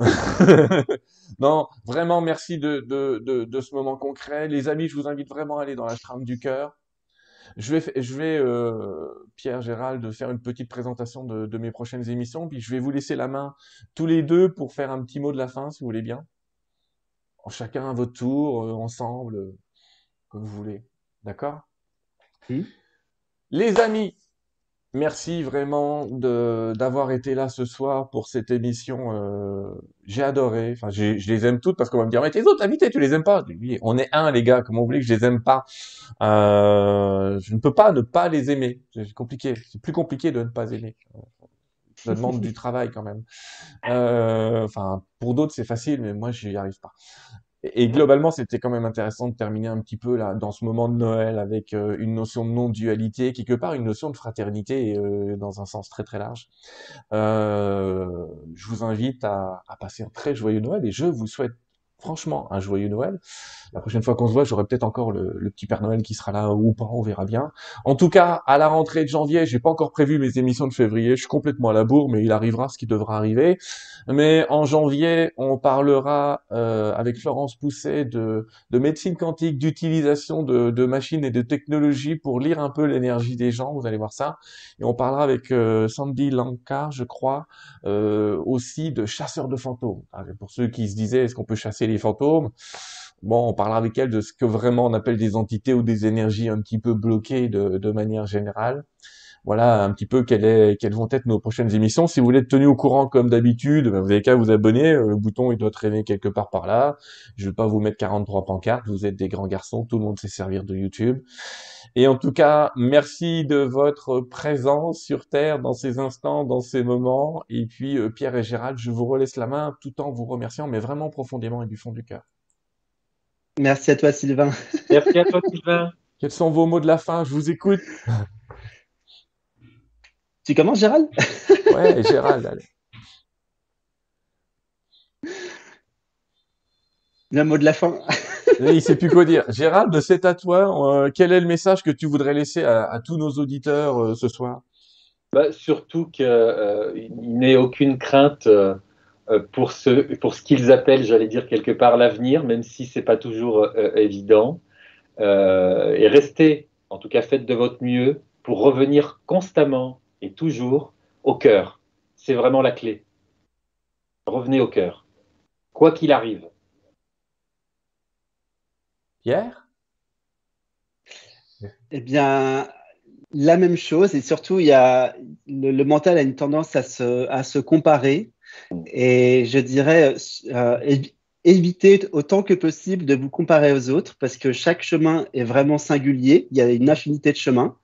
non, vraiment, merci de, de, ce moment concret. Les amis, je vous invite vraiment à aller dans la trame du cœur. Je vais, je vais euh, Pierre, Gérald, faire une petite présentation de, mes prochaines émissions, puis je vais vous laisser la main tous les deux pour faire un petit mot de la fin, si vous voulez bien. Chacun à votre tour, euh, ensemble, comme vous voulez. D'accord? Les amis, Merci vraiment de d'avoir été là ce soir pour cette émission. Euh, j'ai adoré. Enfin, je les aime toutes parce qu'on va me dire mais tes autres invités, tu les aimes pas? On est un, les gars. Comment vous voulez que je les aime pas? Euh, Je ne peux pas ne pas les aimer. C'est compliqué. C'est plus compliqué de ne pas aimer. Ça demande du travail quand même. Euh, enfin, pour d'autres c'est facile, mais moi j'y arrive pas. Et globalement, c'était quand même intéressant de terminer un petit peu là dans ce moment de Noël avec euh, une notion de non-dualité, quelque part une notion de fraternité euh, dans un sens très très large. Euh, je vous invite à, à, passer un très joyeux Noël et je vous souhaite franchement un joyeux Noël. La prochaine fois qu'on se voit, j'aurai peut-être encore le, petit Père Noël qui sera là ou pas, on verra bien. En tout cas, à la rentrée de janvier, j'ai pas encore prévu mes émissions de février, je suis complètement à la bourre, mais il arrivera ce qui devra arriver. Mais en janvier, on parlera euh, avec Florence Pousset de, de médecine quantique, d'utilisation de, de, machines et de technologies pour lire un peu l'énergie des gens, vous allez voir ça. Et on parlera avec euh, Sandy Lankar, je crois, euh, aussi de chasseurs de fantômes. Pour ceux qui se disaient, est-ce qu'on peut chasser les fantômes Bon, on parlera avec elle de ce que vraiment on appelle des entités ou des énergies un petit peu bloquées de, manière générale. Voilà un petit peu quelles, est, quelles vont être nos prochaines émissions. Si vous voulez être tenu au courant comme d'habitude, ben, vous avez qu'à vous abonner. Le bouton il doit traîner quelque part par là. Je vais pas vous mettre 43 pancartes. Vous êtes des grands garçons. Tout le monde sait servir de YouTube. Et en tout cas, merci de votre présence sur Terre dans ces instants, dans ces moments. Et puis, euh, Pierre et Gérald, je vous relaisse la main tout en vous remerciant, mais vraiment profondément et du fond du cœur. Merci à toi, Sylvain. Merci à toi, Sylvain. Quels sont vos mots de la fin? Je vous écoute. Tu commences, Gérald? Ouais, Gérald, allez. Le mot de la fin. il ne sait plus quoi dire. Gérald, c'est à toi. Euh, quel est le message que tu voudrais laisser à, tous nos auditeurs euh, ce soir? Bah, Surtout qu'il euh, n'ait aucune crainte pour ce, pour ce qu'ils appellent, j'allais dire quelque part, l'avenir, même si ce n'est pas toujours évident. et restez, en tout cas faites de votre mieux pour revenir constamment et toujours au cœur. C'est vraiment la clé. Revenez au cœur, quoi qu'il arrive. Pierre? Eh bien, la même chose. Et surtout, il y a, le, mental a une tendance à se, à se comparer. Et je dirais, euh, évitez autant que possible de vous comparer aux autres parce que chaque chemin est vraiment singulier. Il y a une infinité de chemins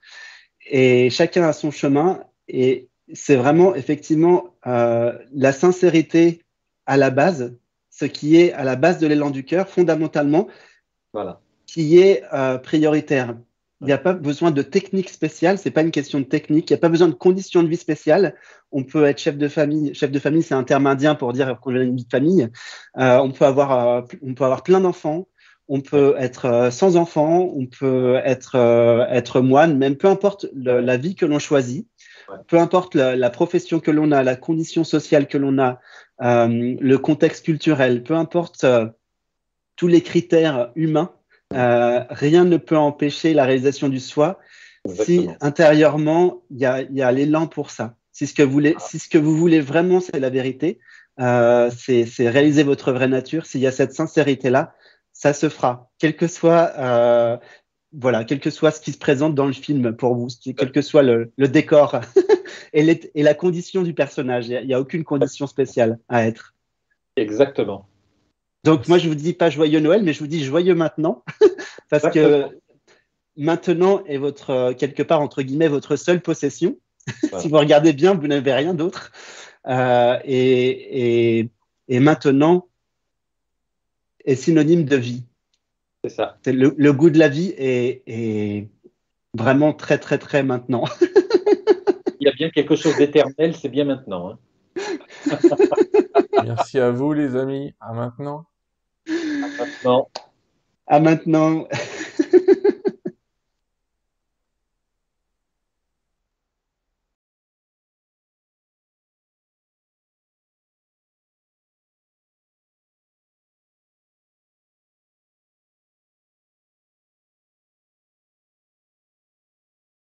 et chacun a son chemin. Et c'est vraiment effectivement euh, la sincérité à la base, ce qui est à la base de l'élan du cœur, fondamentalement, voilà. qui est euh, prioritaire. Il n'y a pas besoin de technique spéciale, c'est pas une question de technique, il n'y a pas besoin de conditions de vie spéciales. On peut être chef de famille. Chef de famille, c'est un terme indien pour dire qu'on a une vie de famille. Euh, on, peut avoir, euh, on peut avoir plein d'enfants, on peut être sans enfants, on peut être, être moine, même peu importe la vie que l'on choisit, peu importe la, la profession que l'on a, la condition sociale que l'on a, le contexte culturel, peu importe tous les critères humains, euh, rien ne peut empêcher la réalisation du soi si intérieurement il y a, l'élan pour ça. Si ce, que vous voulez, si ce que vous voulez vraiment, c'est la vérité, euh, c'est réaliser votre vraie nature. S'il y a cette sincérité-là, ça se fera, quel que soit euh, voilà, quel que soit ce qui se présente dans le film pour vous, quel que soit le, décor et, et, la condition du personnage. Il n'y a, aucune condition spéciale à être. Exactement. Donc moi je vous dis pas joyeux Noël, mais je vous dis joyeux maintenant, parce que maintenant est votre euh, quelque part entre guillemets votre seule possession. si vous regardez bien, vous n'avez rien d'autre. Euh, et, maintenant est synonyme de vie. C'est ça. Le, goût de la vie est, vraiment très très très maintenant. Il y a bien quelque chose d'éternel, c'est bien maintenant. Hein. Merci à vous, les amis. À maintenant. À maintenant. À maintenant.